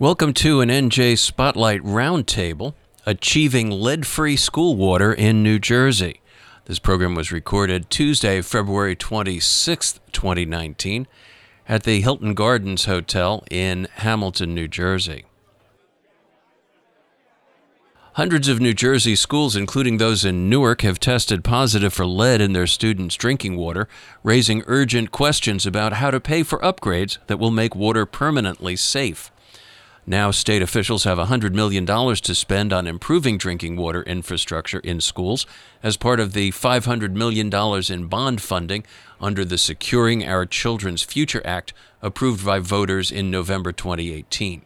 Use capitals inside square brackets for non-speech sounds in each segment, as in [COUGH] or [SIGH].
Welcome to an NJ Spotlight Roundtable Achieving Lead Free School Water in New Jersey. This program was recorded Tuesday, February 26, 2019, at the Hilton Gardens Hotel in Hamilton, New Jersey. Hundreds of New Jersey schools, including those in Newark, have tested positive for lead in their students' drinking water, raising urgent questions about how to pay for upgrades that will make water permanently safe. Now, state officials have $100 million to spend on improving drinking water infrastructure in schools as part of the $500 million in bond funding under the Securing Our Children's Future Act approved by voters in November 2018.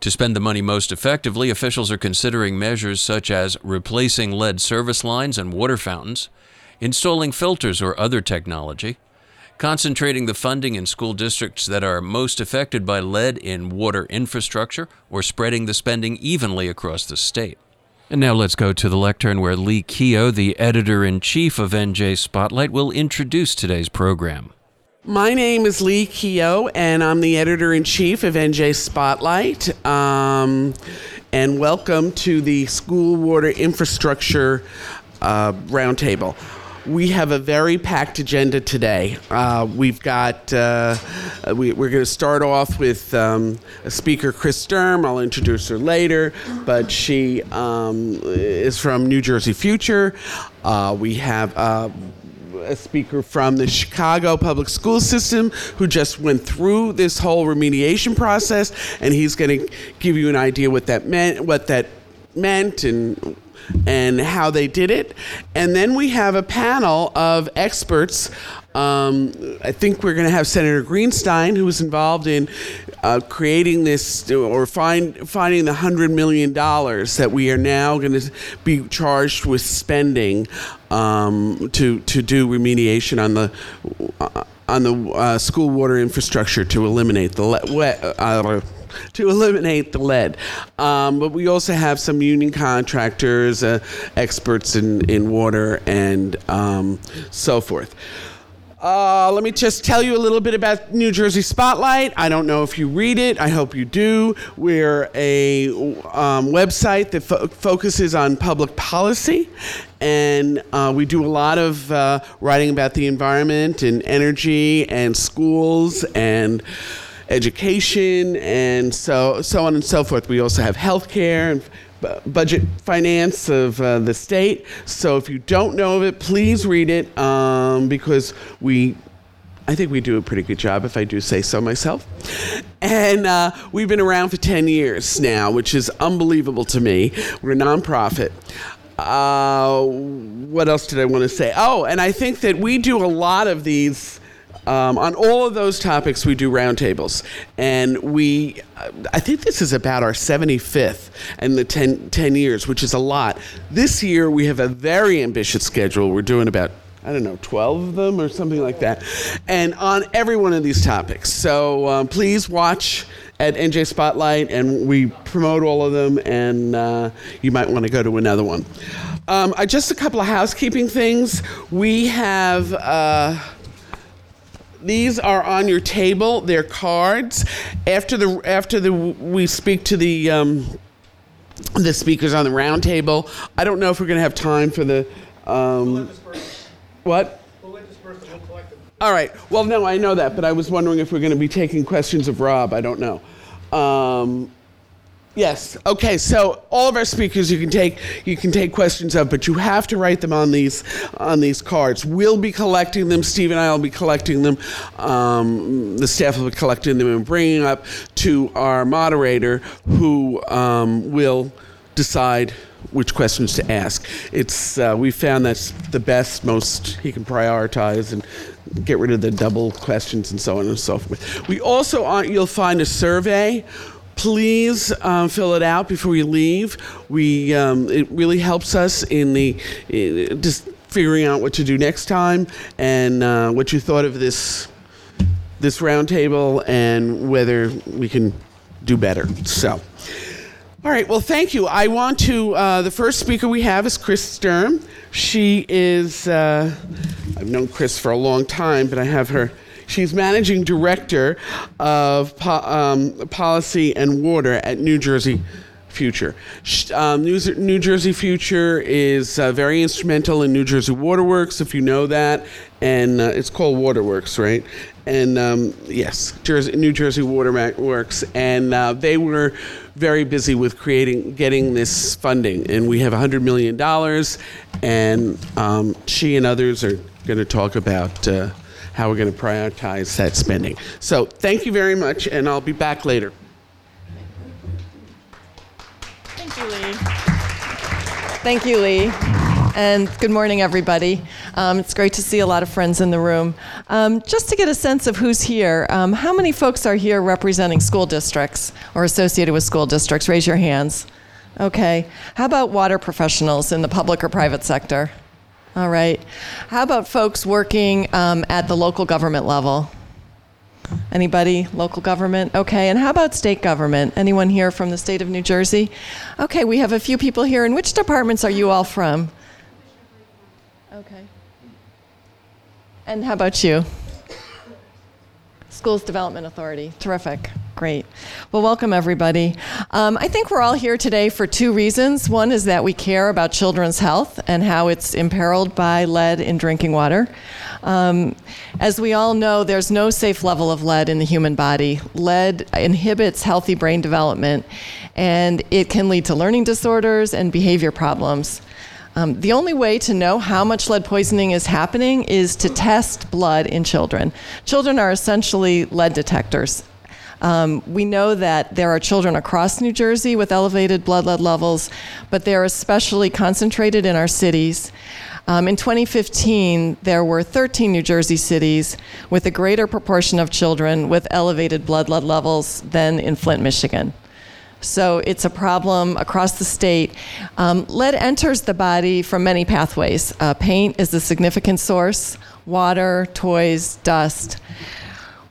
To spend the money most effectively, officials are considering measures such as replacing lead service lines and water fountains, installing filters or other technology, concentrating the funding in school districts that are most affected by lead in water infrastructure, or spreading the spending evenly across the state. And now let's go to the lectern where Lee Keough, the editor in chief of NJ Spotlight, will introduce today's program. My name is Lee Keough, and I'm the editor in chief of NJ Spotlight. Um, and welcome to the School Water Infrastructure uh, Roundtable we have a very packed agenda today. Uh, we've got, uh, we, are going to start off with um, a speaker, Chris Sturm. I'll introduce her later, but she um, is from New Jersey Future. Uh, we have uh, a speaker from the Chicago public school system who just went through this whole remediation process, and he's going to give you an idea what that meant, what that meant, and and how they did it. And then we have a panel of experts. Um, I think we're going to have Senator Greenstein, who was involved in uh, creating this or find, finding the $100 million that we are now going to be charged with spending um, to, to do remediation on the. Uh, on the uh, school water infrastructure to eliminate the le- wet, uh, to eliminate the lead. Um, but we also have some union contractors, uh, experts in, in water, and um, so forth. Uh, let me just tell you a little bit about New Jersey Spotlight. I don't know if you read it. I hope you do. We're a um, website that fo- focuses on public policy, and uh, we do a lot of uh, writing about the environment and energy and schools and education, and so so on and so forth. We also have healthcare and budget finance of uh, the state. So if you don't know of it, please read it um, because we. I think we do a pretty good job, if I do say so myself. And uh, we've been around for 10 years now, which is unbelievable to me. We're a nonprofit. Uh, what else did I want to say? Oh, and I think that we do a lot of these um, on all of those topics, we do roundtables. And we, I think this is about our 75th in the 10, 10 years, which is a lot. This year, we have a very ambitious schedule. We're doing about I don't know, 12 of them or something like that, and on every one of these topics. So um, please watch at NJ Spotlight, and we promote all of them, and uh, you might want to go to another one. Um, just a couple of housekeeping things. We have. Uh, these are on your table. They're cards. After the after the we speak to the um, the speakers on the round table. I don't know if we're going to have time for the um, what. All right. Well, no, I know that, but I was wondering if we're going to be taking questions of Rob. I don't know. Um, Yes. Okay. So all of our speakers, you can take you can take questions of, but you have to write them on these on these cards. We'll be collecting them. Steve and I will be collecting them. Um, the staff will be collecting them and bringing up to our moderator, who um, will decide which questions to ask. It's uh, we found that's the best, most he can prioritize and get rid of the double questions and so on and so forth. We also uh, you'll find a survey please um, fill it out before you leave. We um, it really helps us in the in just figuring out what to do next time and uh, what you thought of this this roundtable and whether we can do better. So. All right, well, thank you. I want to. Uh, the first speaker we have is Chris Sturm. She is. Uh, I've known Chris for a long time, but I have her She's managing director of po- um, policy and water at New Jersey Future. Um, New, New, Jersey Future is uh, very instrumental in New Jersey Waterworks, if you know that, and uh, it's called Waterworks, right? And um, yes, Jersey, New Jersey Waterworks, and uh, they were very busy with creating, getting this funding, and we have hundred million dollars, and um, she and others are going to talk about uh, how we're going to prioritize that spending. So thank you very much, and I'll be back later. Thank you, Lee. Thank you, Lee. And good morning, everybody. Um, it's great to see a lot of friends in the room. Um, just to get a sense of who's here, um, how many folks are here representing school districts or associated with school districts? Raise your hands. Okay. How about water professionals in the public or private sector? All right. How about folks working um, at the local government level? Anybody? Local government? Okay. And how about state government? Anyone here from the state of New Jersey? Okay, we have a few people here. And which departments are you all from? Okay. And how about you? Schools Development Authority. Terrific. Great. Well, welcome everybody. Um, I think we're all here today for two reasons. One is that we care about children's health and how it's imperiled by lead in drinking water. Um, as we all know, there's no safe level of lead in the human body. Lead inhibits healthy brain development, and it can lead to learning disorders and behavior problems. Um, the only way to know how much lead poisoning is happening is to test blood in children. Children are essentially lead detectors. Um, we know that there are children across New Jersey with elevated blood lead levels, but they're especially concentrated in our cities. Um, in 2015, there were 13 New Jersey cities with a greater proportion of children with elevated blood lead levels than in Flint, Michigan. So it's a problem across the state. Um, lead enters the body from many pathways. Uh, paint is a significant source, water, toys, dust.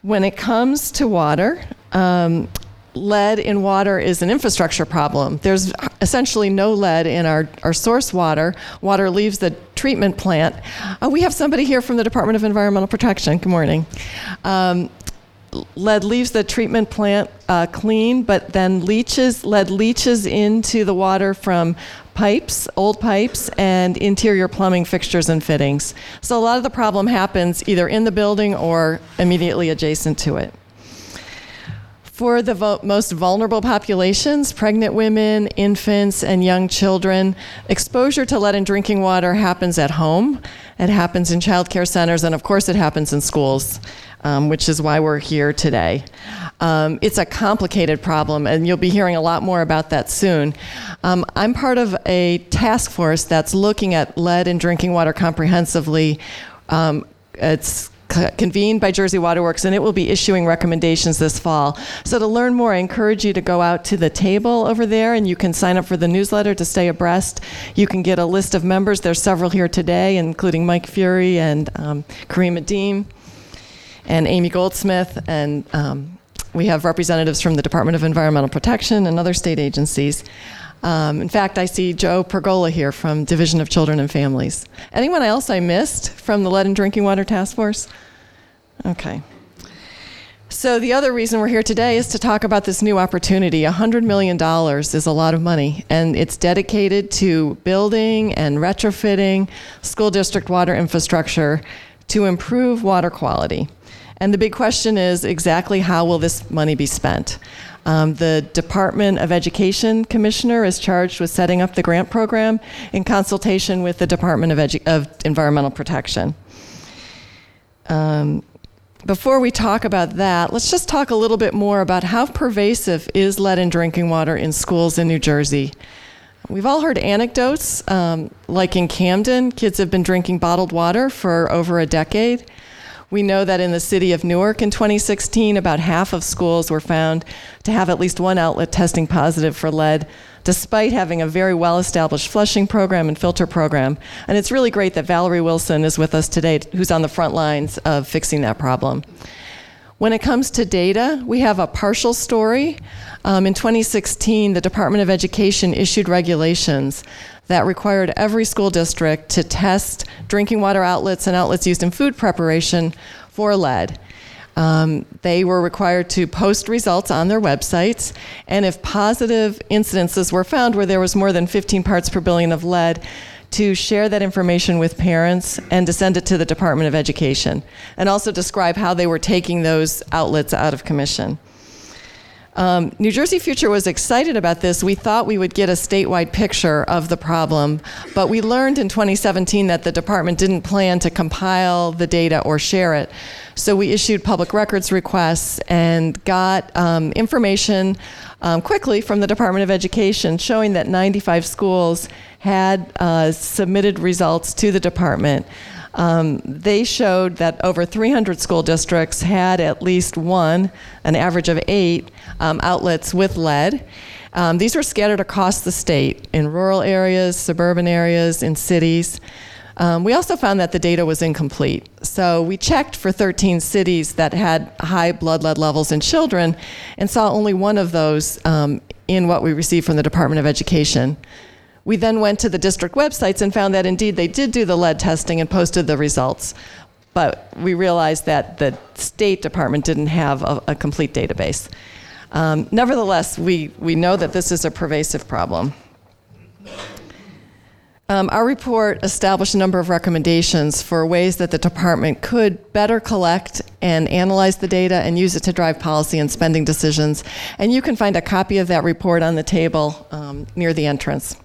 When it comes to water, um, lead in water is an infrastructure problem. There's essentially no lead in our, our source water. Water leaves the treatment plant. Uh, we have somebody here from the Department of Environmental Protection. Good morning. Um, lead leaves the treatment plant uh, clean, but then leaches, lead leaches into the water from pipes, old pipes, and interior plumbing fixtures and fittings. So a lot of the problem happens either in the building or immediately adjacent to it. For the vo- most vulnerable populations, pregnant women, infants, and young children, exposure to lead in drinking water happens at home. It happens in child care centers, and of course, it happens in schools, um, which is why we're here today. Um, it's a complicated problem, and you'll be hearing a lot more about that soon. Um, I'm part of a task force that's looking at lead in drinking water comprehensively. Um, it's convened by Jersey Waterworks, and it will be issuing recommendations this fall. So, to learn more, I encourage you to go out to the table over there and you can sign up for the newsletter to stay abreast. You can get a list of members. There's several here today, including Mike Fury and um, Kareem Adeem and Amy Goldsmith. And um, we have representatives from the Department of Environmental Protection and other state agencies. Um, in fact, I see Joe Pergola here from Division of Children and Families. Anyone else I missed from the Lead and Drinking Water Task Force? Okay. So, the other reason we're here today is to talk about this new opportunity. $100 million is a lot of money, and it's dedicated to building and retrofitting school district water infrastructure to improve water quality. And the big question is exactly how will this money be spent? Um, the Department of Education Commissioner is charged with setting up the grant program in consultation with the Department of, Edu- of Environmental Protection. Um, before we talk about that, let's just talk a little bit more about how pervasive is lead in drinking water in schools in New Jersey. We've all heard anecdotes, um, like in Camden, kids have been drinking bottled water for over a decade. We know that in the city of Newark in 2016, about half of schools were found to have at least one outlet testing positive for lead, despite having a very well established flushing program and filter program. And it's really great that Valerie Wilson is with us today, who's on the front lines of fixing that problem. When it comes to data, we have a partial story. Um, in 2016, the Department of Education issued regulations that required every school district to test drinking water outlets and outlets used in food preparation for lead. Um, they were required to post results on their websites, and if positive incidences were found where there was more than 15 parts per billion of lead, to share that information with parents and to send it to the Department of Education, and also describe how they were taking those outlets out of commission. Um, New Jersey Future was excited about this. We thought we would get a statewide picture of the problem, but we learned in 2017 that the department didn't plan to compile the data or share it. So we issued public records requests and got um, information um, quickly from the Department of Education showing that 95 schools had uh, submitted results to the department. Um, they showed that over 300 school districts had at least one, an average of eight, um, outlets with lead. Um, these were scattered across the state in rural areas, suburban areas, in cities. Um, we also found that the data was incomplete. So we checked for 13 cities that had high blood lead levels in children and saw only one of those um, in what we received from the Department of Education. We then went to the district websites and found that indeed they did do the lead testing and posted the results. But we realized that the State Department didn't have a, a complete database. Um, nevertheless, we, we know that this is a pervasive problem. Um, our report established a number of recommendations for ways that the department could better collect and analyze the data and use it to drive policy and spending decisions. And you can find a copy of that report on the table um, near the entrance.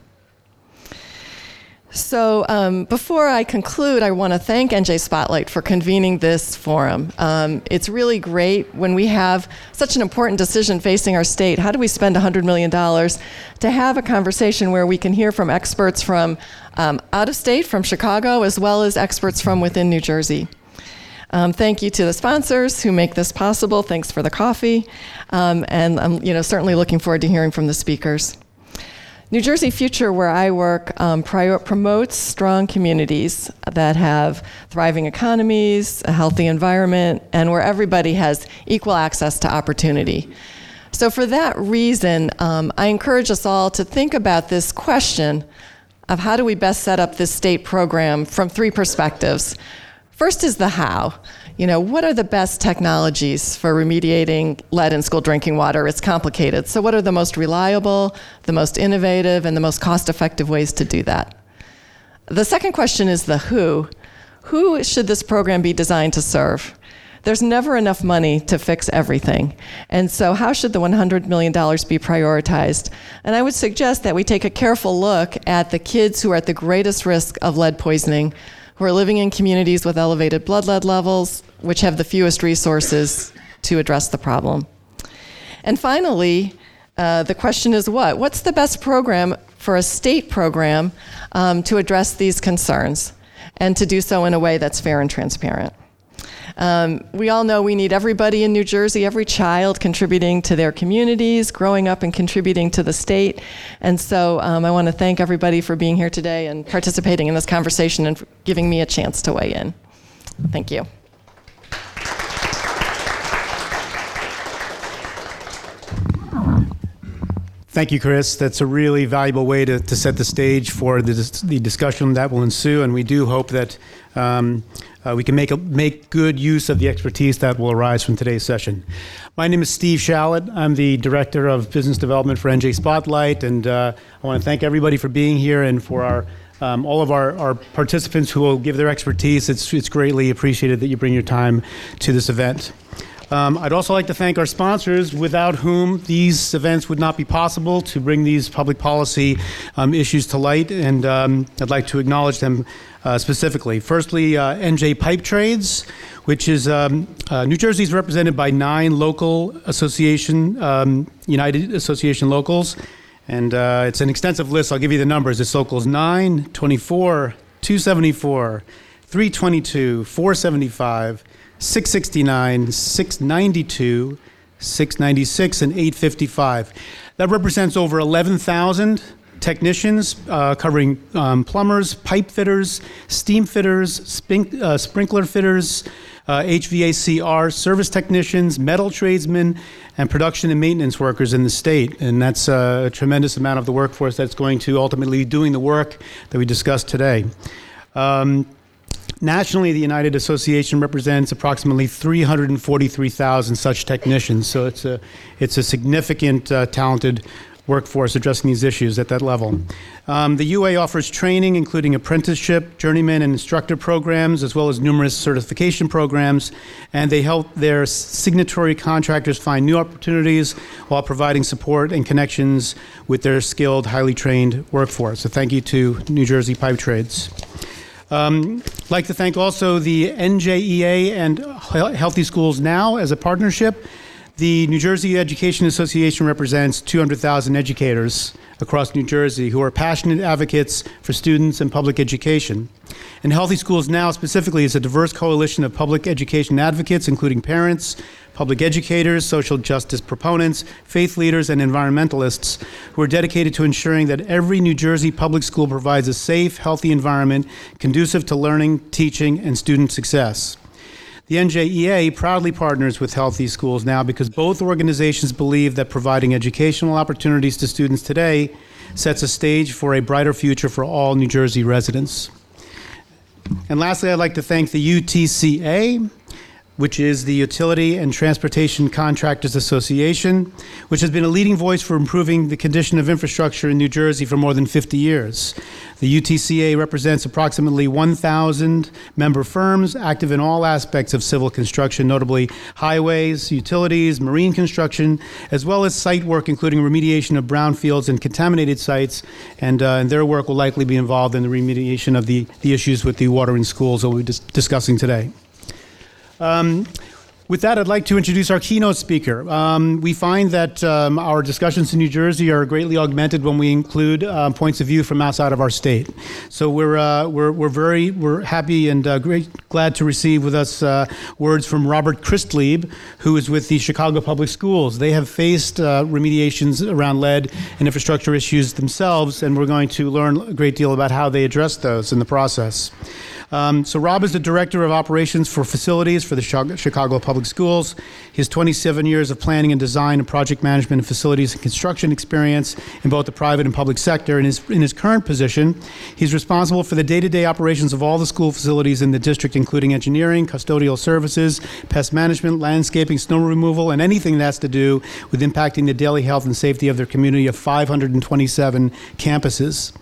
So, um, before I conclude, I want to thank NJ Spotlight for convening this forum. Um, it's really great when we have such an important decision facing our state. How do we spend $100 million to have a conversation where we can hear from experts from um, out of state, from Chicago, as well as experts from within New Jersey? Um, thank you to the sponsors who make this possible. Thanks for the coffee. Um, and I'm you know, certainly looking forward to hearing from the speakers. New Jersey Future, where I work, um, prior- promotes strong communities that have thriving economies, a healthy environment, and where everybody has equal access to opportunity. So, for that reason, um, I encourage us all to think about this question of how do we best set up this state program from three perspectives. First is the how you know, what are the best technologies for remediating lead in school drinking water? It's complicated. So, what are the most reliable, the most innovative, and the most cost effective ways to do that? The second question is the who. Who should this program be designed to serve? There's never enough money to fix everything. And so, how should the $100 million be prioritized? And I would suggest that we take a careful look at the kids who are at the greatest risk of lead poisoning, who are living in communities with elevated blood lead levels, which have the fewest resources to address the problem. And finally, uh, the question is what? What's the best program for a state program um, to address these concerns and to do so in a way that's fair and transparent? Um, we all know we need everybody in New Jersey, every child contributing to their communities, growing up and contributing to the state. And so um, I want to thank everybody for being here today and participating in this conversation and giving me a chance to weigh in. Thank you. Thank you, Chris. That's a really valuable way to, to set the stage for the, the discussion that will ensue, and we do hope that um, uh, we can make, a, make good use of the expertise that will arise from today's session. My name is Steve Shallett. I'm the Director of Business Development for NJ Spotlight, and uh, I want to thank everybody for being here and for our um, all of our, our participants who will give their expertise. It's, it's greatly appreciated that you bring your time to this event. Um, I'd also like to thank our sponsors, without whom these events would not be possible to bring these public policy um, issues to light, and um, I'd like to acknowledge them uh, specifically. Firstly, uh, NJ Pipe Trades, which is um, uh, New Jersey is represented by nine local association, um, United Association locals, and uh, it's an extensive list. I'll give you the numbers. It's locals 9, 24, 274, 322, 475. 669, 692, 696, and 855. That represents over 11,000 technicians uh, covering um, plumbers, pipe fitters, steam fitters, spink, uh, sprinkler fitters, uh, HVACR service technicians, metal tradesmen, and production and maintenance workers in the state. And that's uh, a tremendous amount of the workforce that's going to ultimately be doing the work that we discussed today. Um, Nationally, the United Association represents approximately 343,000 such technicians. So it's a, it's a significant, uh, talented workforce addressing these issues at that level. Um, the UA offers training, including apprenticeship, journeyman, and instructor programs, as well as numerous certification programs, and they help their signatory contractors find new opportunities while providing support and connections with their skilled, highly trained workforce. So, thank you to New Jersey Pipe Trades. Um, I'd like to thank also the NJEA and Healthy Schools Now as a partnership. The New Jersey Education Association represents 200,000 educators across New Jersey who are passionate advocates for students and public education. And Healthy Schools Now specifically is a diverse coalition of public education advocates, including parents, public educators, social justice proponents, faith leaders, and environmentalists who are dedicated to ensuring that every New Jersey public school provides a safe, healthy environment conducive to learning, teaching, and student success. The NJEA proudly partners with Healthy Schools now because both organizations believe that providing educational opportunities to students today sets a stage for a brighter future for all New Jersey residents. And lastly, I'd like to thank the UTCA which is the Utility and Transportation Contractors Association, which has been a leading voice for improving the condition of infrastructure in New Jersey for more than 50 years. The UTCA represents approximately 1,000 member firms active in all aspects of civil construction, notably highways, utilities, marine construction, as well as site work, including remediation of brownfields and contaminated sites. And, uh, and their work will likely be involved in the remediation of the, the issues with the water in schools that we'll be dis- discussing today. Um, with that, I'd like to introduce our keynote speaker. Um, we find that um, our discussions in New Jersey are greatly augmented when we include uh, points of view from outside of our state. So we're uh, we're, we're very we're happy and uh, great glad to receive with us uh, words from Robert Christlieb, who is with the Chicago Public Schools. They have faced uh, remediations around lead and infrastructure issues themselves, and we're going to learn a great deal about how they address those in the process. Um, so Rob is the director of operations for facilities for the Chicago Public Schools. His 27 years of planning and design and project management and facilities and construction experience in both the private and public sector. In his, in his current position, he's responsible for the day-to-day operations of all the school facilities in the district, including engineering, custodial services, pest management, landscaping, snow removal, and anything that has to do with impacting the daily health and safety of their community of 527 campuses.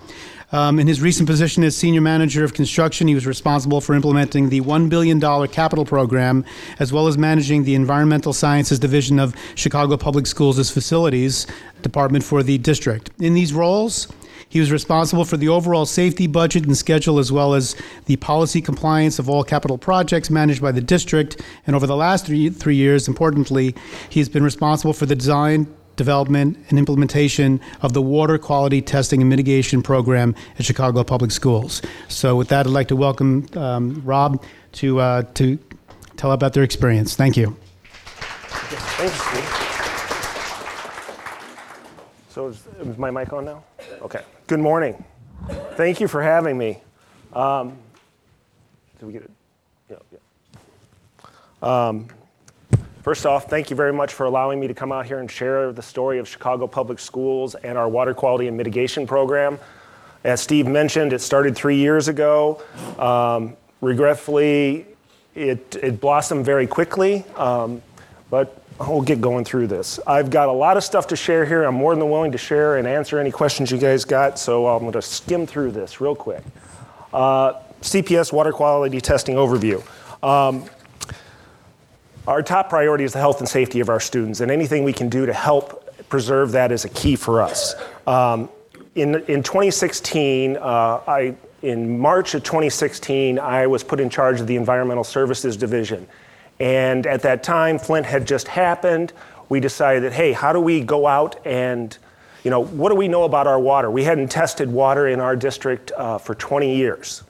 Um, in his recent position as senior manager of construction, he was responsible for implementing the $1 billion capital program, as well as managing the Environmental Sciences Division of Chicago Public Schools' facilities department for the district. In these roles, he was responsible for the overall safety budget and schedule, as well as the policy compliance of all capital projects managed by the district. And over the last three, three years, importantly, he's been responsible for the design, development, and implementation of the water quality testing and mitigation program at Chicago Public Schools. So, with that, I'd like to welcome um, Rob to uh, to tell about their experience. Thank you. Thanks, So, is, is, my mic on now? Okay. Good morning. Thank you for having me. Um, did we get it? Yeah. yeah. Um, First off, thank you very much for allowing me to come out here and share the story of Chicago Public Schools and our water quality and mitigation program. As Steve mentioned, it started three years ago. Um, regretfully, it, it, blossomed very quickly, um, but we'll get going through this. I've got a lot of stuff to share here. I'm more than willing to share and answer any questions you guys got, so I'm going to skim through this real quick. Uh, CPS water quality testing overview. Um, our top priority is the health and safety of our students, and anything we can do to help preserve that is a key for us. Um, in, in 2016, uh, I, in March of 2016, I was put in charge of the Environmental Services Division. And at that time, Flint had just happened. We decided, that, hey, how do we go out and, you know, what do we know about our water? We hadn't tested water in our district uh, for 20 years.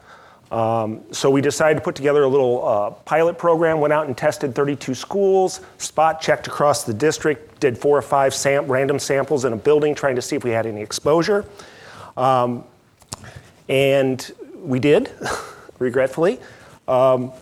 Um, so we decided to put together a little uh, pilot program, went out and tested 32 schools, spot checked across the district, did four or five sam- random samples in a building trying to see if we had any exposure. Um, and we did, [LAUGHS] regretfully. Um,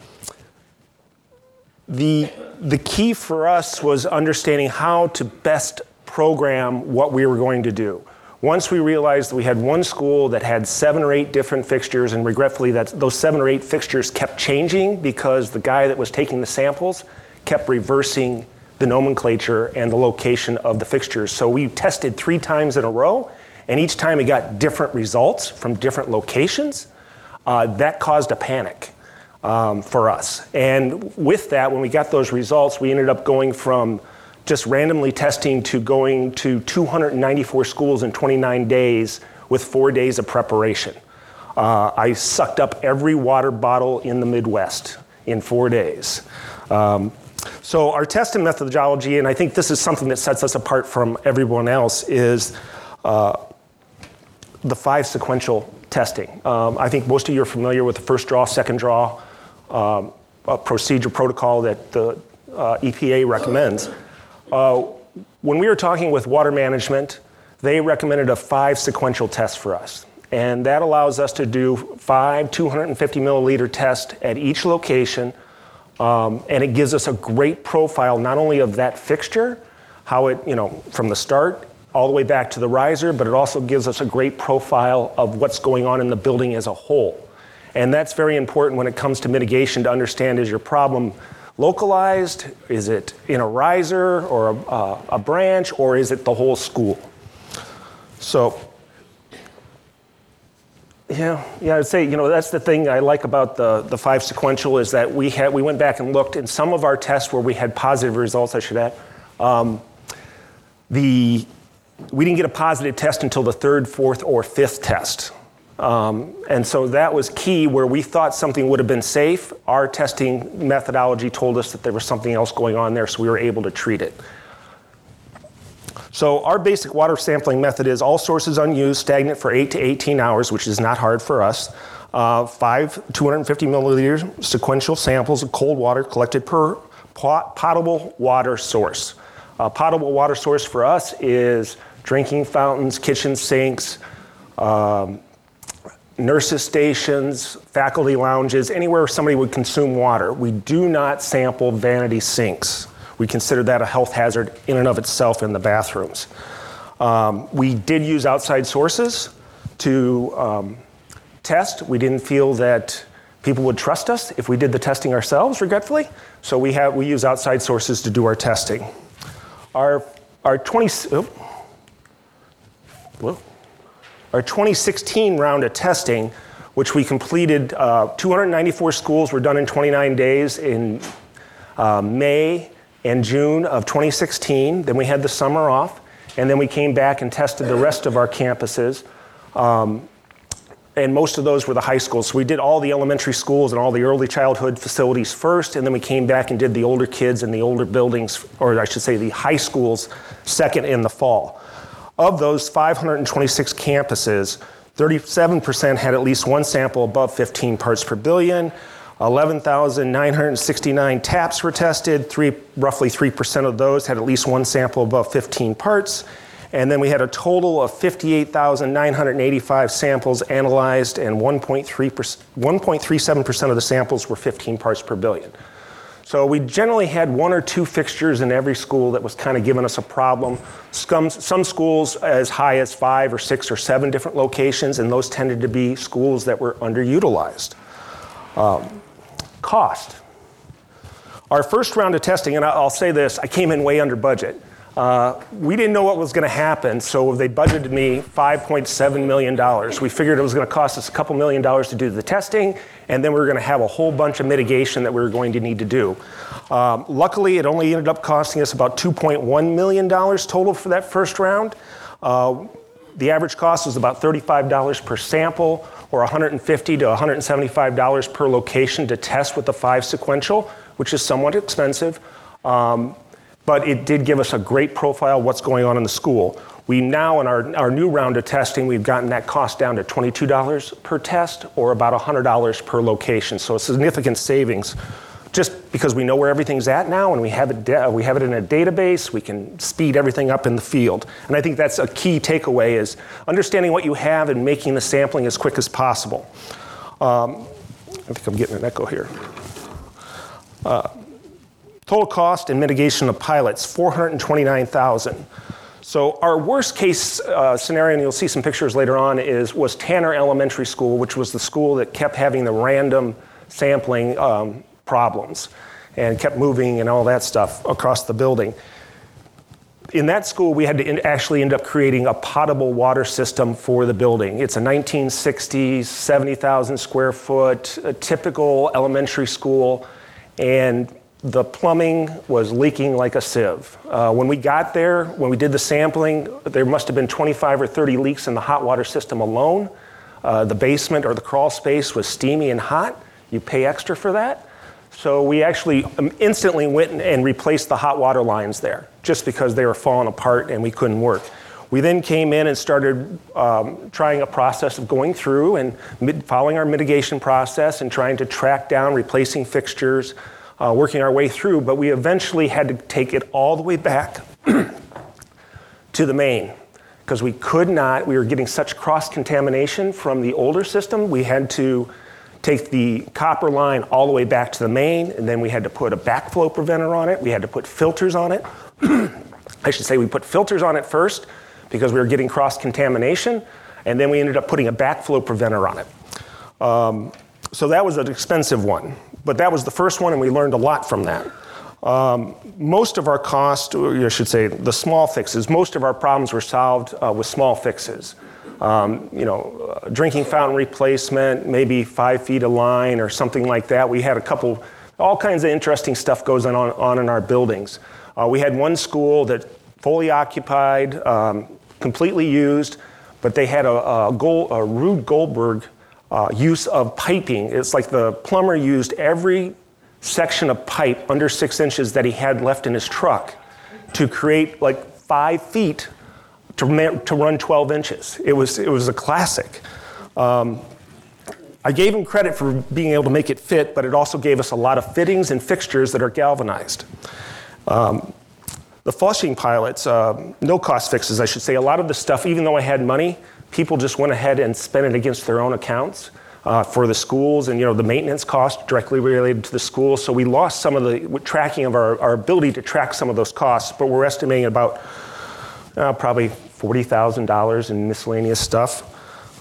the, the key for us was understanding how to best program what we were going to do. Once we realized we had one school that had seven or eight different fixtures, and regretfully, that those seven or eight fixtures kept changing because the guy that was taking the samples kept reversing the nomenclature and the location of the fixtures. So we tested three times in a row, and each time we got different results from different locations. Uh, that caused a panic um, for us. And with that, when we got those results, we ended up going from just randomly testing to going to 294 schools in 29 days with four days of preparation. Uh, I sucked up every water bottle in the Midwest in four days. Um, so our testing methodology, and I think this is something that sets us apart from everyone else, is uh, the five sequential testing. Um, I think most of you are familiar with the first draw, second draw um, procedure protocol that the uh, EPA recommends. Uh, when we were talking with water management, they recommended a five sequential test for us. And that allows us to do five 250 milliliter tests at each location. Um, and it gives us a great profile not only of that fixture, how it, you know, from the start all the way back to the riser, but it also gives us a great profile of what's going on in the building as a whole. And that's very important when it comes to mitigation to understand is your problem localized? Is it in a riser or a, uh, a branch, or is it the whole school? So, yeah, yeah, I'd say you know that's the thing I like about the the five sequential is that we had we went back and looked in some of our tests where we had positive results. I should add, um, the we didn't get a positive test until the third, fourth, or fifth test. Um, and so that was key where we thought something would have been safe. Our testing methodology told us that there was something else going on there, so we were able to treat it. So our basic water sampling method is all sources unused, stagnant for 8 to 18 hours, which is not hard for us. Uh, five 250 milliliter sequential samples of cold water collected per pot- potable water source. A potable water source for us is drinking fountains, kitchen sinks, um, nurses' stations, faculty lounges, anywhere somebody would consume water. We do not sample vanity sinks. We consider that a health hazard in and of itself in the bathrooms. Um, we did use outside sources to um, test. We didn't feel that people would trust us if we did the testing ourselves, regretfully. So we, have, we use outside sources to do our testing. Our, our 20, oh, whoa. Our 2016 round of testing, which we completed, uh, 294 schools were done in 29 days in uh, May and June of 2016. Then we had the summer off, and then we came back and tested the rest of our campuses. Um, and most of those were the high schools. So we did all the elementary schools and all the early childhood facilities first, and then we came back and did the older kids and the older buildings, or I should say the high schools, second in the fall. Of those 526 campuses, 37% had at least one sample above 15 parts per billion. 11,969 taps were tested. Three, roughly 3% of those had at least one sample above 15 parts. And then we had a total of 58,985 samples analyzed, and 1.37% of the samples were 15 parts per billion. So we generally had one or two fixtures in every school that was kind of giving us a problem. Some, some schools as high as five or six or seven different locations, and those tended to be schools that were underutilized. Um, cost. Our first round of testing, and I'll say this, I came in way under budget. Uh, we didn't know what was going to happen, so they budgeted me $5.7 million. We figured it was going to cost us a couple million dollars to do the testing, and then we were going to have a whole bunch of mitigation that we were going to need to do. Um, luckily, it only ended up costing us about $2.1 million total for that first round. Uh, the average cost was about $35 per sample or 150 to $175 per location to test with the five sequential, which is somewhat expensive. Um, but it did give us a great profile of what's going on in the school. We now, in our, our new round of testing, we've gotten that cost down to $22 per test or about $100 per location. So a significant savings just because we know where everything's at now and we have it, de- we have it in a database, we can speed everything up in the field. And I think that's a key takeaway is understanding what you have and making the sampling as quick as possible. Um, I think I'm getting an echo here. Uh, Total cost and mitigation of pilots, 429,000. So our worst case uh, scenario, and you'll see some pictures later on, is was Tanner Elementary School, which was the school that kept having the random sampling um, problems and kept moving and all that stuff across the building. In that school, we had to in- actually end up creating a potable water system for the building. It's a 1960s, 70,000 square foot, typical elementary school, and the plumbing was leaking like a sieve. Uh, when we got there, when we did the sampling, there must have been 25 or 30 leaks in the hot water system alone. Uh, the basement or the crawl space was steamy and hot. You pay extra for that. So we actually um, instantly went and replaced the hot water lines there just because they were falling apart and we couldn't work. We then came in and started um, trying a process of going through and following our mitigation process and trying to track down replacing fixtures, uh, working our way through, but we eventually had to take it all the way back [CLEARS THROAT] to the main because we could not, we were getting such cross contamination from the older system, we had to take the copper line all the way back to the main, and then we had to put a backflow preventer on it, we had to put filters on it. [CLEARS THROAT] I should say we put filters on it first because we were getting cross contamination, and then we ended up putting a backflow preventer on it. Um, so that was an expensive one, but that was the first one, and we learned a lot from that. Um, most of our cost, or I should say, the small fixes, most of our problems were solved uh, with small fixes. Um, you know, uh, drinking fountain replacement, maybe five feet of line or something like that. We had a couple, all kinds of interesting stuff goes on, on in our buildings. Uh, we had one school that fully occupied, um, completely used, but they had a, a, a Rube Goldberg uh, use of piping. It's like the plumber used every section of pipe under six inches that he had left in his truck to create like five feet to, to run 12 inches. It was, it was a classic. Um, I gave him credit for being able to make it fit, but it also gave us a lot of fittings and fixtures that are galvanized. Um, the flushing pilots, uh, no cost fixes, I should say, a lot of the stuff, even though I had money, people just went ahead and spent it against their own accounts uh, for the schools and you know the maintenance costs directly related to the schools. So we lost some of the tracking of our, our ability to track some of those costs, but we're estimating about uh, probably $40,000 in miscellaneous stuff.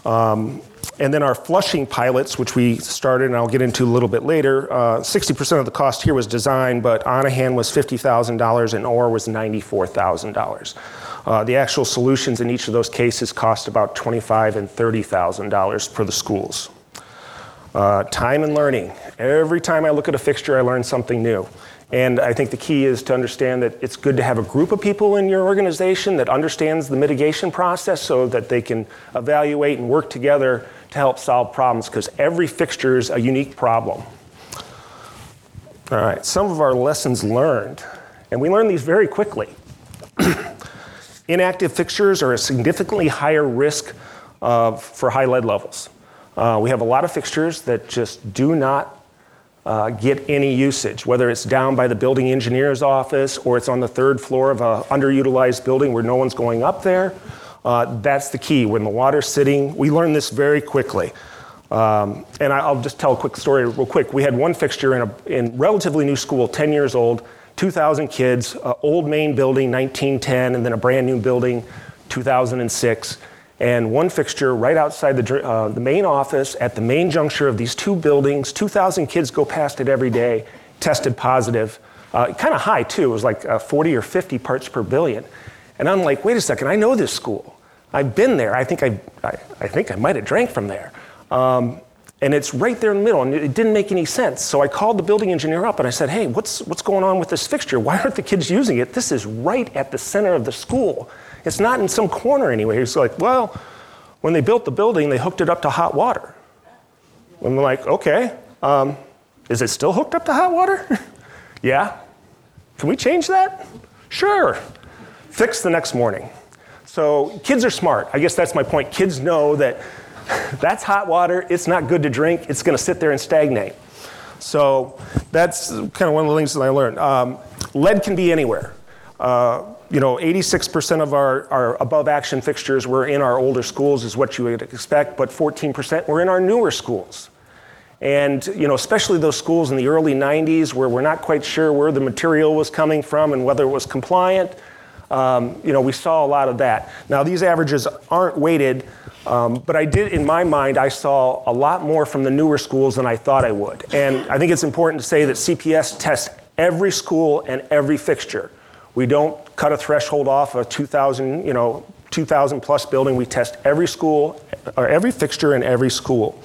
Um, and then our flushing pilots, which we started, and I'll get into a little bit later, uh, 60% of the cost here was design, but Onahan was $50,000 and Orr was $94,000. Uh, the actual solutions in each of those cases cost about $25,000 and $30,000 for the schools. Uh, time and learning. Every time I look at a fixture, I learn something new. And I think the key is to understand that it's good to have a group of people in your organization that understands the mitigation process so that they can evaluate and work together to help solve problems because every fixture is a unique problem. All right, some of our lessons learned, and we learn these very quickly. [CLEARS THROAT] Inactive fixtures are a significantly higher risk of, for high lead levels. Uh, we have a lot of fixtures that just do not uh, get any usage, whether it's down by the building engineer's office or it's on the third floor of an underutilized building where no one's going up there. Uh, that's the key. When the water's sitting, we learn this very quickly. Um, and I, will just tell a quick story real quick. We had one fixture in a in relatively new school, 10 years old, 2,000 kids, uh, old main building, 1910, and then a brand new building, 2006 and one fixture right outside the, uh, the main office at the main juncture of these two buildings. 2,000 kids go past it every day, tested positive. Uh, kind of high, too. It was like uh, 40 or 50 parts per billion. And I'm like, wait a second, I know this school. I've been there. I think I, I, I think I might have drank from there. Um, and it's right there in the middle, and it didn't make any sense. So I called the building engineer up and I said, hey, what's, what's going on with this fixture? Why aren't the kids using it? This is right at the center of the school. It's not in some corner anywhere. He's like, well, when they built the building, they hooked it up to hot water. And we're like, okay, um, is it still hooked up to hot water? [LAUGHS] yeah. Can we change that? Sure. Fix the next morning. So kids are smart. I guess that's my point. Kids know that [LAUGHS] that's hot water. It's not good to drink. It's going to sit there and stagnate. So that's kind of one of the things that I learned. Um, lead can be anywhere. Uh, you know, 86% of our, our above action fixtures were in our older schools, is what you would expect, but 14% were in our newer schools. And, you know, especially those schools in the early 90s where we're not quite sure where the material was coming from and whether it was compliant, um, you know, we saw a lot of that. Now, these averages aren't weighted, um, but I did, in my mind, I saw a lot more from the newer schools than I thought I would. And I think it's important to say that CPS tests every school and every fixture. We don't cut a threshold off a 2,000, you know, 2,000 plus building. We test every school, or every fixture in every school.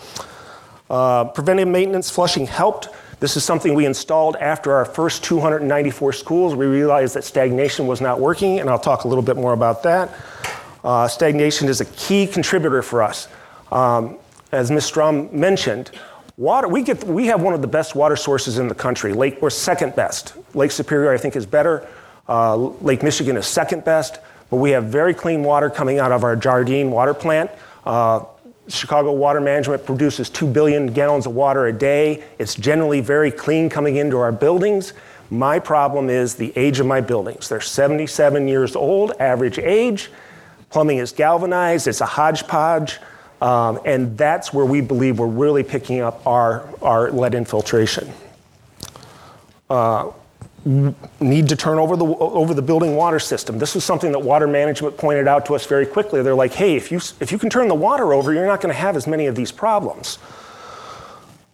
Uh, preventive maintenance flushing helped. This is something we installed after our first 294 schools. We realized that stagnation was not working, and I'll talk a little bit more about that. Uh, stagnation is a key contributor for us. Um, as Ms. Strom mentioned, water, we, get, we have one of the best water sources in the country. Lake, we're second best. Lake Superior, I think, is better. Uh, Lake Michigan is second best, but we have very clean water coming out of our Jardine water plant. Uh, Chicago Water Management produces 2 billion gallons of water a day. It's generally very clean coming into our buildings. My problem is the age of my buildings. They're 77 years old, average age. Plumbing is galvanized, it's a hodgepodge. Um, and that's where we believe we're really picking up our, our lead infiltration. Uh, need to turn over the, over the building water system. This was something that water management pointed out to us very quickly. They're like, hey, if you, if you can turn the water over, you're not going to have as many of these problems.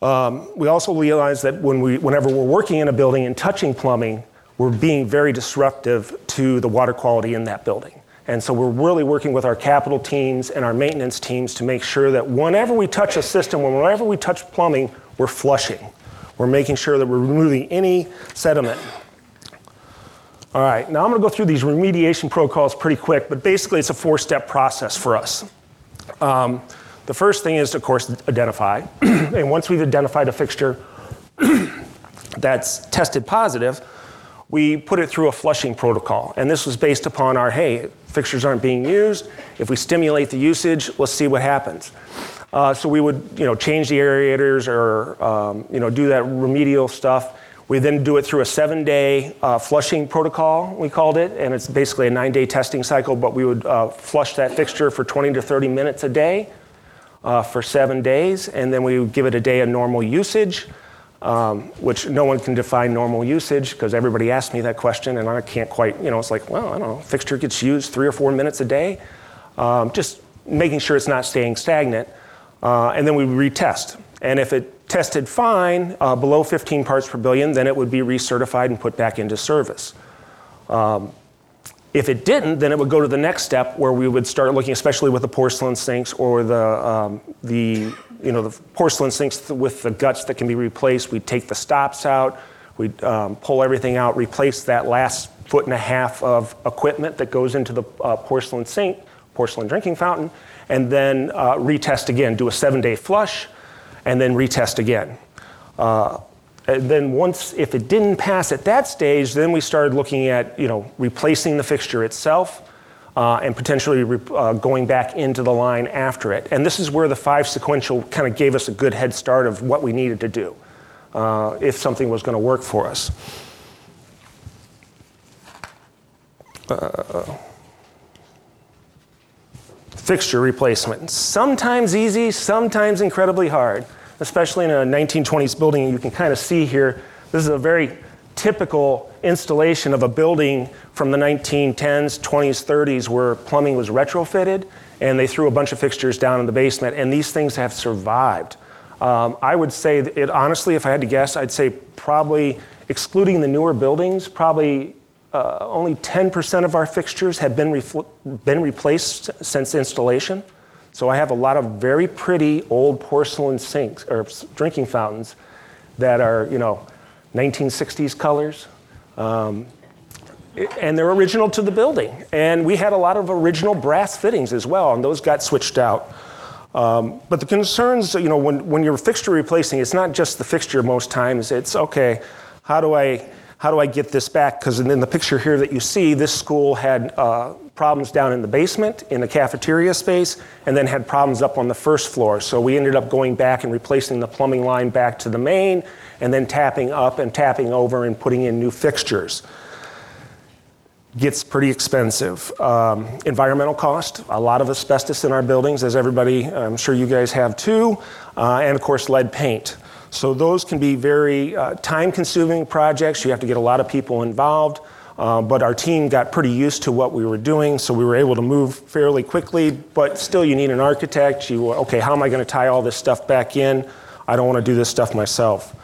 Um, we also realize that when we, whenever we're working in a building and touching plumbing, we're being very disruptive to the water quality in that building. And so we're really working with our capital teams and our maintenance teams to make sure that whenever we touch a system, whenever we touch plumbing, we're flushing. We're making sure that we're removing any sediment. All right, now I'm going to go through these remediation protocols pretty quick, but basically it's a four step process for us. Um, the first thing is, of course, identify. [CLEARS THROAT] and once we've identified a fixture [CLEARS THROAT] that's tested positive, we put it through a flushing protocol. And this was based upon our hey, fixtures aren't being used. If we stimulate the usage, let's see what happens. Uh, so we would, you know, change the aerators or, um, you know, do that remedial stuff. We then do it through a seven-day uh, flushing protocol, we called it, and it's basically a nine-day testing cycle. But we would uh, flush that fixture for 20 to 30 minutes a day uh, for seven days, and then we would give it a day of normal usage, um, which no one can define normal usage because everybody asks me that question, and I can't quite, you know, it's like, well, I don't know, fixture gets used three or four minutes a day, um, just making sure it's not staying stagnant. Uh, and then we retest. And if it tested fine, uh, below 15 parts per billion, then it would be recertified and put back into service. Um, if it didn't, then it would go to the next step where we would start looking, especially with the porcelain sinks or the, um, the, you know, the porcelain sinks with the guts that can be replaced. We'd take the stops out, we'd um, pull everything out, replace that last foot and a half of equipment that goes into the uh, porcelain sink, porcelain drinking fountain, and then uh, retest again, do a seven day flush, and then retest again. Uh, and then once, if it didn't pass at that stage, then we started looking at, you know, replacing the fixture itself uh, and potentially uh, going back into the line after it. And this is where the five sequential kind of gave us a good head start of what we needed to do uh, if something was going to work for us. Uh, fixture replacement. Sometimes easy, sometimes incredibly hard, especially in a 1920s building. You can kind of see here, this is a very typical installation of a building from the 1910s, 20s, 30s where plumbing was retrofitted and they threw a bunch of fixtures down in the basement, and these things have survived. Um, I would say, it, honestly, if I had to guess, I'd say probably, excluding the newer buildings, probably uh, only 10% of our fixtures have been, refl- been replaced since installation. So I have a lot of very pretty old porcelain sinks or drinking fountains that are, you know, 1960s colors. Um, and they're original to the building. And we had a lot of original brass fittings as well, and those got switched out. Um, but the concerns, you know, when, when you're fixture replacing, it's not just the fixture most times. It's okay, how do I how do I get this back? Because in the picture here that you see, this school had uh, problems down in the basement in the cafeteria space and then had problems up on the first floor. So we ended up going back and replacing the plumbing line back to the main and then tapping up and tapping over and putting in new fixtures. Gets pretty expensive. Um, environmental cost, a lot of asbestos in our buildings, as everybody, I'm sure you guys have too, uh, and of course, lead paint. So those can be very uh, time consuming projects. You have to get a lot of people involved. Uh, but our team got pretty used to what we were doing, so we were able to move fairly quickly. But still, you need an architect. You, okay, how am I going to tie all this stuff back in? I don't want to do this stuff myself.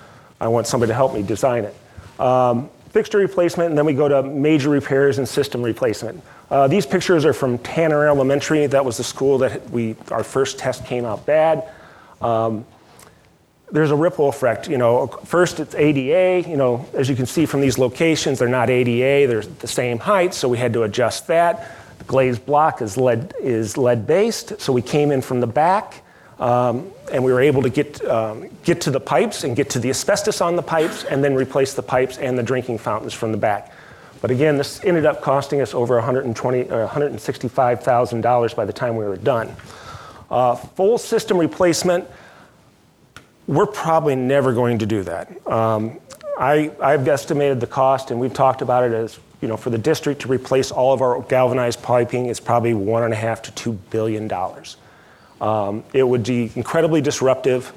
I want somebody to help me design it. Um, fixture replacement, and then we go to major repairs and system replacement. Uh, these pictures are from Tanner Elementary. That was the school that we our first test came out bad. Um, there's a ripple effect. You know, first it's ADA. You know, as you can see from these locations, they're not ADA. They're the same height, so we had to adjust that. The glazed block is lead is lead based, so we came in from the back, um, and we were able to get um, get to the pipes and get to the asbestos on the pipes, and then replace the pipes and the drinking fountains from the back. But again, this ended up costing us over 120 or $165,000 by the time we were done. Uh, full system replacement we're probably never going to do that. Um, I, I've estimated the cost, and we've talked about it as you know, for the district to replace all of our galvanized piping is probably one and a half to two billion dollars. Um, it would be incredibly disruptive.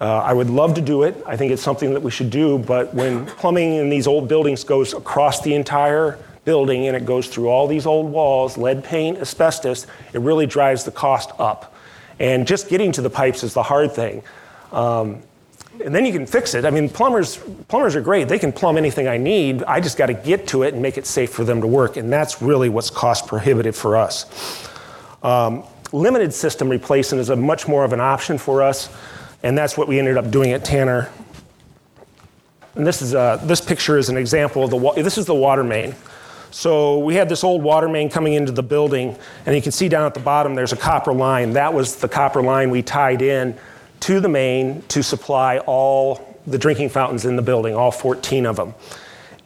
Uh, I would love to do it. I think it's something that we should do. But when [LAUGHS] plumbing in these old buildings goes across the entire building and it goes through all these old walls, lead paint, asbestos, it really drives the cost up. And just getting to the pipes is the hard thing. Um, and then you can fix it. I mean, plumbers, plumbers are great. They can plumb anything I need. I just got to get to it and make it safe for them to work. And that's really what's cost prohibitive for us. Um, limited system replacement is a much more of an option for us. And that's what we ended up doing at Tanner. And this, is uh, this picture is an example of the, wa- this is the water main. So we had this old water main coming into the building, and you can see down at the bottom there's a copper line. That was the copper line we tied in to the main to supply all the drinking fountains in the building, all 14 of them.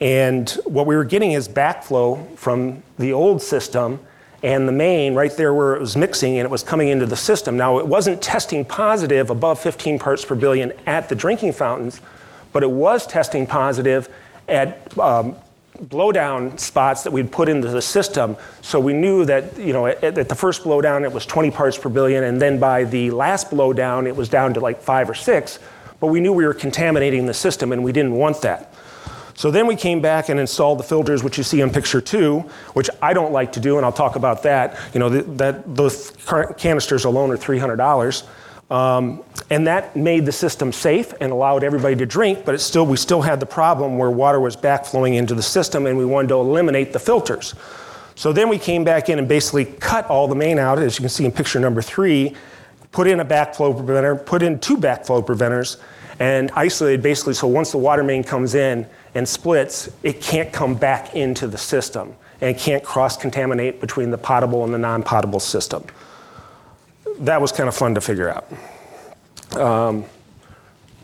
And what we were getting is backflow from the old system and the main right there where it was mixing and it was coming into the system. Now, it wasn't testing positive above 15 parts per billion at the drinking fountains, but it was testing positive at um, blowdown spots that we'd put into the system. So we knew that, you know, at, at, the first blowdown it was 20 parts per billion, and then by the last blowdown it was down to like five or six. But we knew we were contaminating the system, and we didn't want that. So then we came back and installed the filters, which you see in picture two, which I don't like to do, and I'll talk about that. You know, that those canisters alone are $300. Um, and that made the system safe and allowed everybody to drink, but it still, we still had the problem where water was backflowing into the system and we wanted to eliminate the filters. So then we came back in and basically cut all the main out, as you can see in picture number three, put in a backflow preventer, put in two backflow preventers, and isolated basically so once the water main comes in and splits, it can't come back into the system and can't cross contaminate between the potable and the non potable system that was kind of fun to figure out. Um,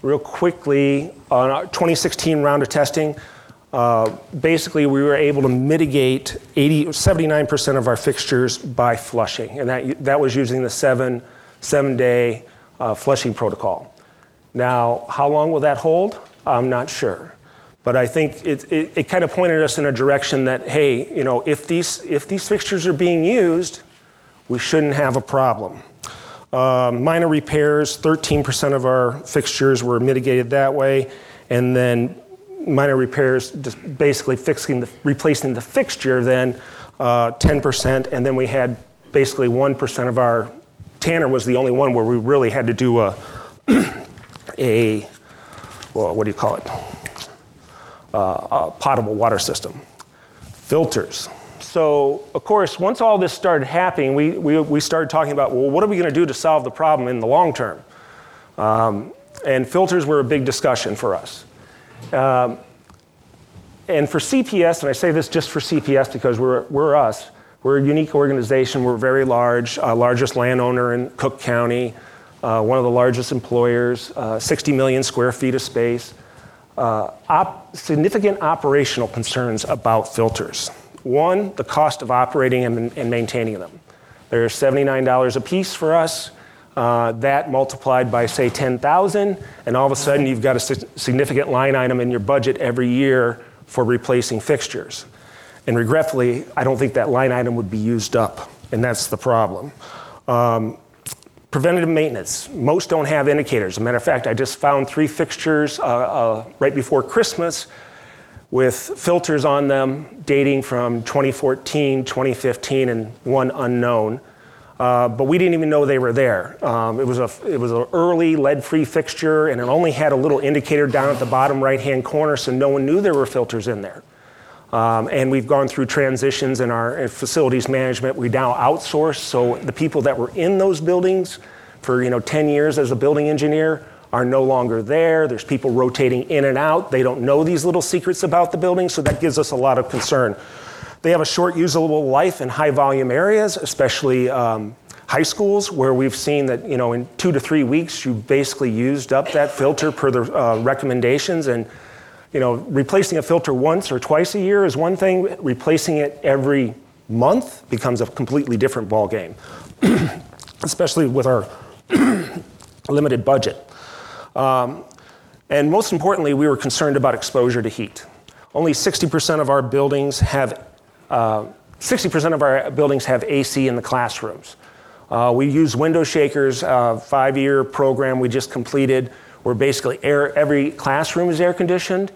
real quickly, on our 2016 round of testing, uh, basically we were able to mitigate 80, 79% of our fixtures by flushing, and that, that was using the seven, seven day uh, flushing protocol. Now, how long will that hold? I'm not sure. But I think it, it, it kind of pointed us in a direction that, hey, you know, if these, if these fixtures are being used, we shouldn't have a problem. Um, minor repairs, 13% of our fixtures were mitigated that way. And then minor repairs, just basically fixing the, replacing the fixture, then uh, 10%. And then we had basically 1% of our, Tanner was the only one where we really had to do a, [CLEARS THROAT] a well, what do you call it? Uh, potable water system. Filters so, of course, once all this started happening, we, we, we started talking about, well, what are we going to do to solve the problem in the long term? Um, and filters were a big discussion for us. Um, and for CPS, and I say this just for CPS because we're, we're us, we're a unique organization, we're very large, uh, largest landowner in Cook County, uh, one of the largest employers, uh, 60 million square feet of space. Uh, op- significant operational concerns about filters. One, the cost of operating and, and maintaining them. They're $79 a piece for us. Uh, that multiplied by, say, 10,000, and all of a sudden you've got a significant line item in your budget every year for replacing fixtures. And regretfully, I don't think that line item would be used up, and that's the problem. Um, preventative maintenance. Most don't have indicators. As a matter of fact, I just found three fixtures uh, uh, right before Christmas with filters on them dating from 2014, 2015, and one unknown. Uh, but we didn't even know they were there. Um, it was a it was an early lead-free fixture, and it only had a little indicator down at the bottom right-hand corner, so no one knew there were filters in there. Um, and we've gone through transitions in our facilities management. We now outsource, so the people that were in those buildings for you know 10 years as a building engineer are no longer there. There's people rotating in and out. They don't know these little secrets about the building, so that gives us a lot of concern. They have a short usable life in high volume areas, especially um, high schools, where we've seen that you know in two to three weeks you've basically used up that filter per the uh, recommendations. And you know replacing a filter once or twice a year is one thing. Replacing it every month becomes a completely different ball game, [CLEARS THROAT] especially with our [CLEARS THROAT] limited budget. Um, and most importantly, we were concerned about exposure to heat. Only 60% of our buildings have 60% uh, of our buildings have AC in the classrooms. Uh, we use window shakers, uh, five-year program we just completed, where basically air, every classroom is air conditioned,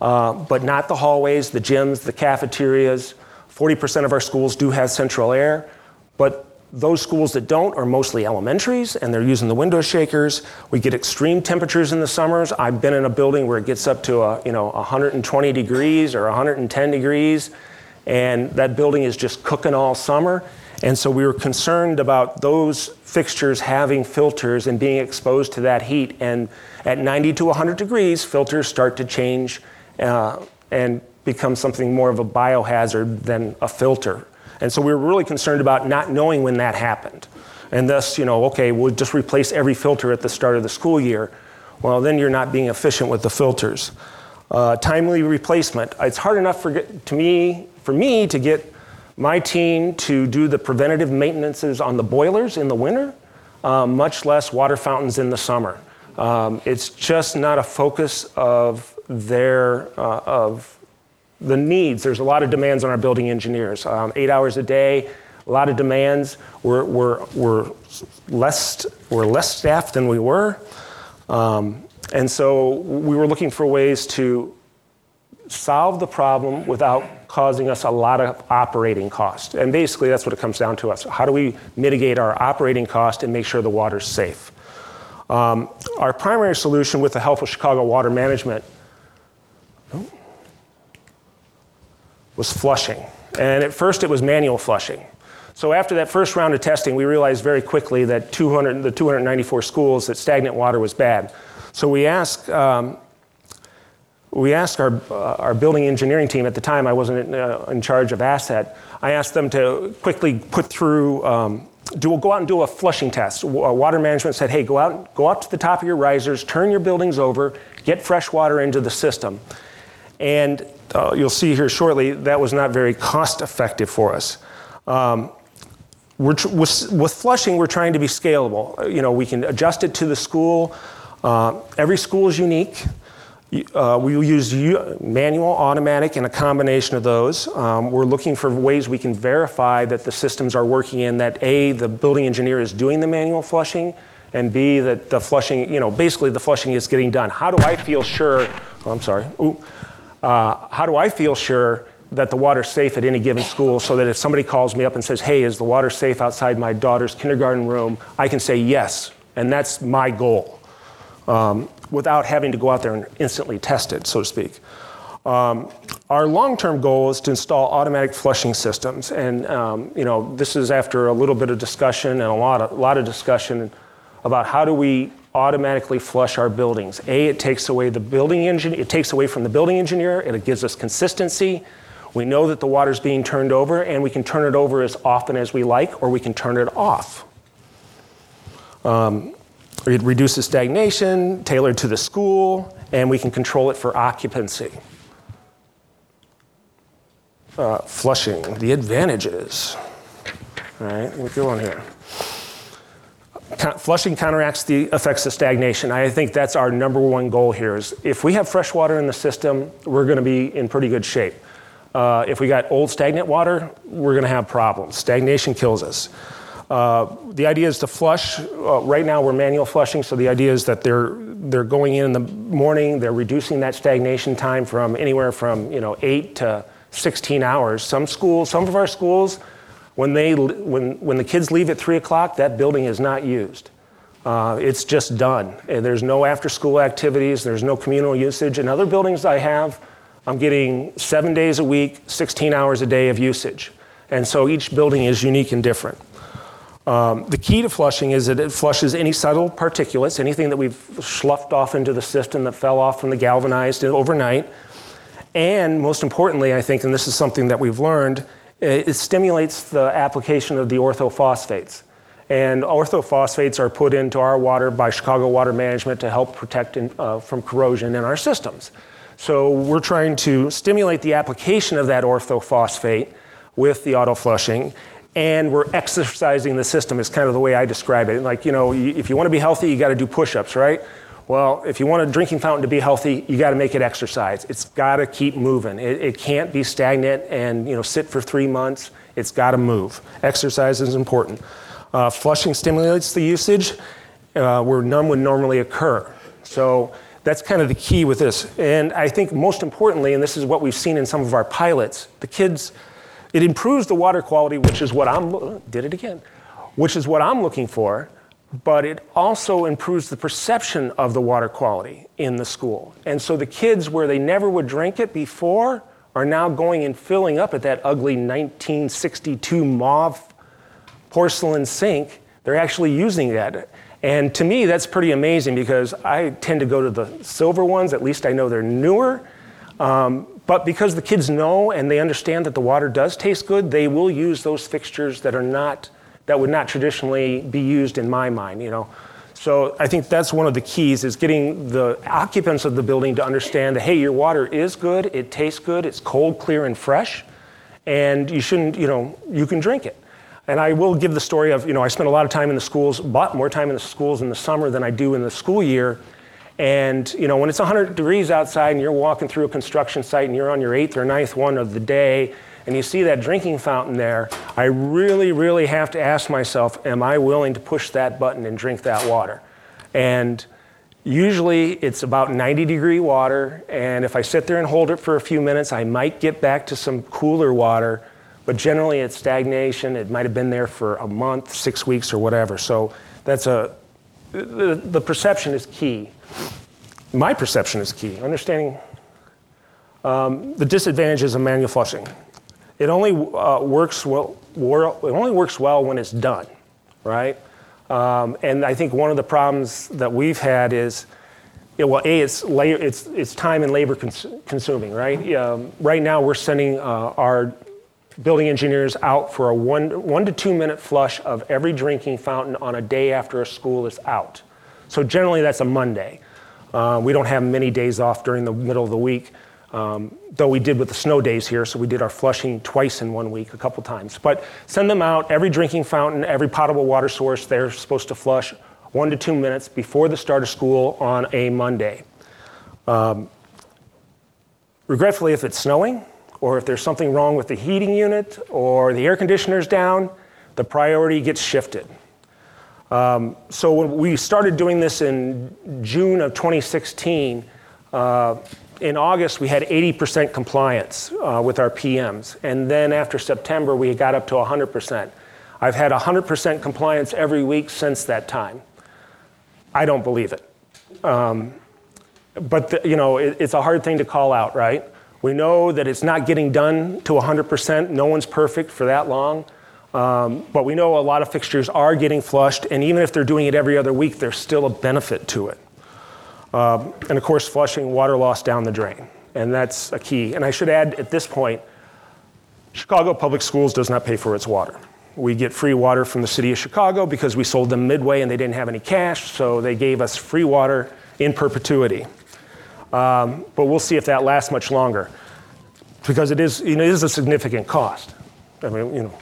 uh, but not the hallways, the gyms, the cafeterias. 40% of our schools do have central air, but those schools that don't are mostly elementaries and they're using the window shakers. We get extreme temperatures in the summers. I've been in a building where it gets up to a, you know 120 degrees or 110 degrees and that building is just cooking all summer. And so we were concerned about those fixtures having filters and being exposed to that heat. And at 90 to 100 degrees, filters start to change uh, and become something more of a biohazard than a filter. And so we were really concerned about not knowing when that happened. And thus, you know, okay, we'll just replace every filter at the start of the school year. Well, then you're not being efficient with the filters. Uh, timely replacement. It's hard enough for, to me for me to get my team to do the preventative maintenances on the boilers in the winter, uh, much less water fountains in the summer. Um, it's just not a focus of their uh, of the needs. There's a lot of demands on our building engineers. Um, eight hours a day, a lot of demands. We're, we're, we're less we're less staffed than we were, um, and so we were looking for ways to solve the problem without causing us a lot of operating cost. And basically, that's what it comes down to us. How do we mitigate our operating cost and make sure the water's safe? Um, our primary solution with the help of Chicago Water Management was flushing. And at first, it was manual flushing. So after that first round of testing, we realized very quickly that 200, the 294 schools that stagnant water was bad. So we asked um, we asked our, uh, our building engineering team at the time, I wasn't in, uh, in, charge of asset, I asked them to quickly put through, um, do, go out and do a flushing test. Water management said, hey, go out, go out to the top of your risers, turn your buildings over, get fresh water into the system. And uh, you'll see here shortly, that was not very cost effective for us. Um, tr- with, with, flushing, we're trying to be scalable. You know, we can adjust it to the school. Uh, every school is unique. Uh, we use manual, automatic, and a combination of those. Um, we're looking for ways we can verify that the systems are working in that A, the building engineer is doing the manual flushing, and B, that the flushing, you know, basically the flushing is getting done. How do I feel sure, oh, I'm sorry, Ooh, uh, how do I feel sure that the water's safe at any given school so that if somebody calls me up and says, hey, is the water safe outside my daughter's kindergarten room, I can say yes, and that's my goal. Um, without having to go out there and instantly test it, so to speak. Um, our long-term goal is to install automatic flushing systems, and um, you know this is after a little bit of discussion and a lot of, a lot of discussion about how do we automatically flush our buildings. A, it takes away the building engineer, it takes away from the building engineer, and it gives us consistency. We know that the water is being turned over, and we can turn it over as often as we like, or we can turn it off. Um, it reduces stagnation, tailored to the school, and we can control it for occupancy. Uh, flushing, the advantages. All right, let me go on here. Flushing counteracts the effects of stagnation. I think that's our number one goal here. Is if we have fresh water in the system, we're going to be in pretty good shape. Uh, if we got old stagnant water, we're going to have problems. Stagnation kills us. Uh, the idea is to flush. Uh, right now, we're manual flushing, so the idea is that they're they're going in in the morning. They're reducing that stagnation time from anywhere from you know eight to 16 hours. Some schools, some of our schools, when they when when the kids leave at three o'clock, that building is not used. Uh, it's just done. There's no after-school activities. There's no communal usage. In other buildings I have, I'm getting seven days a week, 16 hours a day of usage. And so each building is unique and different. Um, the key to flushing is that it flushes any subtle particulates, anything that we've sloughed off into the system that fell off from the galvanized overnight. And most importantly, I think, and this is something that we've learned, it stimulates the application of the orthophosphates. And orthophosphates are put into our water by Chicago Water Management to help protect in, uh, from corrosion in our systems. So we're trying to stimulate the application of that orthophosphate with the auto flushing and we're exercising the system is kind of the way I describe it. Like, you know, if you want to be healthy, you got to do push-ups, right? Well, if you want a drinking fountain to be healthy, you got to make it exercise. It's got to keep moving. It, it, can't be stagnant and you know sit for three months. It's got to move. Exercise is important. Uh, flushing stimulates the usage uh, where none would normally occur. So that's kind of the key with this. And I think most importantly, and this is what we've seen in some of our pilots, the kids it improves the water quality, which is what I'm did it again, which is what I'm looking for, but it also improves the perception of the water quality in the school. And so the kids where they never would drink it before are now going and filling up at that ugly 1962 mauve porcelain sink. They're actually using that. And to me, that's pretty amazing because I tend to go to the silver ones. At least I know they're newer. Um, but because the kids know and they understand that the water does taste good, they will use those fixtures that are not that would not traditionally be used in my mind, you know. So I think that's one of the keys is getting the occupants of the building to understand that hey, your water is good, it tastes good, it's cold, clear, and fresh, and you shouldn't, you know, you can drink it. And I will give the story of, you know, I spent a lot of time in the schools, but more time in the schools in the summer than I do in the school year. And you know, when it's 100 degrees outside and you're walking through a construction site and you're on your eighth or ninth one of the day, and you see that drinking fountain there, I really, really have to ask myself, am I willing to push that button and drink that water? And usually it's about 90 degree water, and if I sit there and hold it for a few minutes, I might get back to some cooler water, but generally it's stagnation. It might have been there for a month, six weeks, or whatever. So that's a, the, the perception is key. My perception is key. Understanding um, the disadvantages of manual flushing. It only uh, works well. It only works well when it's done, right? Um, and I think one of the problems that we've had is, well, a it's la- it's it's time and labor cons- consuming, right? Um, right now, we're sending uh, our building engineers out for a one one to two minute flush of every drinking fountain on a day after a school is out. So generally, that's a Monday. Uh, we don't have many days off during the middle of the week, um, though we did with the snow days here, so we did our flushing twice in one week, a couple times. But send them out, every drinking fountain, every potable water source, they're supposed to flush one to two minutes before the start of school on a Monday. Um, regretfully, if it's snowing, or if there's something wrong with the heating unit, or the air conditioner's down, the priority gets shifted. Um, so when we started doing this in June of 2016, uh, in August we had 80% compliance uh, with our PMs, and then after September we got up to 100%. I've had 100% compliance every week since that time. I don't believe it. Um, but the, you know, it, it's a hard thing to call out, right? We know that it's not getting done to 100%. No one's perfect for that long. Um, but we know a lot of fixtures are getting flushed, and even if they're doing it every other week, there's still a benefit to it. Um, and of course, flushing water loss down the drain, and that's a key. And I should add at this point, Chicago Public Schools does not pay for its water. We get free water from the city of Chicago because we sold them Midway and they didn't have any cash, so they gave us free water in perpetuity. Um, but we'll see if that lasts much longer because it is, you know, it is a significant cost. I mean, you know,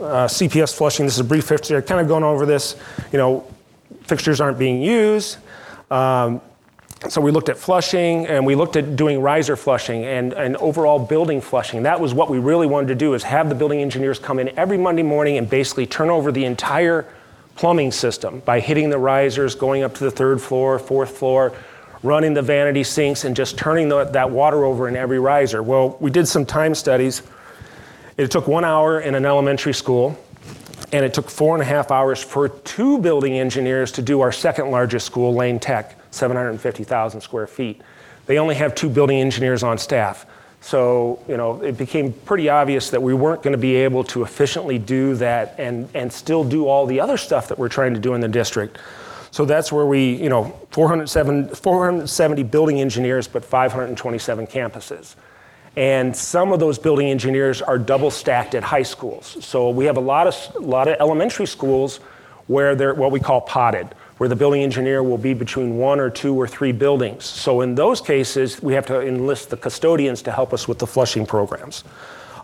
uh, CPS flushing, this is a brief history. I've kind of gone over this. You know, fixtures aren't being used. Um, so we looked at flushing and we looked at doing riser flushing and, and overall building flushing. That was what we really wanted to do is have the building engineers come in every Monday morning and basically turn over the entire plumbing system by hitting the risers, going up to the third floor, fourth floor, running the vanity sinks and just turning the, that water over in every riser. Well, we did some time studies. It took one hour in an elementary school and it took four and a half hours for two building engineers to do our second largest school, Lane Tech. 750,000 square feet. They only have two building engineers on staff. So, you know, it became pretty obvious that we weren't going to be able to efficiently do that and, and still do all the other stuff that we're trying to do in the district. So that's where we, you know, 470 building engineers, but 527 campuses. And some of those building engineers are double stacked at high schools. So we have a lot of, a lot of elementary schools where they're what we call potted where the building engineer will be between one or two or three buildings. So in those cases, we have to enlist the custodians to help us with the flushing programs.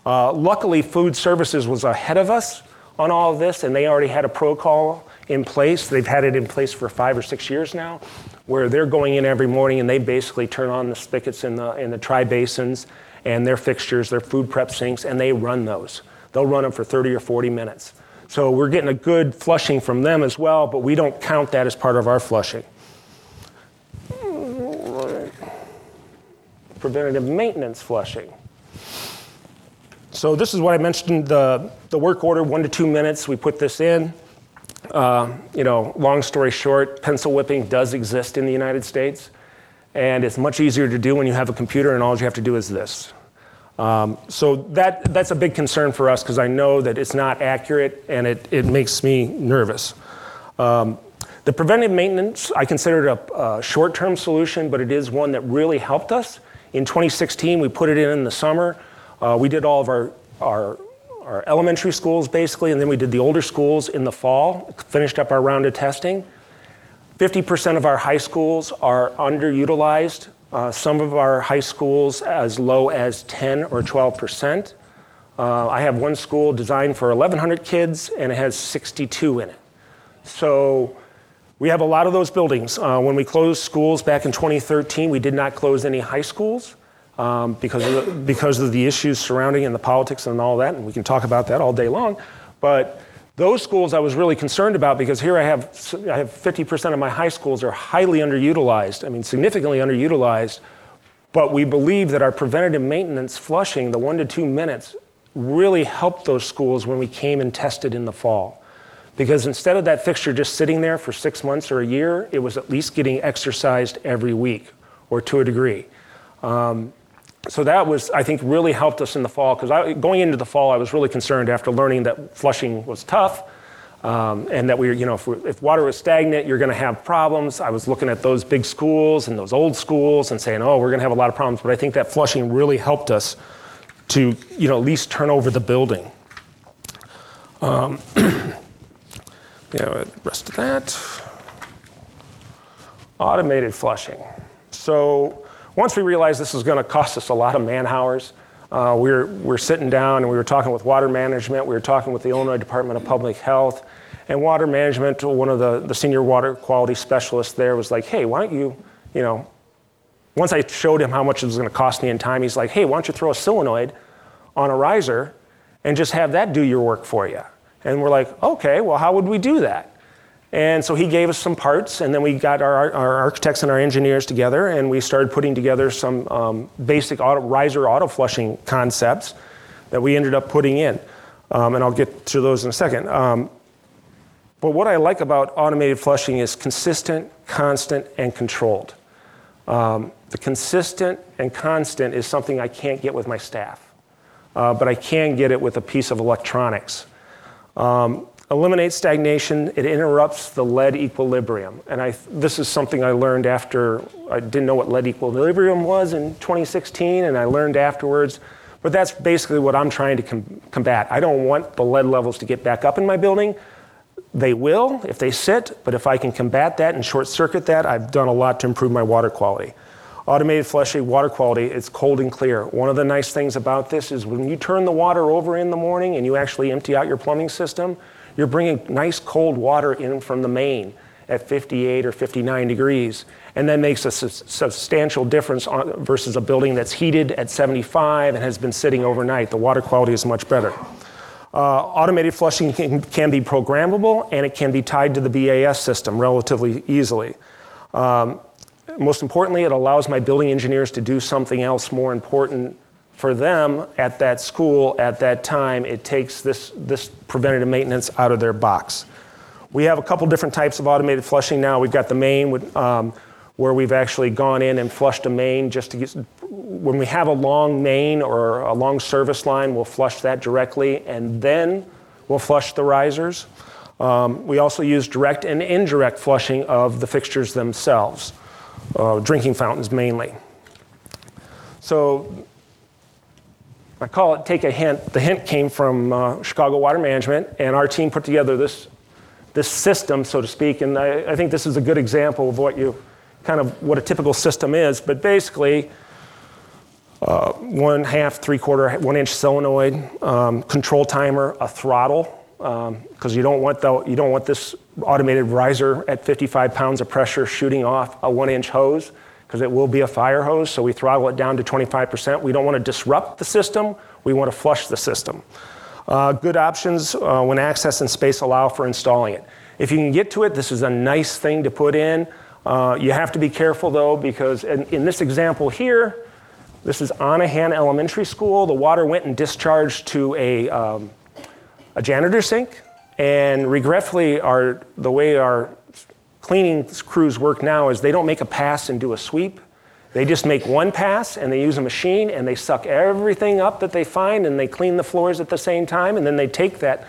Uh, luckily, food services was ahead of us on all of this, and they already had a protocol in place. They've had it in place for five or six years now, where they're going in every morning and they basically turn on the spigots in the, in the tri basins and their fixtures, their food prep sinks, and they run those. They'll run them for 30 or 40 minutes. So we're getting a good flushing from them as well, but we don't count that as part of our flushing. Preventative maintenance flushing. So this is what I mentioned, the, the work order, one to two minutes, we put this in. Uh, you know, long story short, pencil whipping does exist in the United States, and it's much easier to do when you have a computer and all you have to do is this. Um, so that, that's a big concern for us because I know that it's not accurate and it, it makes me nervous. Um, the preventive maintenance, I consider it a, a short term solution, but it is one that really helped us. In 2016, we put it in in the summer. Uh, we did all of our, our, our elementary schools basically, and then we did the older schools in the fall, finished up our round of testing. 50% of our high schools are underutilized uh, some of our high schools as low as 10 or 12 percent. Uh, I have one school designed for 1,100 kids and it has 62 in it. So we have a lot of those buildings. Uh, when we closed schools back in 2013, we did not close any high schools um, because, of the, because of the issues surrounding and the politics and all that, and we can talk about that all day long. But those schools I was really concerned about because here I have, I have 50% of my high schools are highly underutilized, I mean, significantly underutilized. But we believe that our preventative maintenance flushing, the one to two minutes, really helped those schools when we came and tested in the fall. Because instead of that fixture just sitting there for six months or a year, it was at least getting exercised every week or to a degree. Um, so that was, I think, really helped us in the fall because going into the fall, I was really concerned after learning that flushing was tough. Um, and that we, you know, if, if water was stagnant, you're going to have problems. I was looking at those big schools and those old schools and saying, oh, we're going to have a lot of problems. But I think that flushing really helped us to, you know, at least turn over the building. Um, [CLEARS THROAT] yeah, rest of that. Automated flushing. So once we realized this was going to cost us a lot of man hours, uh, we were, we were sitting down and we were talking with water management. We were talking with the Illinois Department of Public Health. And water management, one of the, the senior water quality specialists there was like, hey, why don't you, you know, once I showed him how much it was going to cost me in time, he's like, hey, why don't you throw a solenoid on a riser and just have that do your work for you? And we're like, okay, well, how would we do that? And so he gave us some parts, and then we got our, our architects and our engineers together, and we started putting together some um, basic auto, riser auto flushing concepts that we ended up putting in. Um, and I'll get to those in a second. Um, but what I like about automated flushing is consistent, constant, and controlled. Um, the consistent and constant is something I can't get with my staff, uh, but I can get it with a piece of electronics. Um, eliminates stagnation, it interrupts the lead equilibrium. And I, this is something I learned after I didn't know what lead equilibrium was in 2016, and I learned afterwards. But that's basically what I'm trying to com- combat. I don't want the lead levels to get back up in my building. They will if they sit, but if I can combat that and short circuit that, I've done a lot to improve my water quality. Automated flushing water quality, it's cold and clear. One of the nice things about this is when you turn the water over in the morning and you actually empty out your plumbing system, you're bringing nice cold water in from the main. at 58 or 59 degrees, and that makes a su- substantial difference on, versus a building that's heated at 75 and has been sitting overnight. The water quality is much better. Uh, automated flushing can, can, be programmable and it can be tied to the BAS system relatively easily. Um, most importantly, it allows my building engineers to do something else more important for them at that school at that time. It takes this, this preventative maintenance out of their box. We have a couple different types of automated flushing now. We've got the main, um, where we've actually gone in and flushed a main just to get, when we have a long main or a long service line, we'll flush that directly and then we'll flush the risers. Um, we also use direct and indirect flushing of the fixtures themselves, uh, drinking fountains mainly. So I call it take a hint. The hint came from uh, Chicago Water Management, and our team put together this, this system, so to speak. And I, I think this is a good example of what you kind of what a typical system is. But basically, uh, one half, three quarter, one inch solenoid, um, control timer, a throttle, because um, you don't want the, you don't want this automated riser at 55 pounds of pressure shooting off a one inch hose because it will be a fire hose. So we throttle it down to 25%. We don't want to disrupt the system. We want to flush the system. Uh, good options uh, when access and space allow for installing it. If you can get to it, this is a nice thing to put in. Uh, you have to be careful though because in, in this example here, this is Onahan Elementary School. The water went and discharged to a, um, a janitor sink. And regretfully, our, the way our cleaning crews work now is they don't make a pass and do a sweep. They just make one pass and they use a machine and they suck everything up that they find and they clean the floors at the same time. And then they take that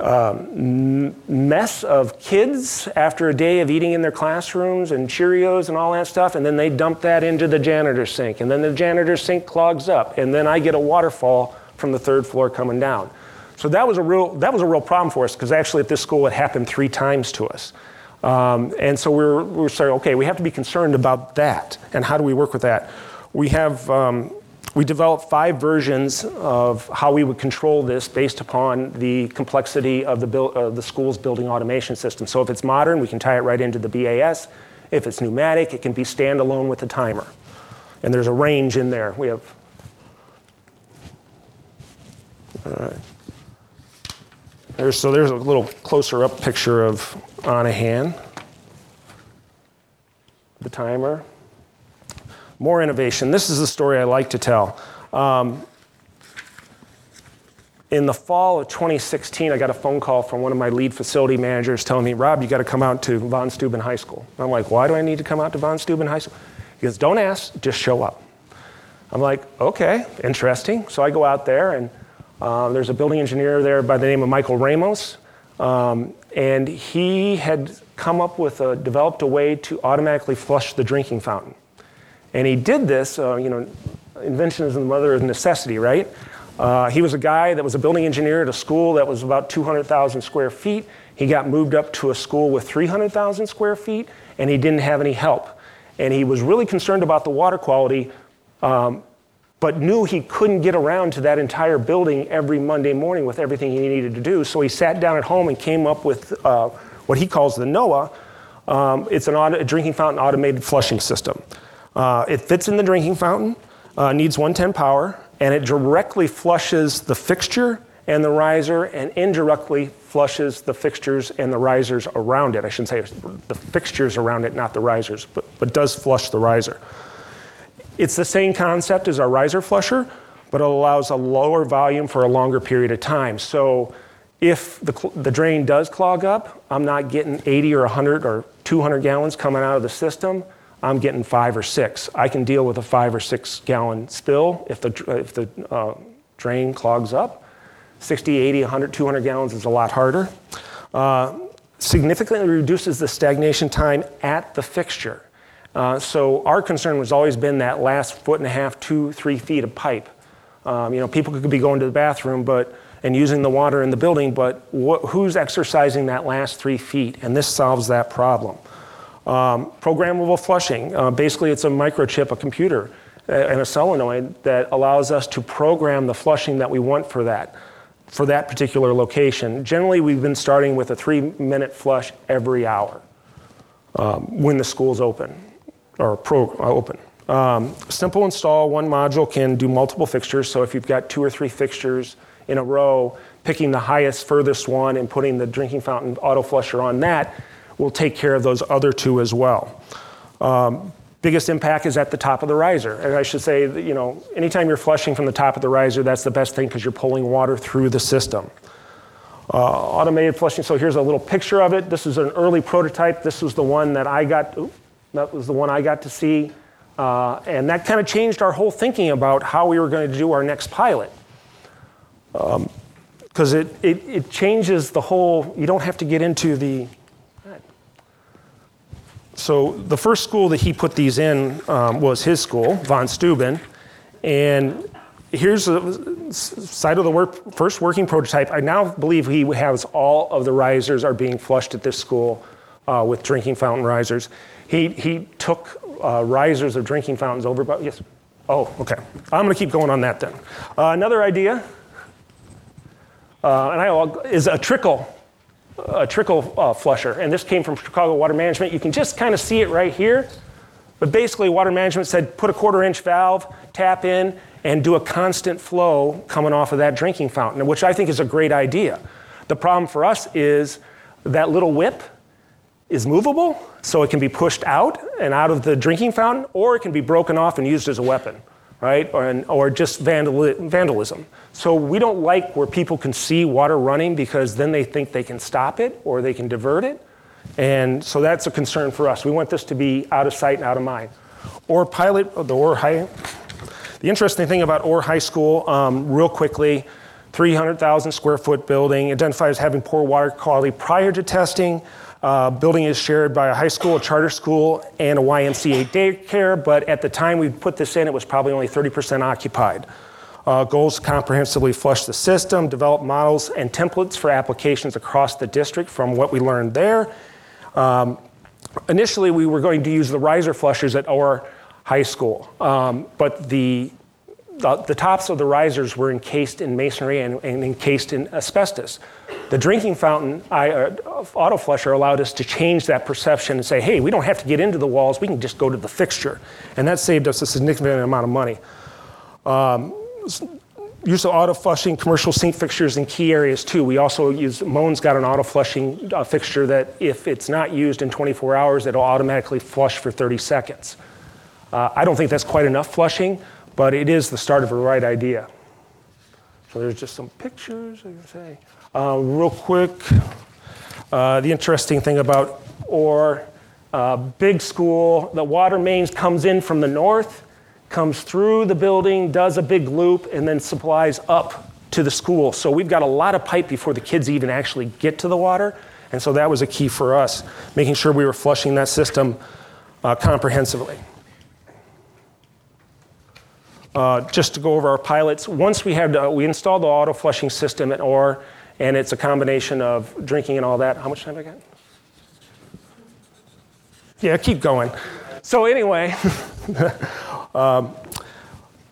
um, mess of kids after a day of eating in their classrooms and Cheerios and all that stuff, and then they dump that into the janitor sink, and then the janitor sink clogs up, and then I get a waterfall from the third floor coming down. So that was a real that was a real problem for us because actually at this school it happened three times to us. Um, and so we're, we were saying, okay, we have to be concerned about that, and how do we work with that? We have um, we developed five versions of how we would control this based upon the complexity of the, build, uh, the school's building automation system. So if it's modern, we can tie it right into the BAS. If it's pneumatic, it can be standalone with a timer. And there's a range in there. We have. All right. There's, so there's a little closer up picture of Onahan, the timer more innovation. This is the story I like to tell. Um, in the fall of 2016, I got a phone call from one of my lead facility managers telling me, Rob, you got to come out to Von Steuben High School. I'm like, why do I need to come out to Von Steuben High School? He goes, don't ask, just show up. I'm like, okay, interesting. So I go out there, and uh, there's a building engineer there by the name of Michael Ramos. Um, and he had come up with a, developed a way to automatically flush the drinking fountain. And he did this, uh, you know, invention is the mother of necessity, right? Uh, he was a guy that was a building engineer at a school that was about 200,000 square feet. He got moved up to a school with 300,000 square feet, and he didn't have any help. And he was really concerned about the water quality, um, but knew he couldn't get around to that entire building every Monday morning with everything he needed to do. So he sat down at home and came up with uh, what he calls the NOAA. Um, it's an auto, a drinking fountain automated flushing system. Uh, it fits in the drinking fountain, uh, needs 110 power, and it directly flushes the fixture and the riser and indirectly flushes the fixtures and the risers around it. I shouldn't say the fixtures around it, not the risers, but, but does flush the riser. It's the same concept as our riser flusher, but it allows a lower volume for a longer period of time. So if the, the drain does clog up, I'm not getting 80 or 100 or 200 gallons coming out of the system. I'm getting five or six. I can deal with a five or six gallon spill if the, if the uh, drain clogs up. 60, 80, 100, 200 gallons is a lot harder. Uh, significantly reduces the stagnation time at the fixture. Uh, so our concern has always been that last foot and a half, two, three feet of pipe. Um, you know, people could be going to the bathroom, but and using the water in the building, but wh- who's exercising that last three feet? And this solves that problem. Um, programmable flushing, uh, basically, it's a microchip, a computer, and a solenoid that allows us to program the flushing that we want for that. for that particular location. Generally, we've been starting with a three minute flush every hour um, when the school's open or pro, uh, open. Um, simple install, one module can do multiple fixtures. So if you've got two or three fixtures in a row, picking the highest, furthest one and putting the drinking fountain auto flusher on that will take care of those other two as well. Um, biggest impact is at the top of the riser. And I should say, that, you know, anytime you're flushing from the top of the riser, that's the best thing because you're pulling water through the system. Uh, automated flushing. So here's a little picture of it. This is an early prototype. This was the one that I got. That was the one I got to see, uh, and that kind of changed our whole thinking about how we were going to do our next pilot. Because um, it, it, it changes the whole. You don't have to get into the so the first school that he put these in um, was his school, von Steuben, and here's the side of the work, first working prototype. I now believe he has all of the risers are being flushed at this school uh, with drinking fountain risers. He, he took uh, risers of drinking fountains over, but yes. Oh, okay. I'm going to keep going on that then. Uh, another idea, uh, and I, is a trickle a trickle uh, flusher, and this came from Chicago Water Management. You can just kind of see it right here. But basically, Water Management said put a quarter inch valve, tap in, and do a constant flow coming off of that drinking fountain, which I think is a great idea. The problem for us is that little whip is movable, so it can be pushed out and out of the drinking fountain, or it can be broken off and used as a weapon right? Or, or just vandalism. So we don't like where people can see water running because then they think they can stop it or they can divert it. And so that's a concern for us. We want this to be out of sight and out of mind. Or pilot, the Orr High. The interesting thing about Orr High School, um, real quickly, 300,000 square foot building, identified as having poor water quality prior to testing. Uh, building is shared by a high school, a charter school, and a YMCA daycare, but at the time we put this in, it was probably only 30% occupied. Uh, goals comprehensively flush the system, develop models and templates for applications across the district from what we learned there. Um, initially, we were going to use the riser flushers at Orr High school, um, but the the, the, tops of the risers were encased in masonry and, and encased in asbestos. The drinking fountain I, uh, auto flusher allowed us to change that perception and say, hey, we don't have to get into the walls, we can just go to the fixture. And that saved us a significant amount of money. Um, use of auto flushing commercial sink fixtures in key areas too. We also use, Moen's got an auto flushing uh, fixture that if it's not used in 24 hours, it'll automatically flush for 30 seconds. Uh, I don't think that's quite enough flushing, but it is the start of a right idea. So there's just some pictures, say. Uh, real quick, uh, the interesting thing about Orr, uh, big school, the water mains comes in from the north, comes through the building, does a big loop, and then supplies up to the school. So we've got a lot of pipe before the kids even actually get to the water. And so that was a key for us, making sure we were flushing that system uh, comprehensively. Uh, just to go over our pilots, once we had uh, we installed the auto flushing system at Orr, and it's a combination of drinking and all that. How much time I got? Yeah, keep going. So anyway, [LAUGHS] um,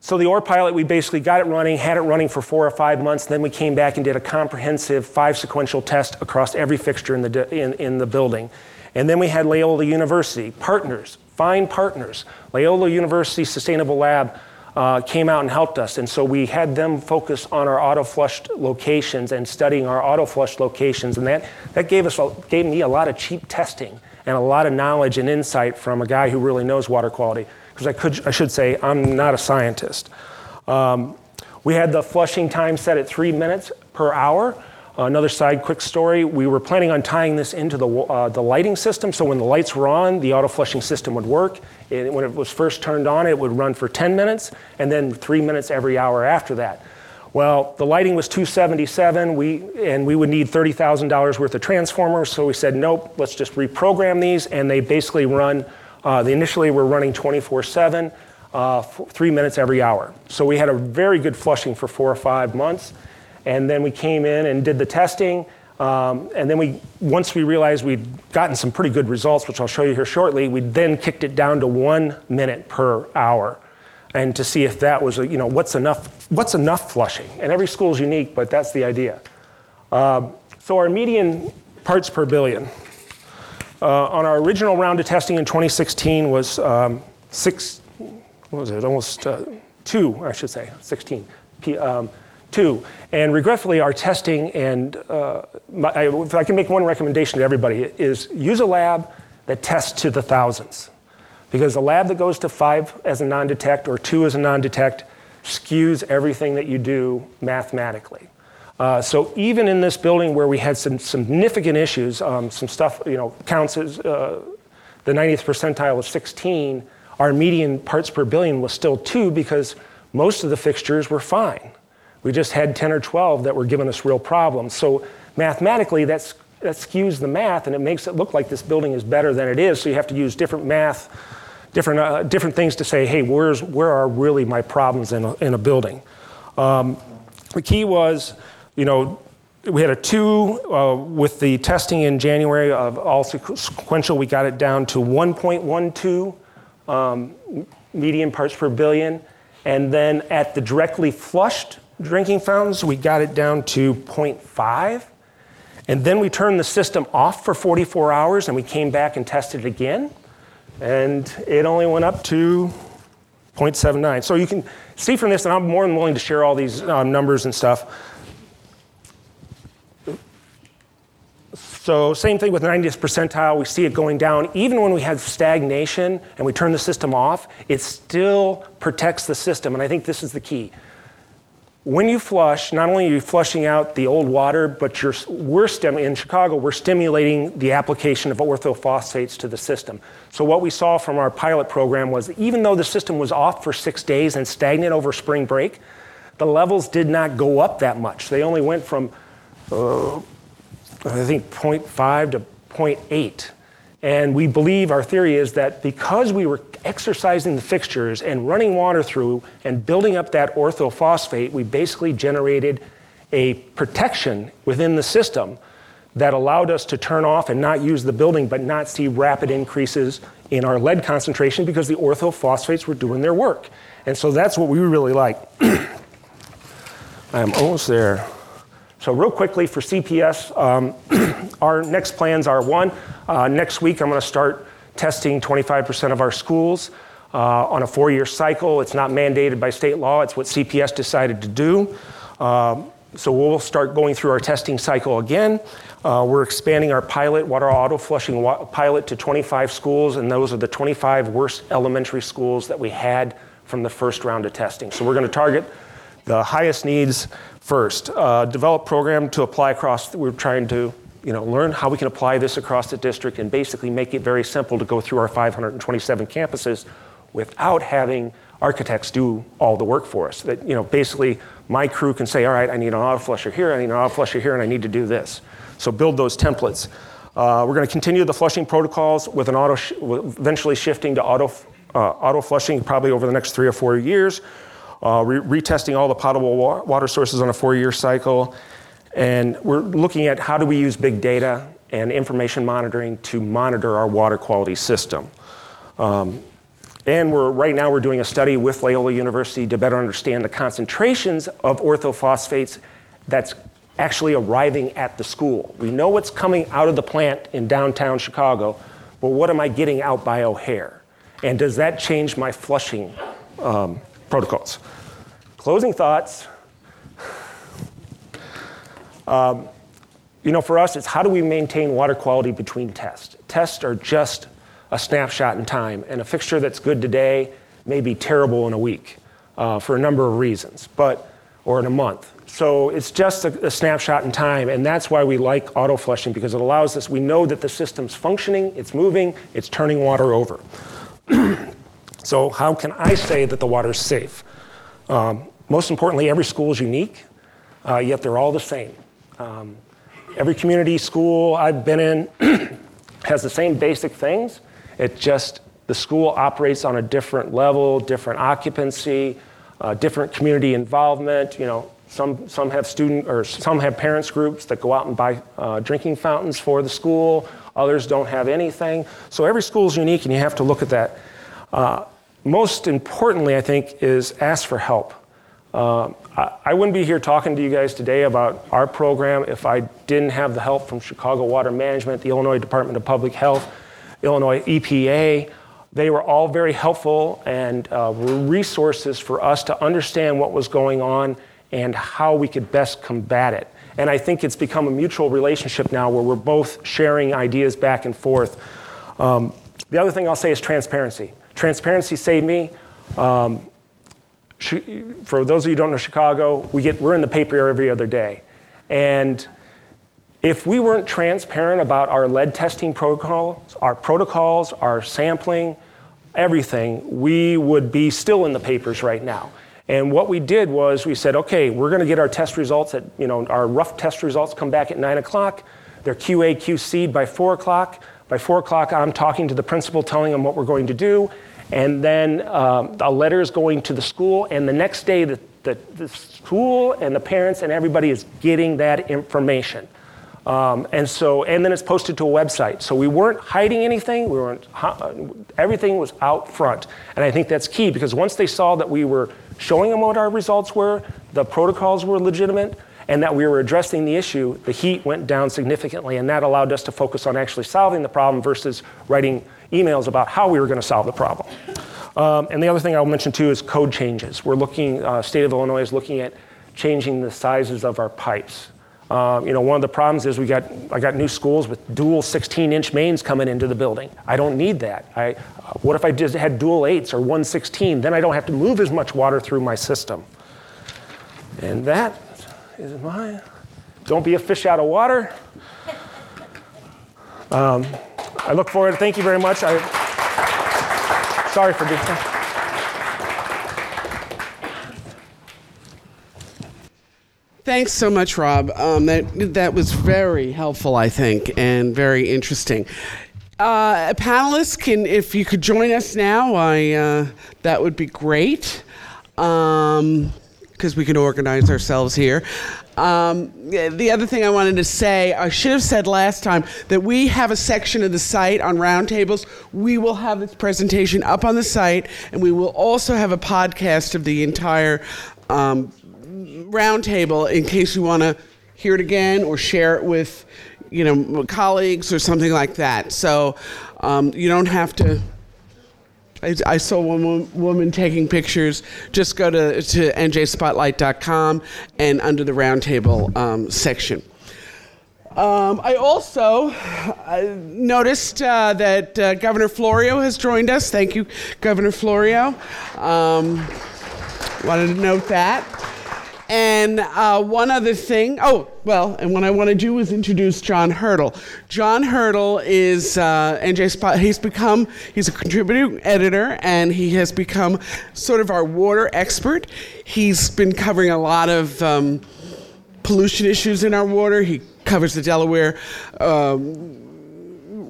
so the Orr pilot, we basically got it running, had it running for four or five months. Then we came back and did a comprehensive five sequential test across every fixture in the in, in the building, and then we had Loyola University partners, fine partners, Loyola University Sustainable Lab uh, came out and helped us. And so we had them focus on our auto flushed locations and studying our auto flushed locations. And that, that gave, us, gave me a lot of cheap testing and a lot of knowledge and insight from a guy who really knows water quality. Because I, could, I should say, I'm not a scientist. Um, we had the flushing time set at three minutes per hour. Another side quick story we were planning on tying this into the, uh, the lighting system so when the lights were on, the auto flushing system would work. It, when it was first turned on, it would run for 10 minutes and then three minutes every hour after that. Well, the lighting was 277, we, and we would need $30,000 worth of transformers, so we said, nope, let's just reprogram these, and they basically run, uh, they initially were running 24 7, uh, three minutes every hour. So we had a very good flushing for four or five months. And then we came in and did the testing. Um, and then we, once we realized we'd gotten some pretty good results, which I'll show you here shortly, we then kicked it down to one minute per hour. and to see if that was, you know, what's enough, what's enough flushing. And every school is unique, but that's the idea. Uh, so our median parts per billion uh, on our original round of testing in 2016 was um, six, what was it, almost uh, two, I should say, 16, P, um, two. And regretfully, our testing and uh, my, I, if I can make one recommendation to everybody is use a lab that tests to the thousands. Because a lab that goes to five as a non-detect or two as a non-detect skews everything that you do mathematically. Uh, so even in this building where we had some significant issues, um, some stuff, you know, counts as uh, the 90th percentile was 16, our median parts per billion was still two because most of the fixtures were fine. We just had 10 or 12 that were giving us real problems. So mathematically, that's, that skews the math and it makes it look like this building is better than it is. So you have to use different math, different, uh, different things to say, hey, where's, where are really my problems in a, in a building? Um, the key was, you know, we had a two uh, with the testing in January of all sequential. We got it down to 1.12 um, median parts per billion. And then at the directly flushed drinking fountains, we got it down to 0.5. And then we turned the system off for 44 hours and we came back and tested it again. And it only went up to 0.79. So you can see from this, and I'm more than willing to share all these uh, numbers and stuff. So same thing with 90th percentile, we see it going down. Even when we have stagnation and we turn the system off, it still protects the system. And I think this is the key when you flush, not only are you flushing out the old water, but you're, we're stim- in Chicago, we're stimulating the application of orthophosphates to the system. So what we saw from our pilot program was even though the system was off for six days and stagnant over spring break, the levels did not go up that much. They only went from, uh, I think, 0.5 to 0.8. And we believe, our theory is that because we were exercising the fixtures and running water through and building up that orthophosphate, we basically generated a protection within the system that allowed us to turn off and not use the building but not see rapid increases in our lead concentration because the orthophosphates were doing their work. And so that's what we really like. [CLEARS THROAT] I'm almost there. So, real quickly for CPS, um, [CLEARS THROAT] our next plans are one, uh, next week I'm going to start testing 25% of our schools uh, on a four year cycle. It's not mandated by state law, it's what CPS decided to do. Um, so, we'll start going through our testing cycle again. Uh, we're expanding our pilot, water auto flushing wa- pilot, to 25 schools, and those are the 25 worst elementary schools that we had from the first round of testing. So, we're going to target the highest needs first. Uh, develop program to apply across, we're trying to you know, learn how we can apply this across the district and basically make it very simple to go through our 527 campuses without having architects do all the work for us. That, you know, basically my crew can say, all right, I need an auto flusher here, I need an auto flusher here, and I need to do this. So build those templates. Uh, we're going to continue the flushing protocols with an auto, sh- eventually shifting to auto, uh, auto flushing probably over the next three or four years uh, re- retesting all the potable wa- water sources on a four year cycle. And we're looking at how do we use big data and information monitoring to monitor our water quality system. Um, and we're, right now we're doing a study with Loyola University to better understand the concentrations of orthophosphates that's actually arriving at the school. We know what's coming out of the plant in downtown Chicago, but what am I getting out by O'Hare? And does that change my flushing um, protocols. Closing thoughts. Um, you know, for us, it's how do we maintain water quality between tests? Tests are just a snapshot in time, and a fixture that's good today may be terrible in a week uh, for a number of reasons, but or in a month. So it's just a, a, snapshot in time, and that's why we like auto flushing because it allows us. We know that the system's functioning, it's moving, it's turning water over. [CLEARS THROAT] So, how can I say that the water is safe? Um, most importantly, every school is unique, uh, yet they're all the same. Um, every community school I've been in [CLEARS THROAT] has the same basic things. It just the school operates on a different level, different occupancy, uh, different community involvement. You know, some some have student or some have parents groups that go out and buy uh, drinking fountains for the school. Others don't have anything. So every school is unique, and you have to look at that. Uh, most importantly, I think, is ask for help. Uh, I, I wouldn't be here talking to you guys today about our program if I didn't have the help from Chicago Water Management, the Illinois Department of Public Health, Illinois EPA. They were all very helpful and uh, were resources for us to understand what was going on and how we could best combat it. And I think it's become a mutual relationship now where we're both sharing ideas back and forth. Um, the other thing I'll say is transparency. Transparency saved me. Um, for those of you who don't know Chicago, we get, we're in the paper every other day. And if we weren't transparent about our lead testing protocols, our protocols, our sampling, everything, we would be still in the papers right now. And what we did was we said, okay, we're going to get our test results at, you know, our rough test results come back at 9 o'clock. They're QA, QC'd by 4 o'clock. By 4 o'clock, I'm talking to the principal, telling him what we're going to do. And then um, a letter is going to the school. And the next day, the, the, the school and the parents and everybody is getting that information. Um, and so, and then it's posted to a website. So we weren't hiding anything. We weren't. Everything was out front, and I think that's key because once they saw that we were showing them what our results were, the protocols were legitimate, and that we were addressing the issue, the heat went down significantly, and that allowed us to focus on actually solving the problem versus writing emails about how we were going to solve the problem. Um, and the other thing I'll mention too is code changes. We're looking, uh, state of Illinois is looking at changing the sizes of our pipes. Um, you know, one of the problems is we got, I got new schools with dual 16 inch mains coming into the building. I don't need that. I, uh, what if I just had dual 8s or 116? Then I don't have to move as much water through my system. And that is my, don't be a fish out of water. [LAUGHS] Um, I look forward, to thank you very much. I, sorry for being. Thanks so much, Rob. Um, that that was very helpful, I think, and very interesting. Uh, panelists, can if you could join us now, I uh, that would be great. Um, because we can organize ourselves here. Um, the other thing I wanted to say, I should have said last time that we have a section of the site on roundtables. We will have this presentation up on the site, and we will also have a podcast of the entire um, roundtable in case you want to hear it again or share it with, you know, colleagues or something like that. So um, you don't have to. I, I, saw one woman taking pictures. Just go to, to njspotlight.com and under the roundtable um, section. Um, I also uh, noticed uh, that uh, Governor Florio has joined us. Thank you, Governor Florio. Um, wanted to note that. And uh, one other thing, oh, well, and what I want to do is introduce Jon Hurdle. Jon Hurdle is uh, NJ Spot, he's become, he's a contributing editor, and he has become sort of our water expert. He's been covering a lot of um, pollution issues in our water. He covers the Delaware. Um,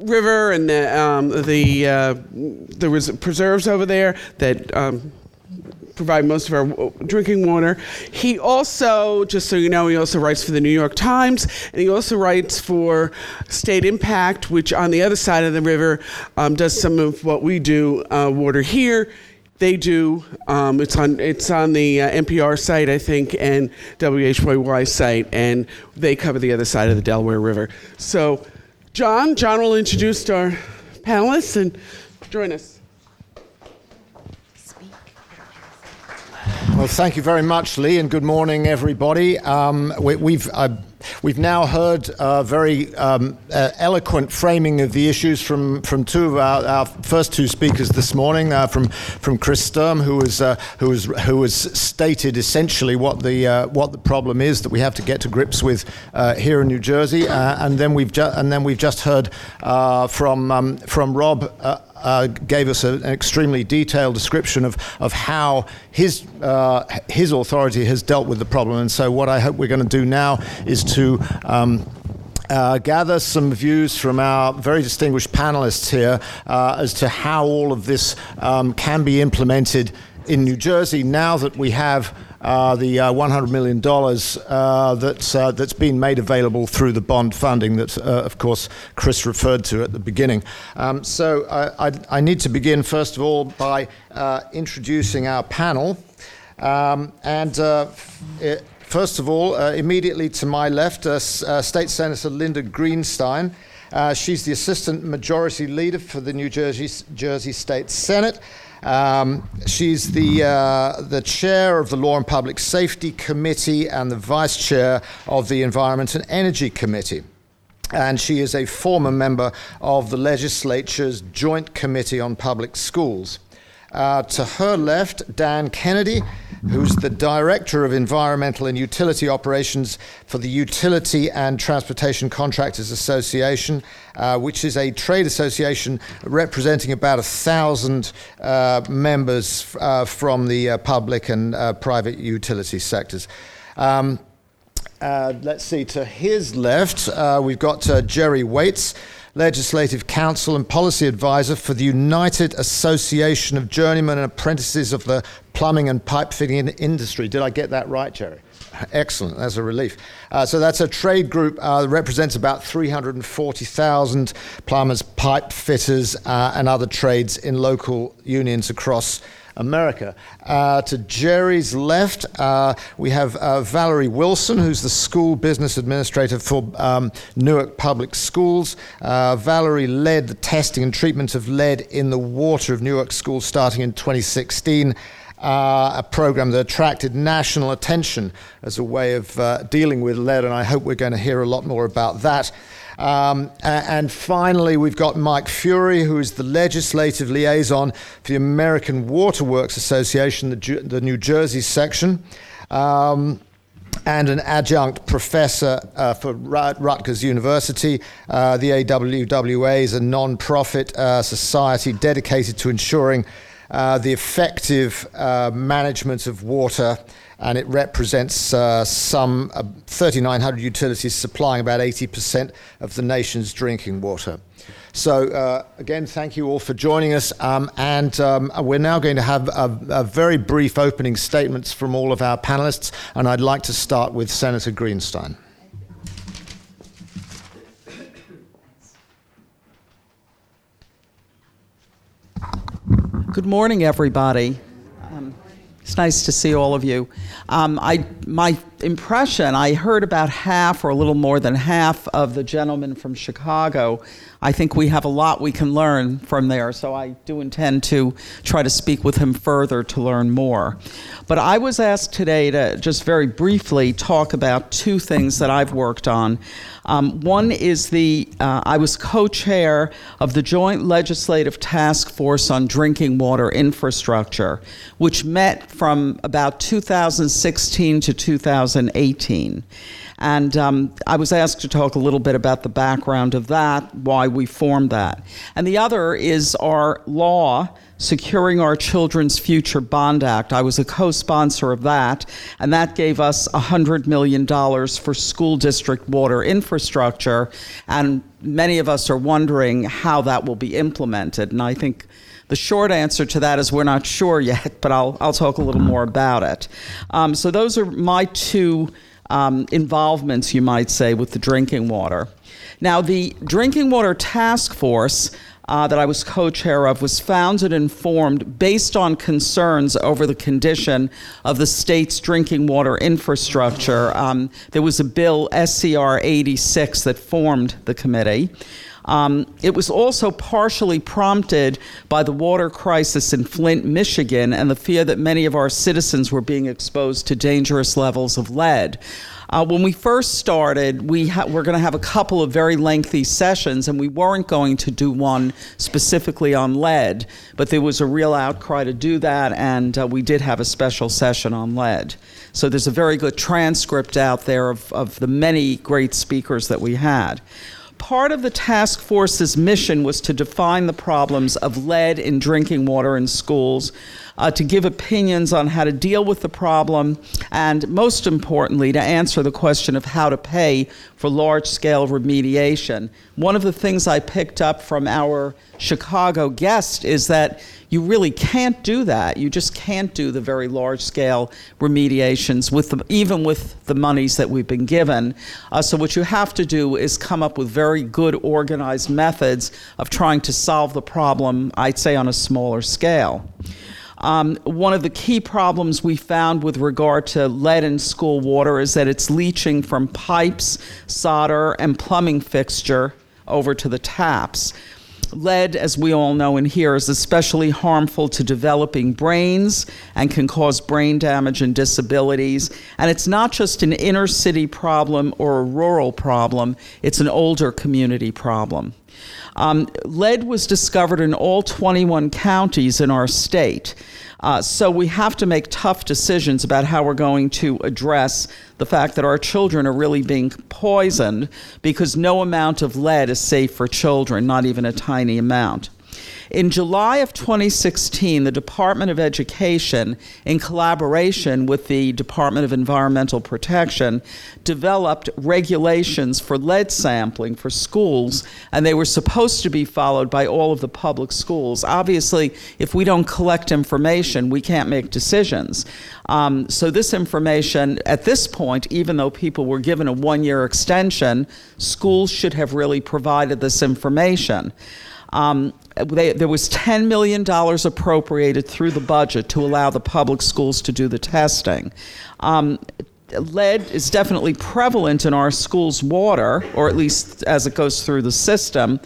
river and the um, the uh, there was preserves over there that um, provide most of our drinking water. He also, just so you know, he also writes for the New York Times, and he also writes for State Impact, which on the other side of the river um, does some of what we do, uh, water here. They do. Um, it's on. It's on the uh, NPR site, I think, and WHYY site, and they cover the other side of the Delaware River. So, John, John will introduce our panelists and join us. Well, thank you very much, Lee, and good morning, everybody. Um, we, have uh, we've now heard a very um, uh, eloquent framing of the issues from, from two of our, our first two speakers this morning, uh, from from Chris Sturm, who was uh, who was who has stated essentially what the uh, what the problem is that we have to get to grips with uh, here in New Jersey, and then we've ju- and then we've just heard from um, from Rob uh, gave us a, an extremely detailed description of, of how his, uh, his authority has dealt with the problem. And so, what I hope we're going to do now is to um, uh, gather some views from our very distinguished panelists here uh, as to how all of this um, can be implemented in New Jersey now that we have uh, the uh, $100 million uh, that's, uh, that's been made available through the bond funding that, uh, of course, Chris referred to at the beginning. Um, so I, I, I, need to begin, first of all, by introducing our panel. Um, and it, first of all, immediately to my left, State Senator Linda Greenstein. she's the Assistant Majority Leader for the New Jersey, Jersey State Senate. Um, she's the, uh, the chair of the Law and Public Safety Committee and the vice chair of the Environment and Energy Committee. And she is a former member of the legislature's Joint Committee on Public Schools. Uh, to her left, Dan Kennedy, who's the Director of Environmental and Utility Operations for the Utility and Transportation Contractors Association, uh, which is a trade association representing about a thousand uh, members uh, from the uh, public and uh, private utility sectors. Um, let's see, to his left, we've got Jerry Waits. Legislative Counsel and Policy Advisor for the United Association of Journeymen and Apprentices of the Plumbing and Pipe Fitting Industry. Did I get that right, Jerry? Excellent, that's a relief. Uh, so that's a trade group uh, that represents about 340,000 plumbers, pipe fitters, uh, and other trades in local unions across America. Uh, to Jerry's left, uh, we have uh, Valerie Wilson, who's the school business administrator for um, Newark Public Schools. Uh, Valerie led the testing and treatment of lead in the water of Newark schools starting in 2016. Uh, a program that attracted national attention as a way of uh, dealing with lead, and I hope we're going to hear a lot more about that. Um, and finally, we've got Mike Fury, who is the legislative liaison for the American Waterworks Association, the, the New Jersey section. Um, and an adjunct professor uh, for Rutgers University. Uh, the AWWA is a non profit uh, society dedicated to ensuring uh, the effective uh, management of water and it represents uh, some uh, 3,900 utilities supplying about 80% of the nation's drinking water. So, uh, again, thank you all for joining us. Um, and um, we're now going to have a, a, very brief opening statements from all of our panelists. And I'd like to start with Senator Greenstein. Good morning, everybody. Um, it's nice to see all of you. Um, I, my impression, I heard about half or a little more than half of the gentleman from Chicago. I think we have a lot we can learn from there, so I do intend to try to speak with him further to learn more. But I was asked today to just very briefly talk about two things that I've worked on. Um, one is the, uh, I was co chair of the Joint Legislative Task Force on Drinking Water Infrastructure, which met from about 2016 to 2018. And um, I was asked to talk a little bit about the background of that, why we formed that. And the other is our law Securing Our Children's Future Bond Act. I was a co sponsor of that, and that gave us $100 million for school district water infrastructure. And many of us are wondering how that will be implemented. And I think the short answer to that is we're not sure [LAUGHS] yet, but I'll, I'll talk a little more about it. Um, so, those are my two um, involvements, you might say, with the drinking water. Now, the Drinking Water Task Force uh, that I was co chair of was founded and formed based on concerns over the condition of the state's drinking water infrastructure. Um, there was a bill, SCR 86, that formed the committee. Um, it was also partially prompted by the water crisis in Flint, Michigan, and the fear that many of our citizens were being exposed to dangerous levels of lead. Uh, when we first started, we ha- were going to have a couple of very lengthy sessions, and we weren't going to do one specifically on lead, but there was a real outcry to do that, and uh, we did have a special session on lead. So there's a very good transcript out there of, of the many great speakers that we had part of the task force's mission was to define the problems of lead in drinking water in schools, uh, to give opinions on how to deal with the problem, and most importantly, to answer the question of how to pay for large scale remediation. One of the things I picked up from our Chicago guest is that you really can't do that. You just can't do the very large scale remediations with the, even with the monies that we've been given. Uh, so what you have to do is come up with very good organized methods of trying to solve the problem. I'd say on a smaller scale. Um, one of the key problems we found with regard to lead in school water is that it's leaching from pipes, solder, and plumbing fixture over to the taps. Lead, as we all know and hear, is especially harmful to developing brains and can cause brain damage and disabilities. And it's not just an inner city problem or a rural problem, it's an older community problem. Um, lead was discovered in all 21 counties in our state. Uh, so we have to make tough decisions about how we're going to address the fact that our children are really being poisoned because no amount of lead is safe for children, not even a tiny amount. In July of 2016, the Department of Education, in collaboration with the Department of Environmental Protection, developed regulations for lead sampling for schools, and they were supposed to be followed by all of the public schools. Obviously, if we don't collect information, we can't make decisions. Um, so, this information, at this point, even though people were given a one year extension, schools should have really provided this information. Um, they, there was $10 million appropriated through the budget to allow the public schools to do the testing. Um, lead is definitely prevalent in our schools' water, or at least as it goes through the system.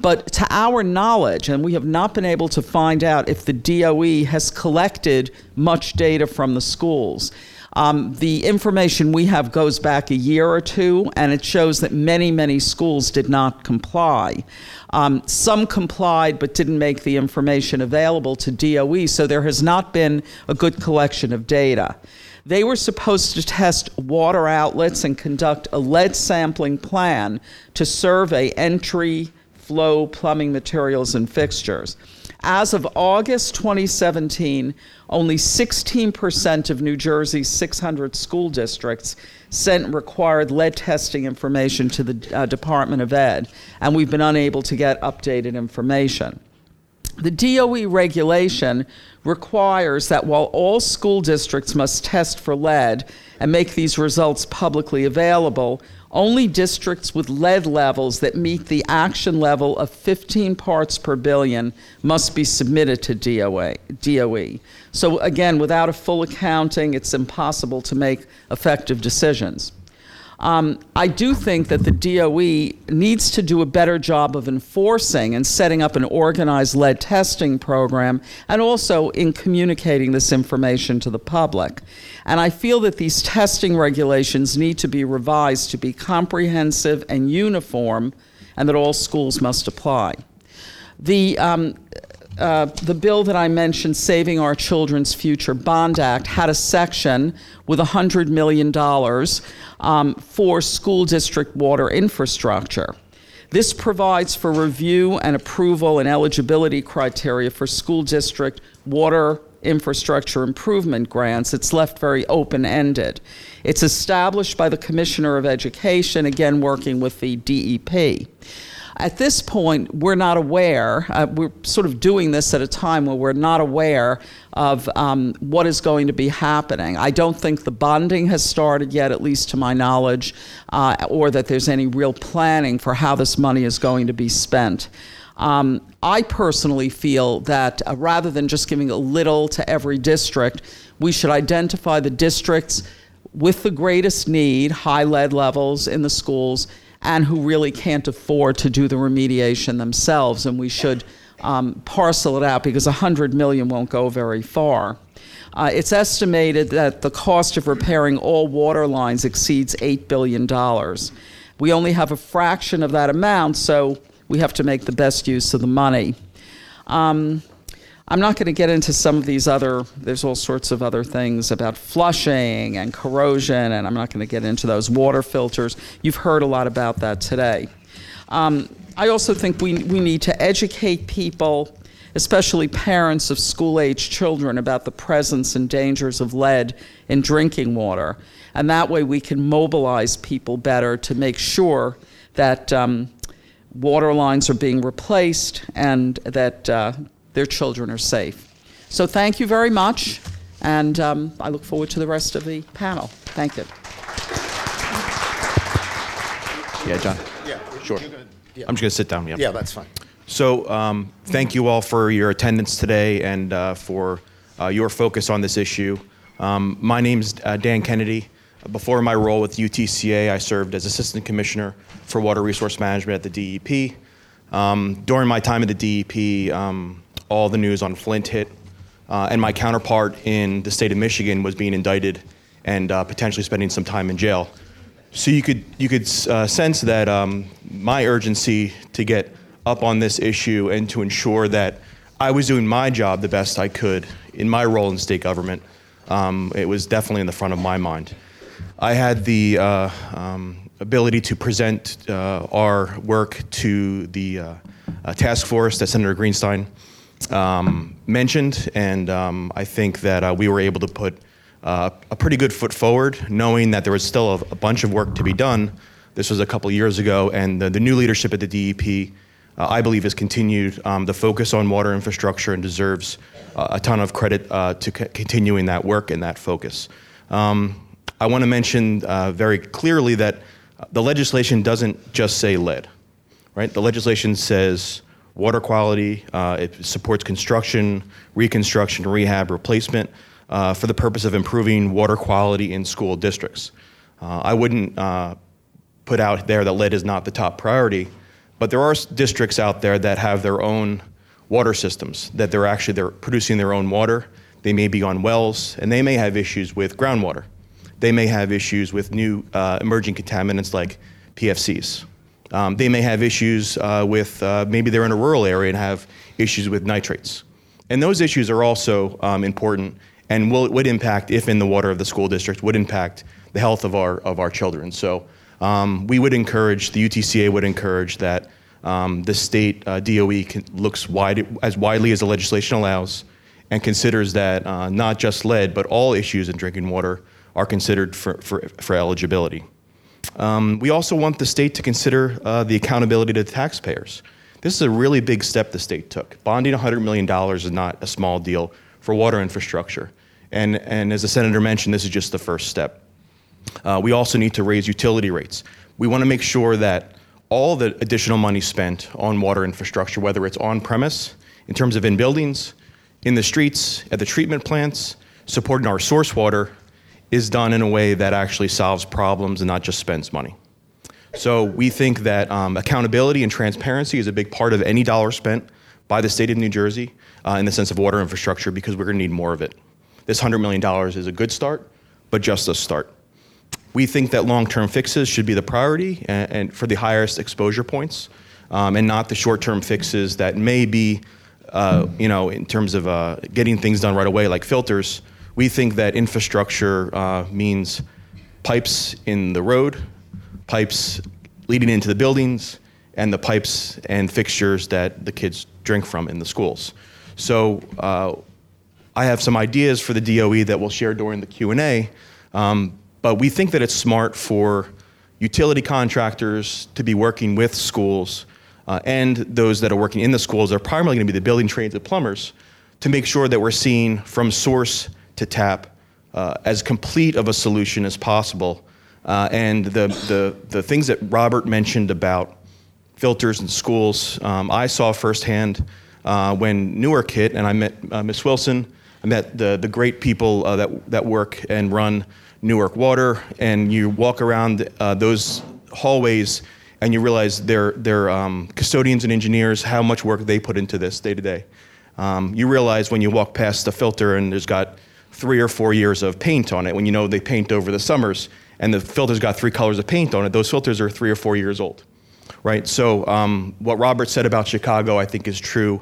But to our knowledge, and we have not been able to find out if the DOE has collected much data from the schools. Um, the information we have goes back a year or two, and it shows that many, many schools did not comply. Um, some complied but didn't make the information available to DOE, so there has not been a good collection of data. They were supposed to test water outlets and conduct a lead sampling plan to survey entry, flow, plumbing materials, and fixtures. As of August 2017, only 16% of New Jersey's 600 school districts sent required lead testing information to the uh, Department of Ed, and we've been unable to get updated information. The DOE regulation requires that while all school districts must test for lead and make these results publicly available, only districts with lead levels that meet the action level of 15 parts per billion must be submitted to DOA, DOE. So, again, without a full accounting, it's impossible to make effective decisions. Um, I do think that the DOE needs to do a better job of enforcing and setting up an organized lead testing program and also in communicating this information to the public. And I feel that these testing regulations need to be revised to be comprehensive and uniform and that all schools must apply. The um, uh, the bill that I mentioned, Saving Our Children's Future Bond Act, had a section with $100 million um, for school district water infrastructure. This provides for review and approval and eligibility criteria for school district water infrastructure improvement grants. It's left very open ended. It's established by the Commissioner of Education, again working with the DEP. At this point, we're not aware, uh, we're sort of doing this at a time where we're not aware of um, what is going to be happening. I don't think the bonding has started yet, at least to my knowledge, uh, or that there's any real planning for how this money is going to be spent. Um, I personally feel that uh, rather than just giving a little to every district, we should identify the districts with the greatest need, high lead levels in the schools, and who really can't afford to do the remediation themselves. And we should um, parcel it out because 100 million won't go very far. Uh, it's estimated that the cost of repairing all water lines exceeds $8 billion. We only have a fraction of that amount, so we have to make the best use of the money. Um, I'm not going to get into some of these other, there's all sorts of other things about flushing and corrosion, and I'm not going to get into those water filters. You've heard a lot about that today. Um, I also think we, we need to educate people especially parents of school age children, about the presence and dangers of lead in drinking water. And that way we can mobilize people better to make sure that um, water lines are being replaced and that uh, their children are safe. So thank you very much, and um, I look forward to the rest of the panel. Thank you. Yeah, John. Yeah, Sure. gonna- yeah. I'm just going to sit down. Yeah. Yeah, that's fine. So, um, thank you all for your attendance today and uh, for uh, your focus on this issue. Um, my name's uh, Dan Kennedy. Before my role with UTCA, I served as Assistant Commissioner for Water Resource Management at the DEP. Um, during my time at the DEP, um, all the news on Flint hit, uh, and my counterpart in the state of Michigan was being indicted and uh, potentially spending some time in jail. So you could you could uh, sense that um, my urgency to get up on this issue and to ensure that I was doing my job the best I could in my role in state government. Um, it was definitely in the front of my mind. I had the uh, um, ability to present uh, our work to the uh, task force that Senator Greenstein um, mentioned, and um, I think that uh, we were able to put uh, a pretty good foot forward, knowing that there was still a, a bunch of work to be done. This was a couple years ago, and the, the new leadership at the DEP, uh, I believe, has continued um, the focus on water infrastructure and deserves uh, a ton of credit uh, to c- continuing that work and that focus. Um, I want to mention uh, very clearly that the legislation doesn't just say lead, right? The legislation says water quality, uh, it supports construction, reconstruction, rehab, replacement uh, for the purpose of improving water quality in school districts. Uh, I wouldn't uh, put out there that lead is not the top priority, but there are districts out there that have their own water systems, that they're actually they're producing their own water. They may be on wells, and they may have issues with groundwater. They may have issues with new uh, emerging contaminants like PFCs. Um, they may have issues uh, with uh, maybe they're in a rural area and have issues with nitrates. And those issues are also um, important and will, would impact, if in the water of the school district, would impact the health of our, of our children. So um, we would encourage, the UTCA would encourage that um, the state uh, DOE can, looks wide, as widely as the legislation allows and considers that uh, not just lead, but all issues in drinking water are considered for, for, for eligibility. Um, we also want the state to consider uh, the accountability to the taxpayers. This is a really big step the state took. Bonding $100 million is not a small deal for water infrastructure. And, and as the senator mentioned, this is just the first step. Uh, we also need to raise utility rates. We want to make sure that all the additional money spent on water infrastructure, whether it's on premise, in terms of in buildings, in the streets, at the treatment plants, supporting our source water, is done in a way that actually solves problems and not just spends money. So we think that um, accountability and transparency is a big part of any dollar spent by the state of New Jersey uh, in the sense of water infrastructure because we're going to need more of it. This $100 million is a good start, but just a start. We think that long-term fixes should be the priority and, and for the highest exposure points, um, and not the short-term fixes that may be, uh, you know, in terms of uh, getting things done right away, like filters. We think that infrastructure uh, means pipes in the road, pipes leading into the buildings, and the pipes and fixtures that the kids drink from in the schools. So uh, I have some ideas for the DOE that we'll share during the Q&A, um, but we think that it's smart for utility contractors to be working with schools uh, and those that are working in the schools are primarily going to be the building trades and plumbers to make sure that we're seeing from source to tap uh, as complete of a solution as possible. Uh, and the, the, the things that Robert mentioned about filters in schools, um, I saw firsthand uh, when Newark hit, and I met uh, Miss Wilson. I met the, the great people uh, that, that work and run Newark Water, and you walk around uh, those hallways and you realize they're, they're um, custodians and engineers, how much work they put into this day to day. Um, you realize when you walk past the filter and there's got three or four years of paint on it, when you know they paint over the summers, and the filter's got three colors of paint on it, those filters are three or four years old, right? So um, what Robert said about Chicago, I think, is true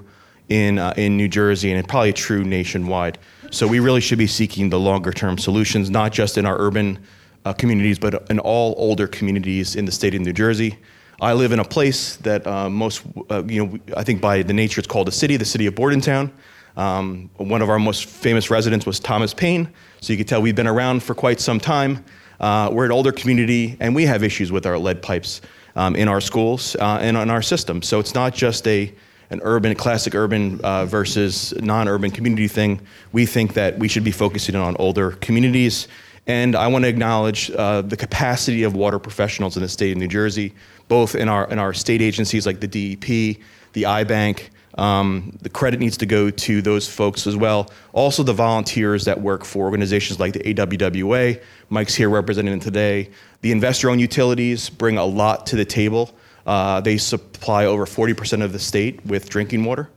in uh, in New Jersey, and probably true nationwide. So we really should be seeking the longer term solutions, not just in our urban uh, communities, but in all older communities in the state of New Jersey. I live in a place that uh, most, uh, you know, I think by the nature it's called a city, the city of Bordentown. Um, one of our most famous residents was Thomas Paine, so you can tell we've been around for quite some time. Uh, we're an older community, and we have issues with our lead pipes um, in our schools uh, and in our system. So it's not just a an urban, classic urban uh, versus non-urban community thing. We think that we should be focusing on older communities. And I want to acknowledge uh, the capacity of water professionals in the state of New Jersey, both in our in our state agencies like the DEP, the IBank, um, the credit needs to go to those folks as well. Also, the volunteers that work for organizations like the AWWA. Mike's here representing them today. The investor owned utilities bring a lot to the table. Uh, they supply over 40% of the state with drinking water.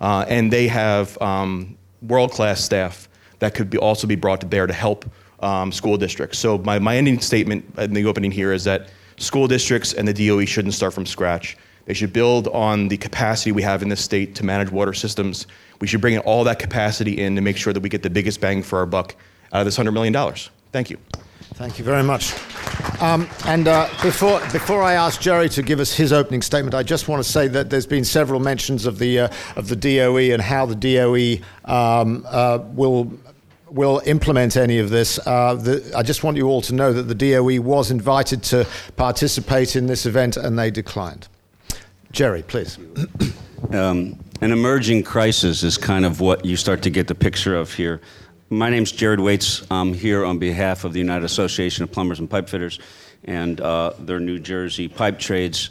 Uh, and they have um, world class staff that could be also be brought to bear to help um, school districts. So, my, my ending statement in the opening here is that school districts and the DOE shouldn't start from scratch. They should build on the capacity we have in this state to manage water systems. We should bring in all that capacity in to make sure that we get the biggest bang for our buck out of this $100 million. Thank you. Thank you very much. Um, and uh, before, before I ask Jerry to give us his opening statement, I just want to say that there's been several mentions of the, uh, of the DOE and how the DOE um, uh, will will implement any of this. Uh, the, I just want you all to know that the DOE was invited to participate in this event and they declined. Jerry, please. Um, an emerging crisis is kind of what you start to get the picture of here. My name's Jared Waits. I'm here on behalf of the United Association of Plumbers and Pipefitters and uh, their New Jersey pipe trades.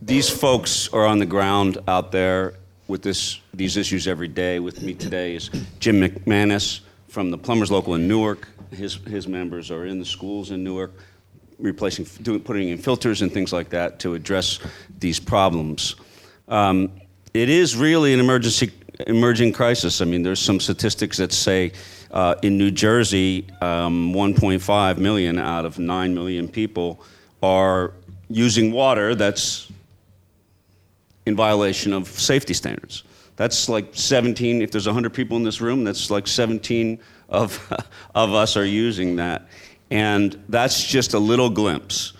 These folks are on the ground out there with this, these issues every day. With me today is Jim McManus from the Plumbers Local in Newark. His, his members are in the schools in Newark replacing, doing, putting in filters and things like that to address these problems. Um, it is really an emergency, emerging crisis. I mean, there's some statistics that say uh, in New Jersey, um, 1.5 million out of 9 million people are using water that's in violation of safety standards. That's like 17, if there's 100 people in this room, that's like 17 of, [LAUGHS] of us are using that. And that's just a little glimpse.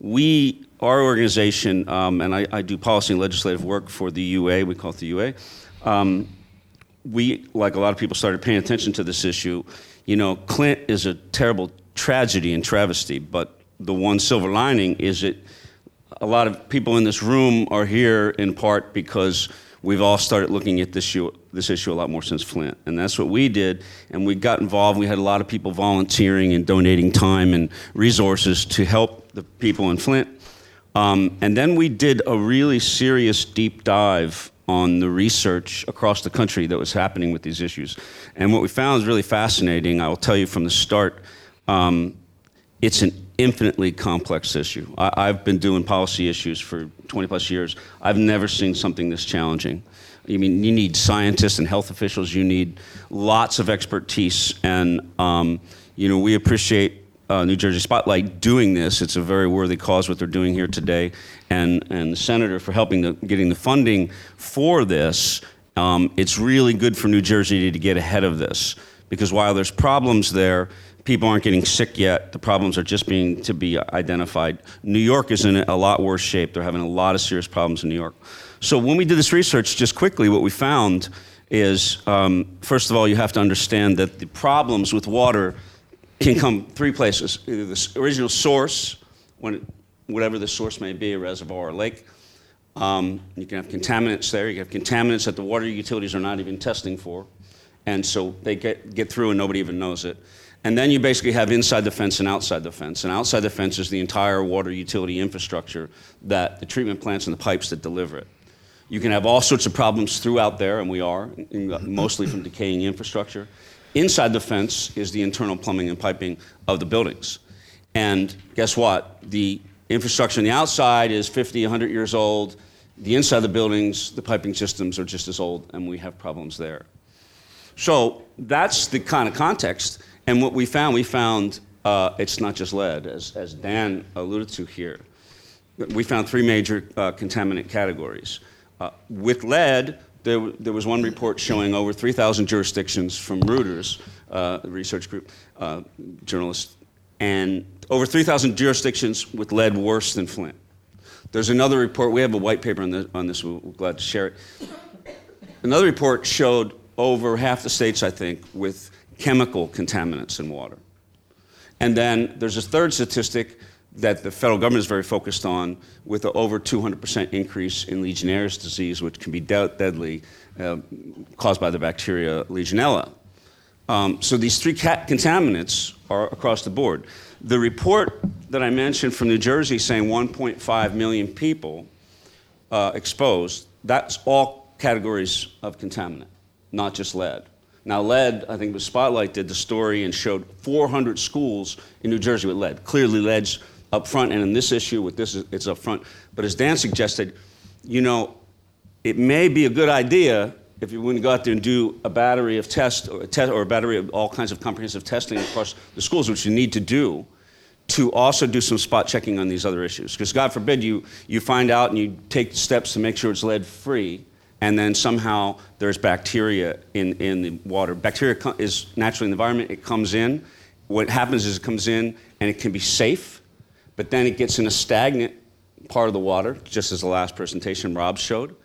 We, our organization, um, and I, I, do policy and legislative work for the UA, we call it the UA. Um, we, like a lot of people, started paying attention to this issue. You know, Flint is a terrible tragedy and travesty, but the one silver lining is that a lot of people in this room are here in part because we've all started looking at this issue, this issue a lot more since Flint. And that's what we did. And we got involved. We had a lot of people volunteering and donating time and resources to help the people in Flint. Um, and then we did a really serious deep dive on the research across the country that was happening with these issues. And what we found is really fascinating. I will tell you from the start, um, it's an infinitely complex issue. I, have been doing policy issues for 20 plus years. I've never seen something this challenging. I mean, you need scientists and health officials. You need lots of expertise, and um, you know we appreciate uh, New Jersey Spotlight doing this. It's a very worthy cause what they're doing here today, and and the senator for helping the, getting the funding for this. Um, it's really good for New Jersey to get ahead of this because while there's problems there, people aren't getting sick yet. The problems are just being to be identified. New York is in a lot worse shape. They're having a lot of serious problems in New York. So when we did this research, just quickly, what we found is um, first of all, you have to understand that the problems with water can come [LAUGHS] three places: either the original source, when it, whatever the source may be, a reservoir or a lake. Um, you can have contaminants there. You can have contaminants that the water utilities are not even testing for, and so they get get through and nobody even knows it. And then you basically have inside the fence and outside the fence. And outside the fence is the entire water utility infrastructure that the treatment plants and the pipes that deliver it. You can have all sorts of problems throughout there, and we are, mostly from decaying infrastructure. Inside the fence is the internal plumbing and piping of the buildings. And guess what? The infrastructure on the outside is 50, 100 years old. The inside of the buildings, the piping systems are just as old, and we have problems there. So that's the kind of context. And what we found, we found uh, it's not just lead, as, as Dan alluded to here. We found three major uh, contaminant categories. Uh, with lead, there, there, was one report showing over 3,000 jurisdictions from Reuters, uh, research group, uh, journalists, and over 3,000 jurisdictions with lead worse than Flint. There's another report. We have a white paper on this. On this. We're glad to share it. Another report showed over half the states, I think, with chemical contaminants in water. And then there's a third statistic that the federal government is very focused on with an over 200% increase in Legionnaire's disease, which can be deadly, uh, caused by the bacteria Legionella. Um, so these three contaminants are across the board. The report that I mentioned from New Jersey saying 1.5 million people uh, exposed, that's all categories of contaminant, not just lead. Now, lead, I think the Spotlight did the story and showed 400 schools in New Jersey with lead. Clearly, lead's up front, and in this issue with this, it's up front. But as Dan suggested, you know, it may be a good idea if you wouldn't go out there and do a battery of tests or a, or a battery of all kinds of comprehensive testing across the schools, which you need to do, to also do some spot checking on these other issues. Because God forbid you, you find out and you take steps to make sure it's lead free, and then somehow there's bacteria in, in the water. Bacteria is naturally in the environment, it comes in. What happens is it comes in and it can be safe, but then it gets in a stagnant part of the water, just as the last presentation Rob showed.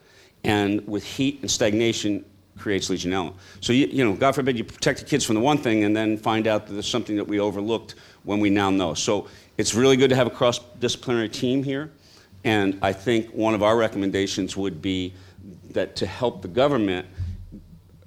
And with heat and stagnation, creates Legionella. So, you, you know, God forbid you protect the kids from the one thing and then find out that there's something that we overlooked when we now know. So, it's really good to have a cross disciplinary team here. And I think one of our recommendations would be that to help the government,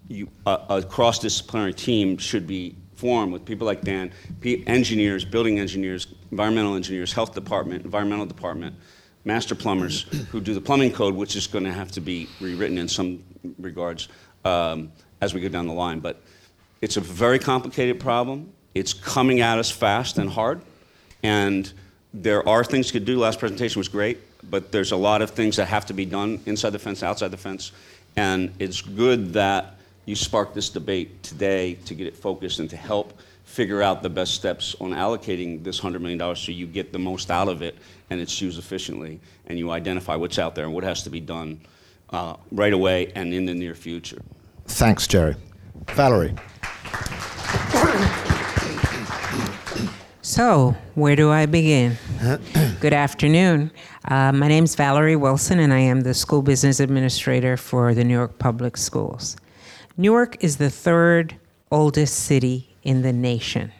you, a, a cross-disciplinary team should be formed with people like Dan, engineers, building engineers, environmental engineers, health department, environmental department, master plumbers [CLEARS THROAT] who do the plumbing code, which is going to have to be rewritten in some regards um, as we go down the line. But it's a very complicated problem. It's coming at us fast and hard, and there are things you could do. Last presentation was great but there's a lot of things that have to be done inside the fence, outside the fence. And it's good that you sparked this debate today to get it focused and to help figure out the best steps on allocating this $100 million so you get the most out of it and it's used efficiently and you identify what's out there and what has to be done uh, right away and in the near future. Thanks, Jerry. Valerie. So, where do I begin? [CLEARS THROAT] Good afternoon. Uh, my name is Valerie Wilson, and I am the school business administrator for the Newark Public Schools. Newark is the third oldest city in the nation.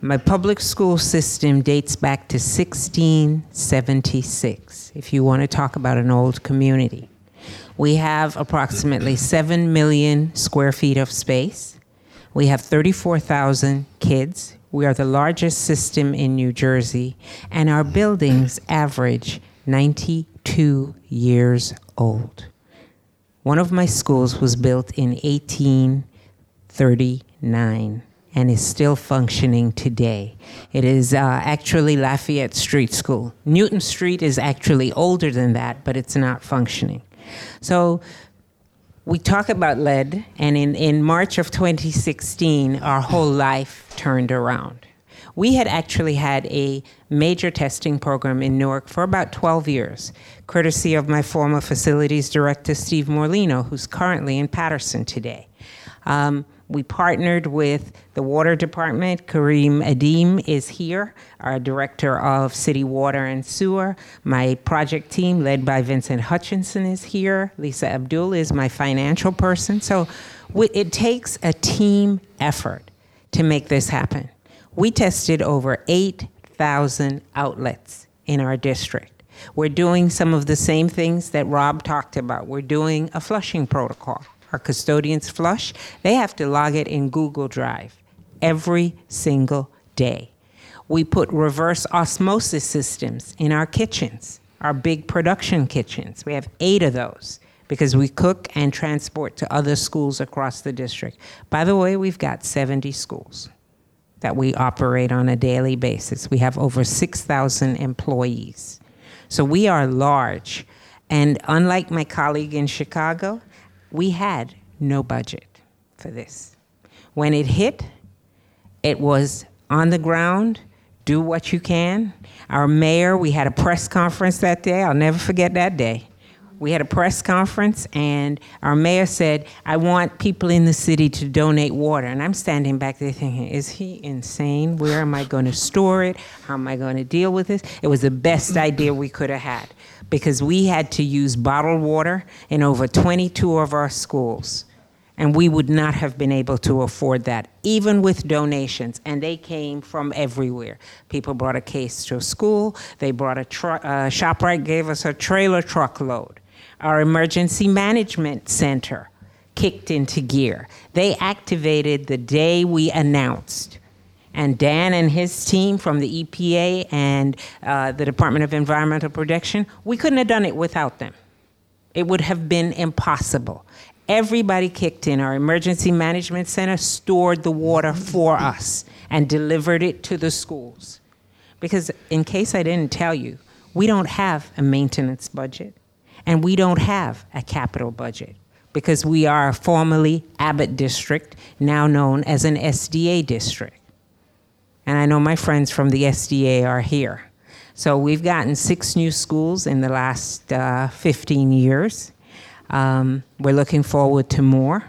My public school system dates back to 1676, if you want to talk about an old community. We have approximately [CLEARS THROAT] 7 million square feet of space. We have 34,000 kids we are the largest system in New Jersey, and our buildings average 92 years old. One of my schools was built in 1839 and is still functioning today. It is uh, actually Lafayette Street School. Newton Street is actually older than that, but it's not functioning. So we talk about lead, and in, in March of 2016, our whole life turned around. We had actually had a major testing program in Newark for about 12 years, courtesy of my former facilities director, Steve Morlino, who's currently in Paterson today. Um, we partnered with the water department. Kareem Adeem is here, our director of city water and sewer. My project team, led by Vincent Hutchinson, is here. Lisa Abdul is my financial person. So it takes a team effort to make this happen. We tested over 8,000 outlets in our district. We're doing some of the same things that Rob talked about. We're doing a flushing protocol our custodians flush, they have to log it in Google Drive every single day. We put reverse osmosis systems in our kitchens, our big production kitchens. We have eight of those because we cook and transport to other schools across the district. By the way, we've got 70 schools that we operate on a daily basis. We have over 6,000 employees. So we are large. And unlike my colleague in Chicago, we had no budget for this. When it hit, it was on the ground, do what you can. Our mayor, we had a press conference that day. I'll never forget that day. We had a press conference, and our mayor said, I want people in the city to donate water. And I'm standing back there thinking, is he insane? Where am I going to store it? How am I going to deal with this? It was the best idea we could have had because we had to use bottled water in over 22 of our schools. And we would not have been able to afford that, even with donations. And they came from everywhere. People brought a case to a school. They brought a truck. Uh, ShopRite gave us a trailer truckload. Our emergency management center kicked into gear. They activated the day we announced. And Dan and his team from the EPA and uh, the Department of Environmental Protection, we couldn't have done it without them. It would have been impossible. Everybody kicked in. Our emergency management center stored the water for us and delivered it to the schools. Because, in case I didn't tell you, we don't have a maintenance budget and we don't have a capital budget because we are formerly Abbott District, now known as an SDA district. And I know my friends from the SDA are here. So we've gotten six new schools in the last uh, 15 years. Um, we're looking forward to more,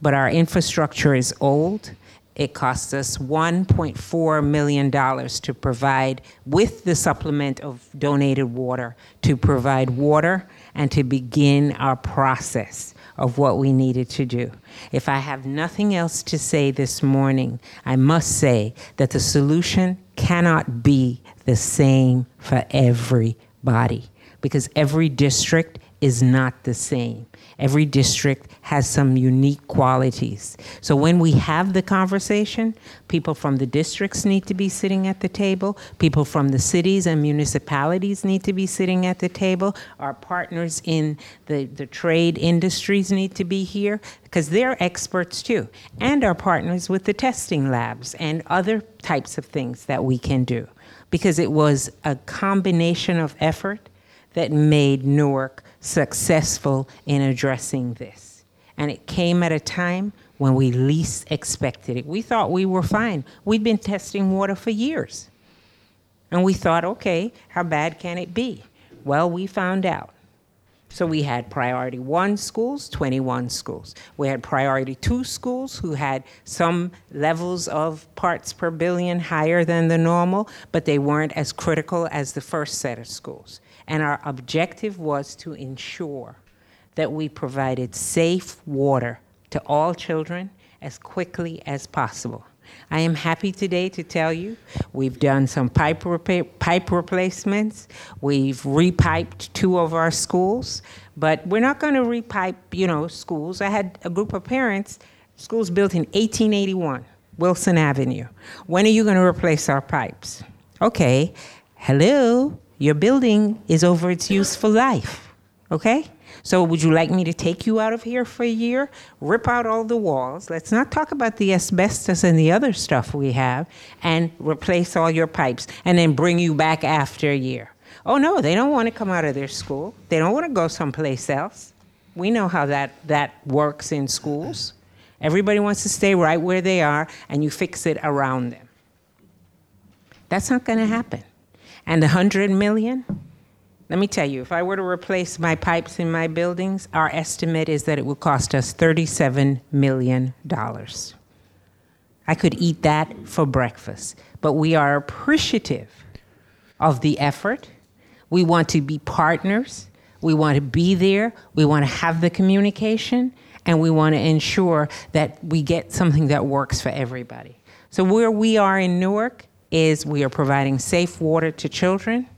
but our infrastructure is old. It costs us $1.4 million to provide, with the supplement of donated water, to provide water and to begin our process of what we needed to do. If I have nothing else to say this morning, I must say that the solution cannot be the same for everybody because every district is not the same. Every district has some unique qualities. So when we have the conversation, people from the districts need to be sitting at the table, people from the cities and municipalities need to be sitting at the table, our partners in the, the trade industries need to be here because they're experts too, and our partners with the testing labs and other types of things that we can do. Because it was a combination of effort that made Newark successful in addressing this. And it came at a time when we least expected it. We thought we were fine. We'd been testing water for years. And we thought, okay, how bad can it be? Well, we found out. So we had priority one schools, 21 schools. We had priority two schools who had some levels of parts per billion higher than the normal, but they weren't as critical as the first set of schools. And our objective was to ensure that we provided safe water to all children as quickly as possible. I am happy today to tell you we've done some pipe, repa- pipe replacements. We've repiped two of our schools, but we're not going to repipe, you know, schools. I had a group of parents, schools built in 1881, Wilson Avenue. When are you going to replace our pipes? Okay, hello, your building is over its useful life. Okay? So, would you like me to take you out of here for a year, rip out all the walls? Let's not talk about the asbestos and the other stuff we have, and replace all your pipes, and then bring you back after a year. Oh, no, they don't want to come out of their school. They don't want to go someplace else. We know how that, that works in schools. Everybody wants to stay right where they are, and you fix it around them. That's not going to happen. And the 100 million? Let me tell you, if I were to replace my pipes in my buildings, our estimate is that it would cost us $37 million. I could eat that for breakfast. But we are appreciative of the effort. We want to be partners. We want to be there. We want to have the communication. And we want to ensure that we get something that works for everybody. So, where we are in Newark, is we are providing safe water to children.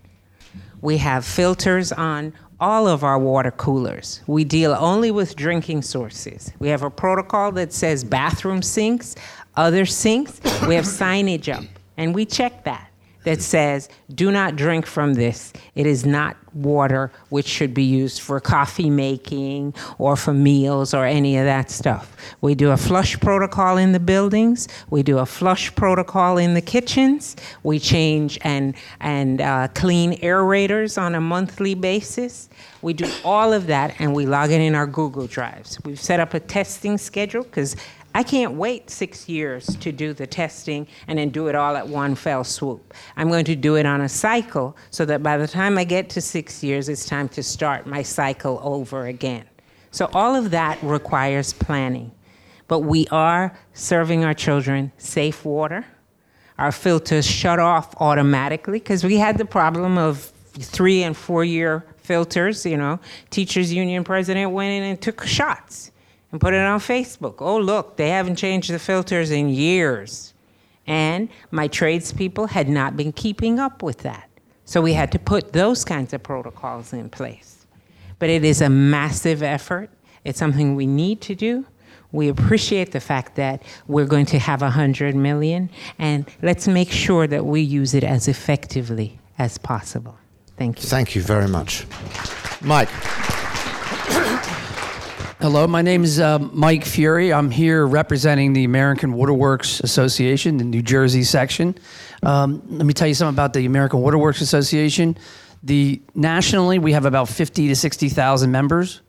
We have filters on all of our water coolers. We deal only with drinking sources. We have a protocol that says bathroom sinks, other sinks. We have signage up, and we check that that says, do not drink from this. It is not water which should be used for coffee making or for meals or any of that stuff. We do a flush protocol in the buildings. We do a flush protocol in the kitchens. We change and, and uh, clean aerators on a monthly basis. We do all of that and we log it in our Google Drives. We've set up a testing schedule because I can't wait six years to do the testing and then do it all at one fell swoop. I'm going to do it on a cycle so that by the time I get to six years, it's time to start my cycle over again. So all of that requires planning. But we are serving our children safe water. Our filters shut off automatically because we had the problem of three and four year filters. You know, teachers union president went in and took shots and put it on Facebook. Oh, look, they haven't changed the filters in years. And my tradespeople had not been keeping up with that. So we had to put those kinds of protocols in place. But it is a massive effort. It's something we need to do. We appreciate the fact that we're going to have 100 million, and let's make sure that we use it as effectively as possible. Thank you. Thank you very much. Mike. Hello, my name is uh, Mike Fury. I'm here representing the American Waterworks Association, the New Jersey section. Um, let me tell you something about the American Waterworks Association. The nationally, we have about 50 to 60,000 members.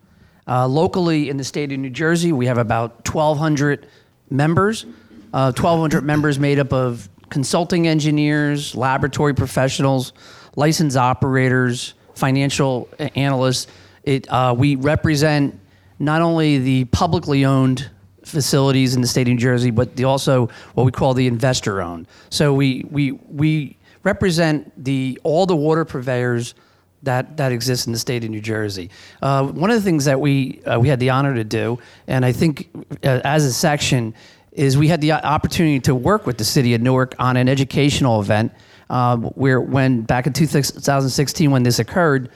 Uh, locally in the state of New Jersey, we have about 1,200 members. Uh, 1,200 members made up of consulting engineers, laboratory professionals, licensed operators, financial analysts. It, uh, we represent not only the publicly owned facilities in the state of New Jersey, but the, also what we call the investor owned. So we, we, we represent the, all the water purveyors that, that exist in the state of New Jersey. Uh, one of the things that we, uh, we had the honor to do, and I think uh, as a section, is we had the opportunity to work with the city of Newark on an educational event um, where when back in 2016 when this occurred,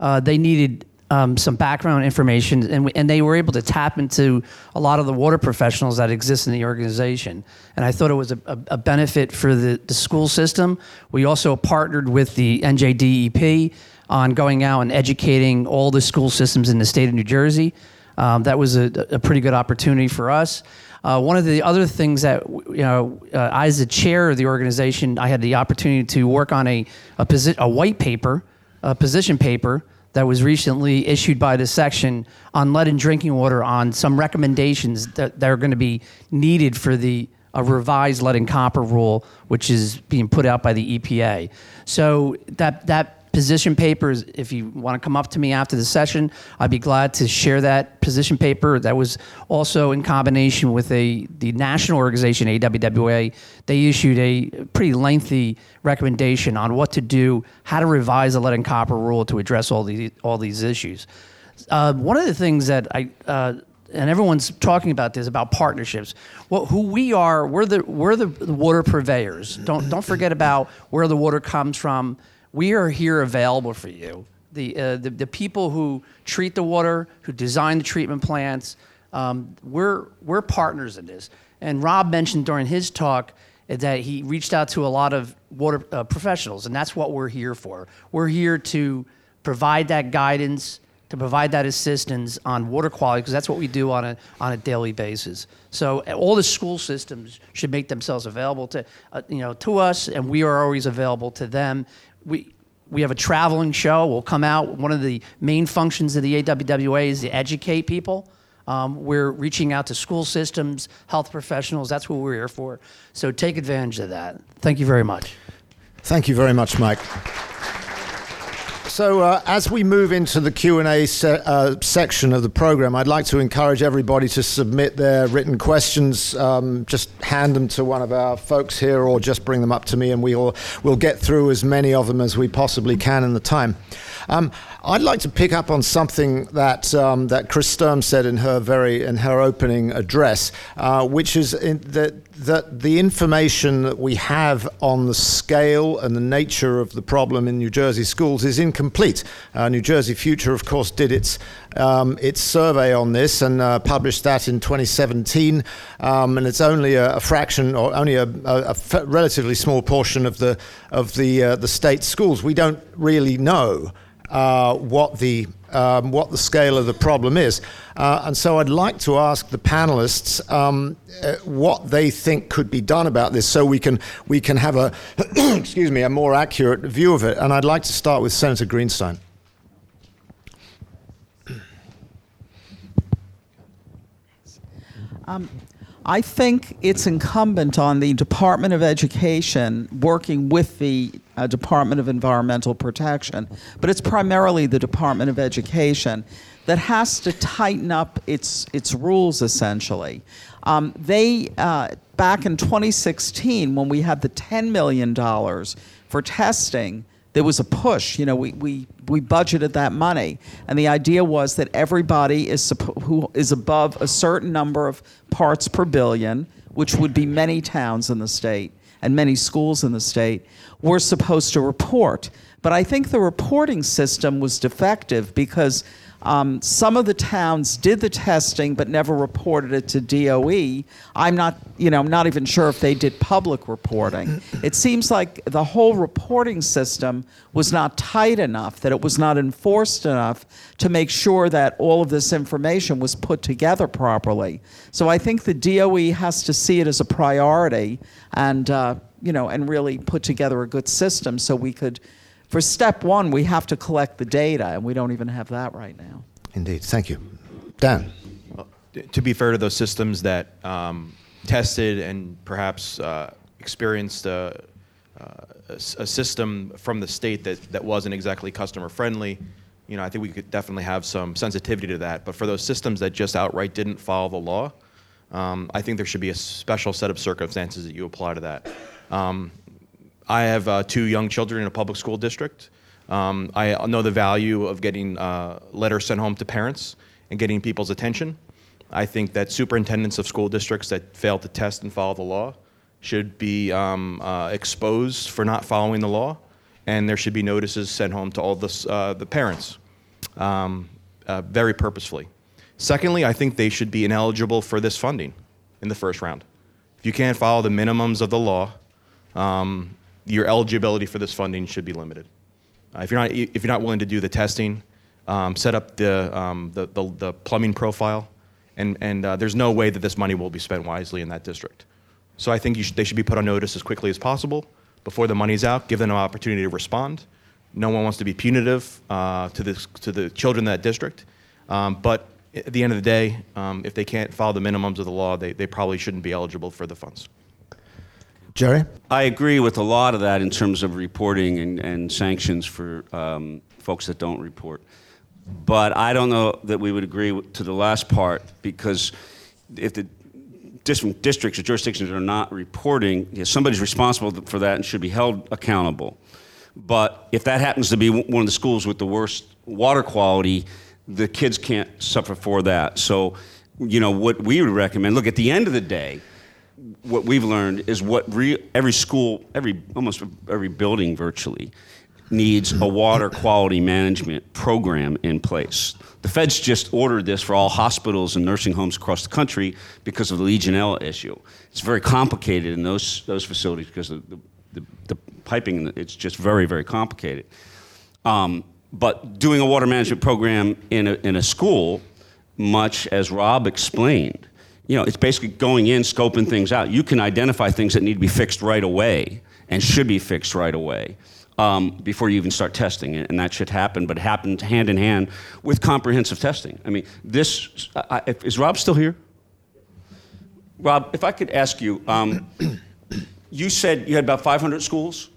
uh, they needed um, some background information, and, we, and they were able to tap into a lot of the water professionals that exist in the organization. And I thought it was a, a, a benefit for the, the school system. We also partnered with the NJDEP on going out and educating all the school systems in the state of New Jersey. Um, that was a, a, pretty good opportunity for us. Uh, one of the other things that you know, uh, I as the chair of the organization, I had the opportunity to work on a a, posi- a white paper, a position paper that was recently issued by the section on lead in drinking water on some recommendations that, that are going to be needed for the a revised lead and copper rule, which is being put out by the EPA. So that that position papers. If you want to come up to me after the session, I'd be glad to share that position paper. That was also in combination with a the national organization AWWA. They issued a pretty lengthy recommendation on what to do, how to revise the lead and copper rule to address all these all these issues. Uh, one of the things that I uh, and everyone's talking about this about partnerships. Well, who we are, we're the we're the water purveyors. Don't don't forget about where the water comes from we are here available for you. The, uh, the, the, people who treat the water, who design the treatment plants, um, we're, we're partners in this. And Rob mentioned during his talk that he reached out to a lot of water uh, professionals, and that's what we're here for. We're here to provide that guidance, to provide that assistance on water quality, because that's what we do on a, on a daily basis. So all the school systems should make themselves available to, uh, you know, to us, and we are always available to them we we have a traveling show. We'll come out. One of the main functions of the AWWA is to educate people. Um, we're reaching out to school systems, health professionals. That's what we're here for. So take advantage of that. Thank you very much. Thank you very much, Mike. So, uh, as we move into the Q and A se- uh, section of the program, I'd like to encourage everybody to submit their written questions. Um, just hand them to one of our folks here, or just bring them up to me, and we'll we'll get through as many of them as we possibly can in the time. Um, I'd like to pick up on something that um, that Chris Sturm said in her very in her opening address, uh, which is that that the information that we have on the scale and the nature of the problem in New Jersey schools is incomplete. Uh, New Jersey Future, of course, did its um, its survey on this and uh, published that in 2017, um, and it's only a, a, fraction or only a, a, relatively small portion of the of the uh, the state schools. We don't really know uh, what the um, what the scale of the problem is. Uh, and so I'd like to ask the panelists um, uh, what they think could be done about this so we can, we can have a, [CLEARS THROAT] excuse me, a more accurate view of it. And I'd like to start with Senator Greenstein. Um, I think it's incumbent on the Department of Education working with the uh, Department of Environmental Protection, but it's primarily the Department of Education that has to tighten up its its rules essentially. Um, they uh, back in 2016 when we had the 10 million dollars for testing there was a push. You know, we, we, we budgeted that money. And the idea was that everybody is who is above a certain number of parts per billion, which would be many towns in the state and many schools in the state, were supposed to report. But I think the reporting system was defective because um, some of the towns did the testing but never reported it to DOE. I'm not, you know, I'm not even sure if they did public reporting. It seems like the whole reporting system was not tight enough, that it was not enforced enough to make sure that all of this information was put together properly. So I think the DOE has to see it as a priority and, uh, you know, and really put together a good system so we could for step one, we have to collect the data, and we don't even have that right now. Indeed. Thank you. Dan. Well, to be fair to those systems that um, tested and perhaps uh, experienced a, uh, a, a, system from the state that, that wasn't exactly customer friendly, you know, I think we could definitely have some sensitivity to that. But for those systems that just outright didn't follow the law, um, I think there should be a special set of circumstances that you apply to that. Um, I have uh, two young children in a public school district. Um, I know the value of getting uh, letters sent home to parents and getting people's attention. I think that superintendents of school districts that fail to test and follow the law should be um, uh, exposed for not following the law, and there should be notices sent home to all the, uh, the parents um, uh, very purposefully. Secondly, I think they should be ineligible for this funding in the first round. If you can't follow the minimums of the law, um, your eligibility for this funding should be limited. Uh, if you're not if you're not willing to do the testing, um, set up the, um, the, the, the plumbing profile, and and uh, there's no way that this money will be spent wisely in that district. So I think should, they should be put on notice as quickly as possible before the money's out. Give them an opportunity to respond. No one wants to be punitive uh, to the to the children in that district, um, but at the end of the day, um, if they can't follow the minimums of the law, they, they probably shouldn't be eligible for the funds. Jerry? I agree with a lot of that in terms of reporting and, and sanctions for um, folks that don't report. But I don't know that we would agree to the last part because if the districts or jurisdictions are not reporting, you know, somebody's responsible for that and should be held accountable. But if that happens to be one of the schools with the worst water quality, the kids can't suffer for that. So, you know, what we would recommend look, at the end of the day, what we've learned is what re- every school, every almost every building virtually needs a water quality management program in place. The feds just ordered this for all hospitals and nursing homes across the country because of the Legionella issue. It's very complicated in those those facilities because the, the, the piping. It's just very very complicated. Um, but doing a water management program in a, in a school, much as Rob explained, you know, it's basically going in, scoping things out. You can identify things that need to be fixed right away and should be fixed right away um, before you even start testing, it. and that should happen. But it happens hand in hand with comprehensive testing. I mean, this I, is Rob still here? Rob, if I could ask you, um, [COUGHS] you said you had about 500 schools.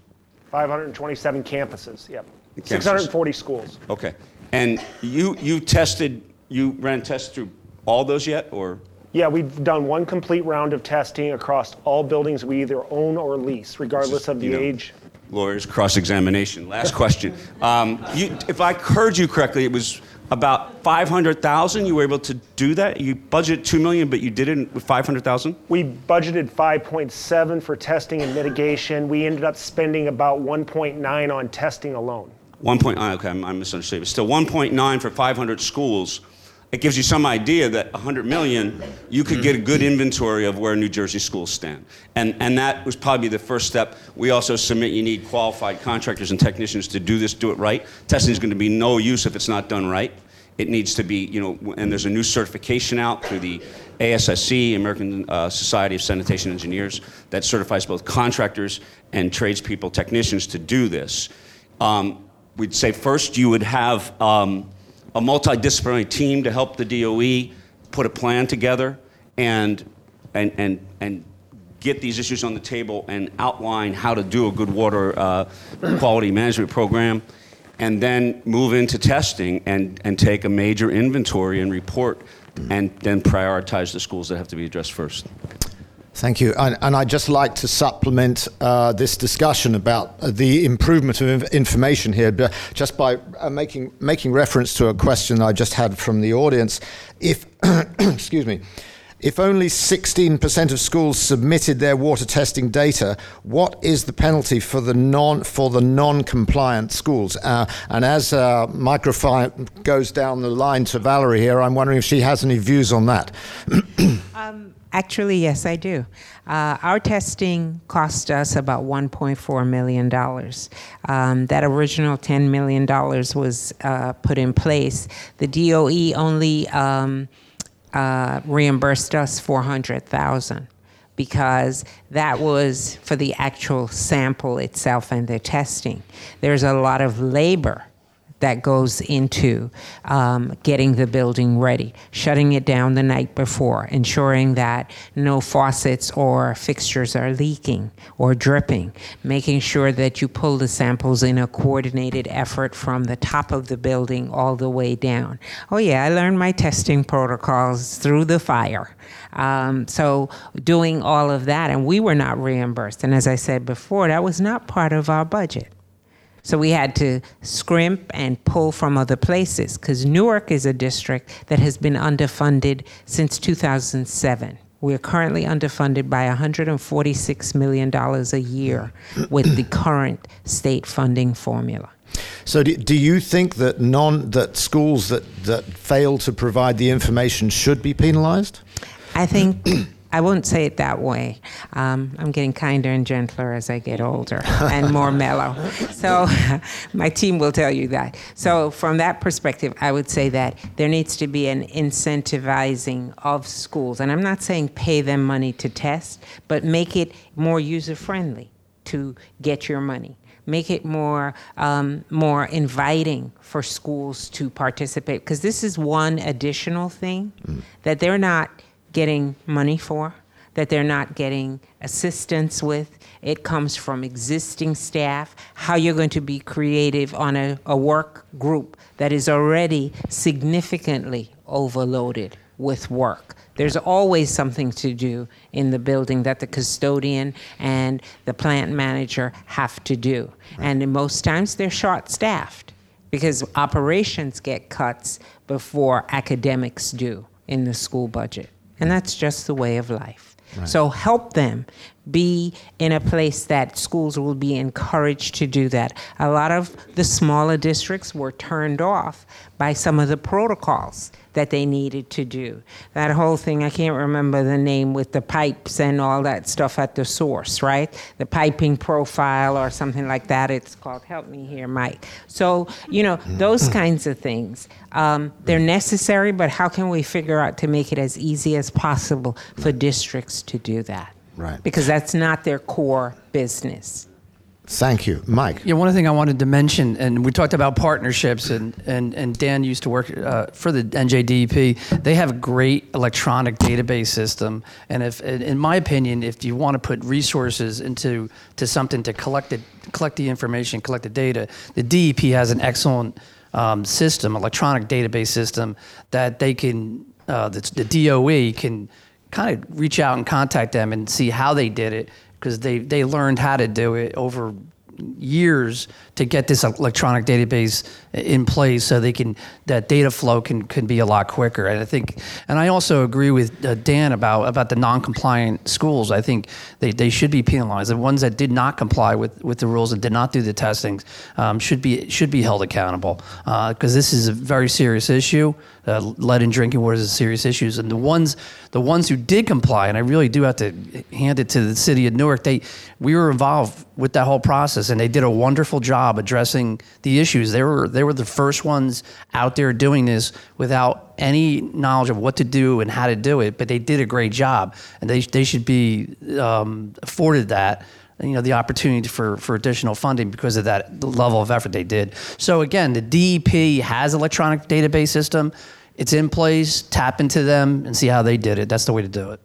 527 campuses. Yep. Campuses. 640 schools. Okay, and you you tested you ran tests through all those yet, or? Yeah, we've done one complete round of testing across all buildings we either own or lease, regardless of the you know, age. Lawyers cross examination. Last question. Um, you, if I heard you correctly, it was about 500,000 you were able to do that you budgeted 2 million but you did it with 500,000 we budgeted 5.7 for testing and mitigation we ended up spending about 1.9 on testing alone 1.9 okay I'm, I'm misunderstanding still 1.9 for 500 schools it gives you some idea that 100 million, you could get a good inventory of where New Jersey schools stand. And, and that was probably the first step. We also submit you need qualified contractors and technicians to do this, do it right. Testing is going to be no use if it's not done right. It needs to be, you know, and there's a new certification out through the ASSE, American uh, Society of Sanitation Engineers, that certifies both contractors and tradespeople, technicians to do this. Um, we'd say first you would have um, a multidisciplinary team to help the DOE put a plan together and and, and, and get these issues on the table and outline how to do a good water uh, quality management program, and then move into testing and, and take a major inventory and report, and then prioritize the schools that have to be addressed first. Thank you. And, and I'd just like to supplement uh, this discussion about the improvement of inf- information here just by uh, making, making reference to a question I just had from the audience. If, [CLEARS THROAT] excuse me, if only 16% of schools submitted their water testing data, what is the penalty for the non for the non-compliant schools? Uh, and as uh, microphone goes down the line to Valerie here, I'm wondering if she has any views on that. [CLEARS THROAT] Um, actually, yes, I do. Uh, our testing cost us about $1.4 million. Um, that original $10 million was uh, put in place. The DOE only um, uh, reimbursed us 400,000 because that was for the actual sample itself and the testing. There's a lot of labor that goes into um, getting the building ready, shutting it down the night before, ensuring that no faucets or fixtures are leaking or dripping, making sure that you pull the samples in a coordinated effort from the top of the building all the way down. Oh, yeah, I learned my testing protocols through the fire. Um, so, doing all of that, and we were not reimbursed. And as I said before, that was not part of our budget. So we had to scrimp and pull from other places because Newark is a district that has been underfunded since 2007. We're currently underfunded by $146 million a year with the [CLEARS THROAT] current state funding formula. So, do, do you think that non that schools that, that fail to provide the information should be penalised? I think [CLEARS THROAT] I won't say it that way. Um, I'm getting kinder and gentler as I get older and more mellow. So [LAUGHS] my team will tell you that. So from that perspective, I would say that there needs to be an incentivizing of schools. And I'm not saying pay them money to test, but make it more user friendly to get your money make it more um, more inviting for schools to participate because this is one additional thing mm. that they're not getting money for, that they're not getting assistance with. It comes from existing staff, how you're going to be creative on a, a work group that is already significantly overloaded with work. There's always something to do in the building that the custodian and the plant manager have to do. And most times they're short staffed because operations get cuts before academics do in the school budget. And that's just the way of life. Right. So help them be in a place that schools will be encouraged to do that. A lot of the smaller districts were turned off by some of the protocols that they needed to do. That whole thing, I can't remember the name with the pipes and all that stuff at the source, right? The piping profile or something like that. It's called, help me here, Mike. So, you know, those kinds of things. Um, they're necessary, but how can we figure out to make it as easy as possible for districts to do that? Right. Because that's not their core business. Thank you. Mike. Yeah, one thing I wanted to mention, and we talked about partnerships, and, and, and Dan used to work uh, for the NJDEP. They have a great electronic database system. And if, in my opinion, if you want to put resources into to something to collect, it, collect the information, collect the data, the DEP has an excellent um, system, electronic database system, that they can, uh, the, the DOE can kind of reach out and contact them and see how they did it because they, they learned how to do it over years to get this electronic database in place so they can that data flow can, can be a lot quicker. And i think and i also agree with uh, dan about about the non-compliant schools. I think they, they should be penalized. The ones that did not comply with, with the rules and did not do the testing um, should be should be held accountable because uh, this is a very serious issue uh, lead in drinking water is a serious issue and the ones the ones who did comply and i really do have to hand it to the city of newark they we were involved with that whole process and they did a wonderful job addressing the issues. They were they were the first ones out there doing this without any knowledge of what to do and how to do it, but they did a great job, and they they should be um, afforded that you know the opportunity for for additional funding because of that level of effort they did. So again, the DEP has electronic database system. It's in place. Tap into them and see how they did it. That's the way to do it.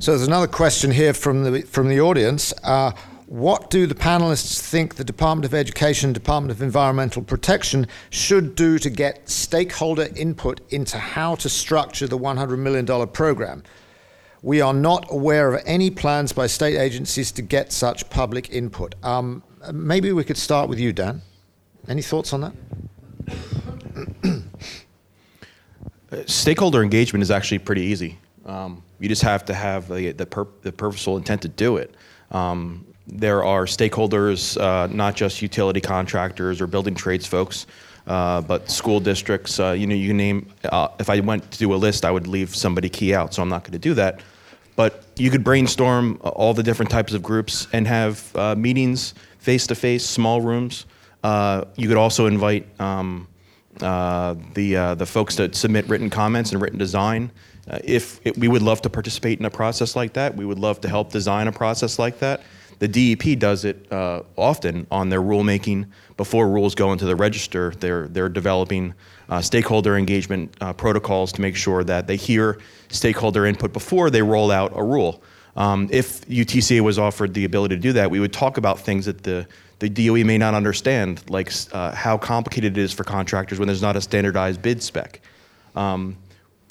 So there's another question here from the from the audience. Uh, what do the panelists think the Department of Education, Department of Environmental Protection should do to get stakeholder input into how to structure the $100 million program? We are not aware of any plans by state agencies to get such public input. Um, maybe we could start with you, Dan. Any thoughts on that? stakeholder engagement is actually pretty easy. Um, you just have to have the, the, pur- the purposeful intent to do it. Um, there are stakeholders, uh, not just utility contractors or building trades folks, uh, but school districts. Uh, you know, you name. Uh, if I went to do a list, I would leave somebody key out, so I'm not going to do that. But you could brainstorm all the different types of groups and have uh, meetings face to face, small rooms. Uh, you could also invite um, the the folks to submit written comments and written design. if it, we would love to participate in a process like that, we would love to help design a process like that. The DEP does it uh, often on their rulemaking before rules go into the register. They're they're developing uh, stakeholder engagement uh, protocols to make sure that they hear stakeholder input before they roll out a rule. Um, if UTCA was offered the ability to do that, we would talk about things that the the DOE may not understand, like uh, how complicated it is for contractors when there's not a standardized bid spec. Um,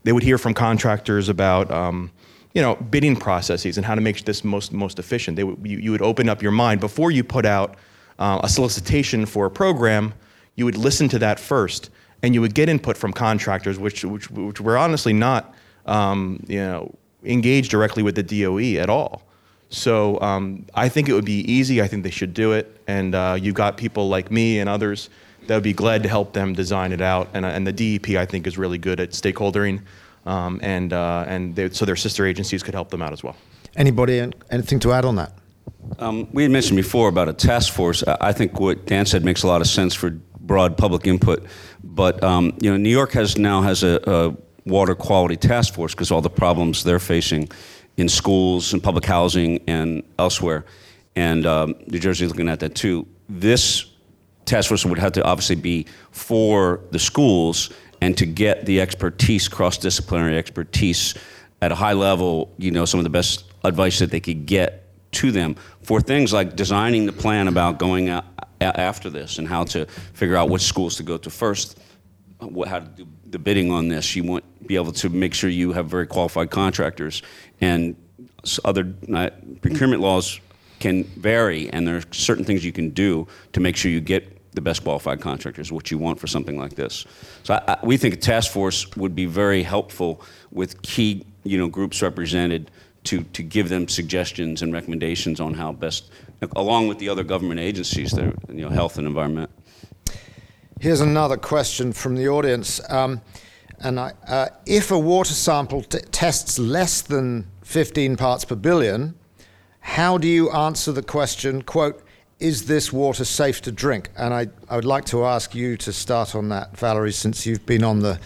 they would hear from contractors about um, you know, bidding processes and how to make this most most efficient. They you, you would open up your mind before you put out uh, a solicitation for a program. You would listen to that first, and you would get input from contractors, which which, which were honestly not um, you know engaged directly with the DOE at all. So um, I think it would be easy. I think they should do it, and uh, you've got people like me and others that would be glad to help them design it out. And, and the DEP I think is really good at stakeholdering um, and uh, and they, so their sister agencies could help them out as well. Anybody anything to add on that? Um, we had mentioned before about a task force. I think what Dan said makes a lot of sense for broad public input, but um, you know, New York has now has a, a water quality task force because all the problems they're facing in schools and public housing and elsewhere, and um, New Jersey is looking at that too. This task force would have to obviously be for the schools and to get the expertise, cross disciplinary expertise at a high level, you know, some of the best advice that they could get to them for things like designing the plan about going after this and how to figure out which schools to go to first, how to do the bidding on this. You want be able to make sure you have very qualified contractors and other uh, procurement laws can vary, and there are certain things you can do to make sure you get the best qualified contractors, what you want for something like this. So I, I, we think a task force would be very helpful with key you know, groups represented to, to give them suggestions and recommendations on how best, along with the other government agencies, that you know, health and environment. Here's another question from the audience. Um, and I, uh, if a water sample t- tests less than 15 parts per billion, how do you answer the question, quote, is this water safe to drink? And I, I would like to ask you to start on that, Valerie, since you've been on the,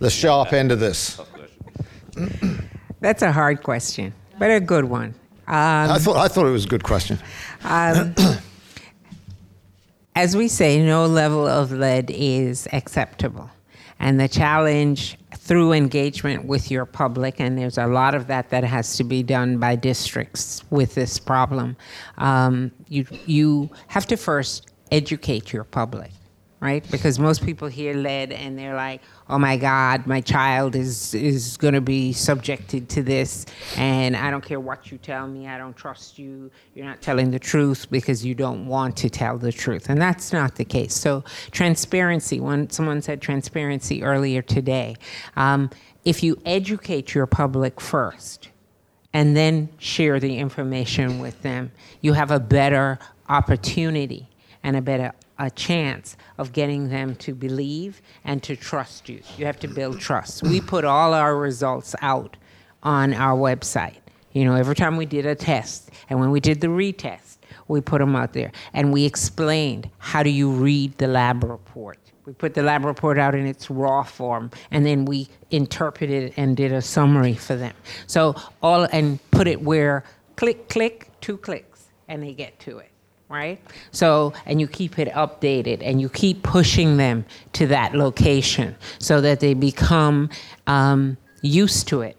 the sharp end of this. That's a hard question, but a good one. Um, I, thought, I thought it was a good question. Um, [CLEARS THROAT] as we say, no level of lead is acceptable. And the challenge through engagement with your public, and there's a lot of that that has to be done by districts with this problem. Um, you you have to first educate your public right? Because most people hear lead and they're like, "Oh my God, my child is is going to be subjected to this, and I don't care what you tell me. I don't trust you. You're not telling the truth because you don't want to tell the truth." And that's not the case. So transparency. When someone said transparency earlier today, um, if you educate your public first and then share the information with them, you have a better opportunity and a better a chance of getting them to believe and to trust you. You have to build trust. We put all our results out on our website. You know, every time we did a test, and when we did the retest, we put them out there. And we explained how do you read the lab report. We put the lab report out in its raw form, and then we interpreted it and did a summary for them. So all and put it where click, click, two clicks, and they get to it right? So, and you keep it updated and you keep pushing them to that location so that they become um, used to it.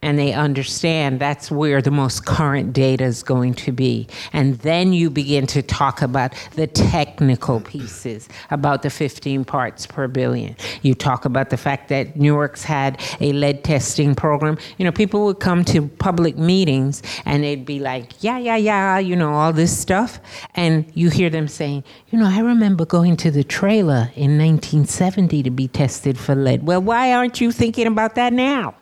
And they understand that's where the most current data is going to be. And then you begin to talk about the technical pieces, about the 15 parts per billion. You talk about the fact that Newark's had a lead testing program. You know, people would come to public meetings and they'd be like, yeah, yeah, yeah, you know, all this stuff. And you hear them saying, you know, I remember going to the trailer in 1970 to be tested for lead. Well, why aren't you thinking about that now?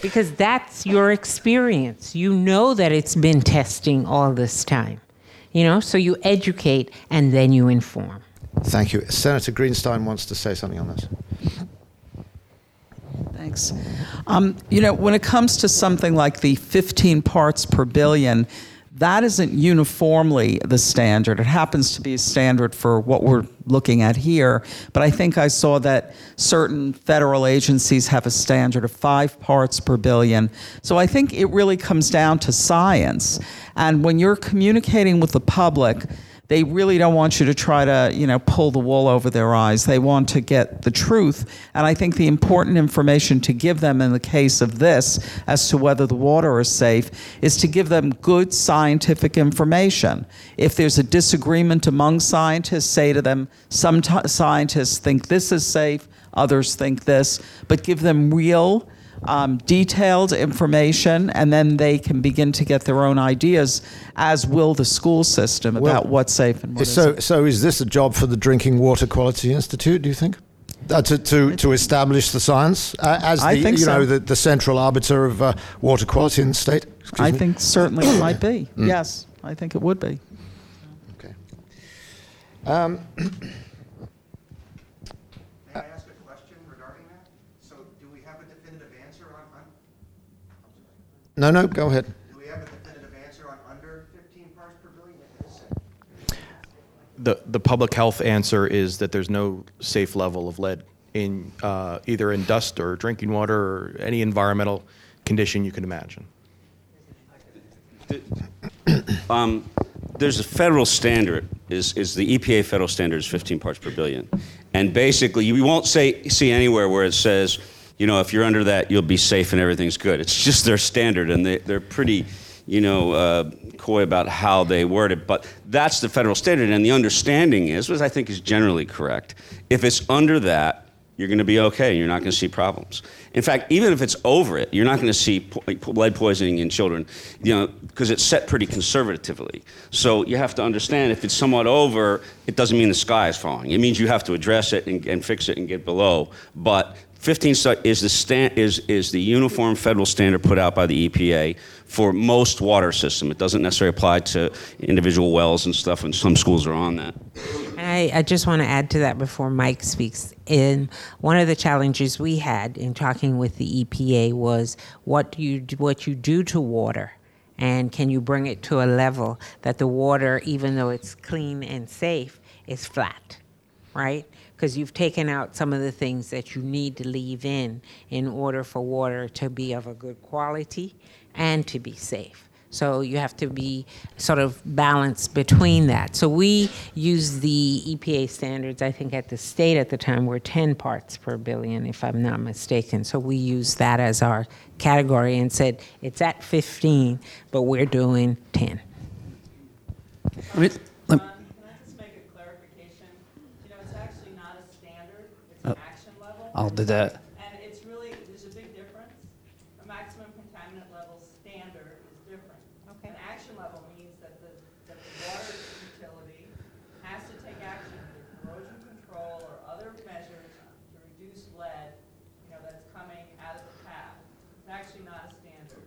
Because that's your experience. You know that it's been testing all this time. You know, so you educate and then you inform. Thank you. Senator Greenstein wants to say something on this. Thanks. Um, you know, when it comes to something like the 15 parts per billion, that isn't uniformly the standard. It happens to be a standard for what we're looking at here, but I think I saw that certain federal agencies have a standard of five parts per billion. So I think it really comes down to science. And when you're communicating with the public, they really don't want you to try to, you know, pull the wool over their eyes. They want to get the truth. And I think the important information to give them in the case of this, as to whether the water is safe, is to give them good scientific information. If there's a disagreement among scientists, say to them, some t- scientists think this is safe, others think this, but give them real um, detailed information, and then they can begin to get their own ideas, as will the school system, about Well, what's safe and what So, isn't. so is this a job for the Drinking Water Quality Institute? Do you think? Uh, to, to, to establish the science uh, as the you so. know the, the central arbiter of uh, water quality in the state. Excuse I me. think certainly it might be. Mm. Yes, I think it would be. Okay. Um, [CLEARS THROAT] May I ask a question regarding that? So do we have a definitive answer on, on, no, no, go ahead. do we have a definitive answer on under 15 parts per billion? It is safe. The, the public health answer is that there's no safe level of lead in uh, either in dust or drinking water or any environmental condition you can imagine. [COUGHS] Um, there's a federal standard. Is is the EPA federal standard is 15 parts per billion, and basically you won't say see anywhere where it says, you know, if you're under that, you'll be safe and everything's good. It's just their standard, and they they're pretty, you know, uh, coy about how they word it. But that's the federal standard, and the understanding is, which I think is generally correct, if it's under that, you're going to be okay. You're not going to see problems. In fact, even if it's over it, you're not going to see po- lead poisoning in children, you know, because it's set pretty conservatively. So you have to understand if it's somewhat over, it doesn't mean the sky is falling. It means you have to address it and, and fix it and get below. But 15 is the sta- is is the uniform federal standard put out by the EPA for most water system. It doesn't necessarily apply to individual wells and stuff, and some schools are on that. I, I just want to add to that before Mike speaks. In one of the challenges we had in talking with the EPA was what do you what you do to water, and can you bring it to a level that the water, even though it's clean and safe, is flat, right? Because you've taken out some of the things that you need to leave in in order for water to be of a good quality and to be safe. So you have to be sort of balanced between that. So we use the EPA standards, I think at the state at the time were 10 parts per billion, if I'm not mistaken. So we used that as our category and said it's at 15, but we're doing 10. I mean, lem- Can I just make a clarification? You know, it's actually not a standard, it's an Oh. action level. I'll do that. And it's really, there's a big difference. A maximum contaminant level standard is different. An action level means that the, that the water utility has to take action, either corrosion control or other measures to reduce lead, you know, that's coming out of the tap. It's actually not a standard.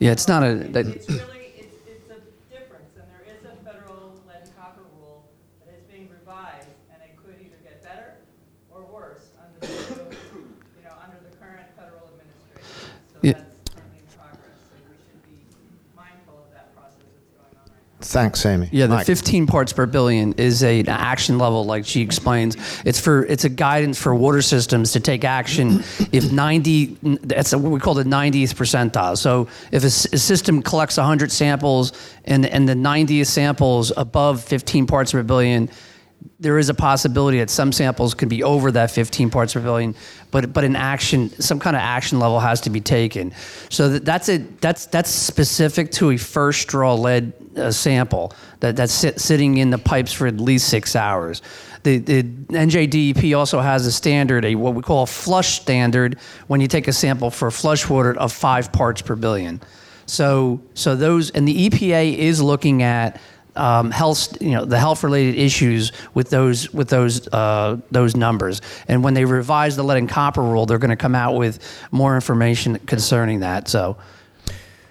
Yeah, it's not a. It's that- it's really, it's, it's a difference, and there is a federal lead and copper rule that is being revised, and it could either get better or worse under the, new, you know, under the current federal administration. So Yeah. that's currently in progress, so we should be mindful of that process that's going on right now. Thanks, Amy. Yeah, the Mike. 15 parts per billion is a, an action level, like she explains. It's for it's a guidance for water systems to take action if 90. That's what we call the 90th percentile. So if a system collects 100 samples and and the 90th samples above 15 parts per billion, there is a possibility that some samples could be over that 15 parts per billion, but but an action, some kind of action level has to be taken. So that, that's it. That's that's specific to a first draw lead uh, sample that that's sit, sitting in the pipes for at least six hours. The, the NJDEP also has a standard, a what we call a flush standard, when you take a sample for flush water of five parts per billion. So so those and the EPA is looking at um, health, you know, the health-related issues with those with those uh, those numbers. And when they revise the lead and copper rule, they're going to come out with more information concerning that. So,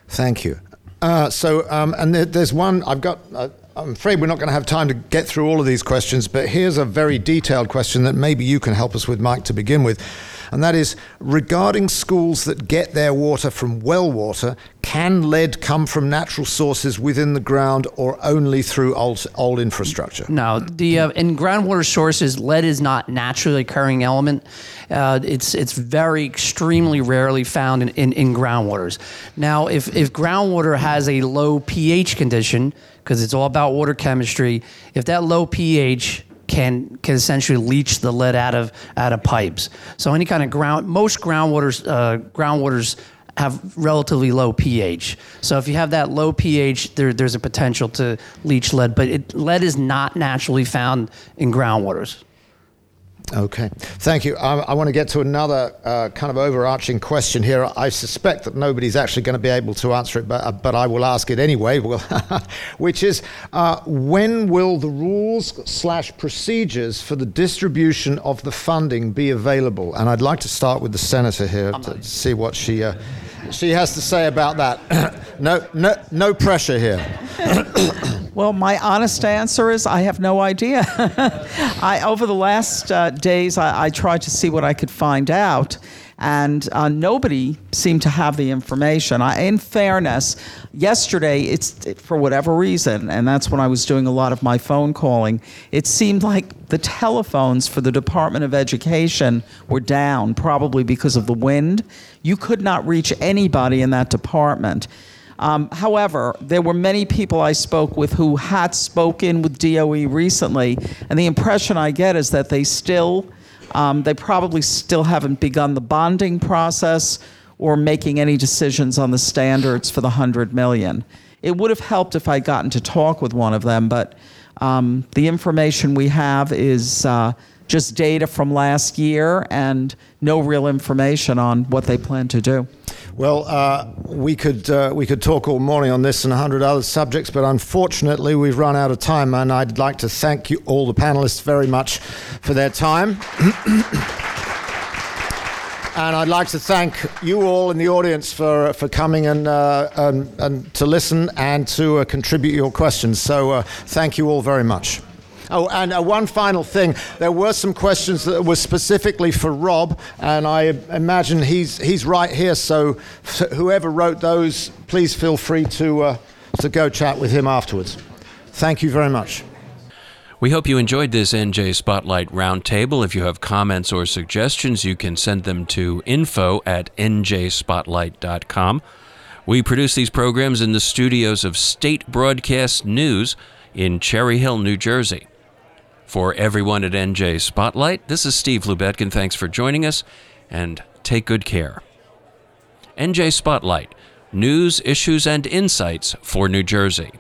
Thank you. Uh, so, um, and there, there's one I've got. Uh, I'm afraid we're not going to have time to get through all of these questions, but here's a very detailed question that maybe you can help us with, Mike, to begin with. And that is regarding schools that get their water from well water, can lead come from natural sources within the ground or only through old, old infrastructure? No, the uh, in groundwater sources, lead is not naturally occurring element. Uh, it's it's very extremely rarely found in, in, in groundwaters. Now, if if groundwater has a low pH condition, because it's all about water chemistry, if that low pH can can essentially leach the lead out of out of pipes. So any kind of ground, most groundwaters uh, groundwaters have relatively low pH. So if you have that low pH, there, there's a potential to leach lead, but it, lead is not naturally found in groundwaters. Okay, thank you. I, I want to get to another uh, kind of overarching question here. I suspect that nobody's actually going to be able to answer it, but, uh, but I will ask it anyway. [LAUGHS] which is, uh, when will the rules slash procedures for the distribution of the funding be available? And I'd like to start with the senator here to see what she uh, she has to say about that. [COUGHS] no, no, no pressure here. [COUGHS] Well, my honest answer is I have no idea. [LAUGHS] I, over the last uh, days, I, I, tried to see what I could find out, and uh, nobody seemed to have the information. I, in fairness, yesterday, it's for whatever reason, and that's when I was doing a lot of my phone calling. It seemed like the telephones for the Department of Education were down, probably because of the wind. You could not reach anybody in that department. Um, however, there were many people I spoke with who had spoken with DOE recently, and the impression I get is that they still, um, they probably still haven't begun the bonding process or making any decisions on the standards for the 100 million. It would have helped if I'd gotten to talk with one of them, but um, the information we have is uh, just data from last year and no real information on what they plan to do. Well, uh, we could uh, we could talk all morning on this and a hundred other subjects, but unfortunately we've run out of time. And I'd like to thank you all the panelists very much for their time. [COUGHS] And I'd like to thank you all in the audience for, for coming and, uh, and, and to listen and to uh, contribute your questions. So uh, thank you all very much. Oh, and uh, one final thing. There were some questions that were specifically for Rob, and I imagine he's, he's right here. So whoever wrote those, please feel free to, uh, to go chat with him afterwards. Thank you very much. We hope you enjoyed this NJ Spotlight Roundtable. If you have comments or suggestions, you can send them to info at njspotlight.com. We produce these programs in the studios of State Broadcast News in Cherry Hill, New Jersey. For everyone at NJ Spotlight, this is Steve Lubetkin. Thanks for joining us, and take good care. NJ Spotlight news, issues, and insights for New Jersey.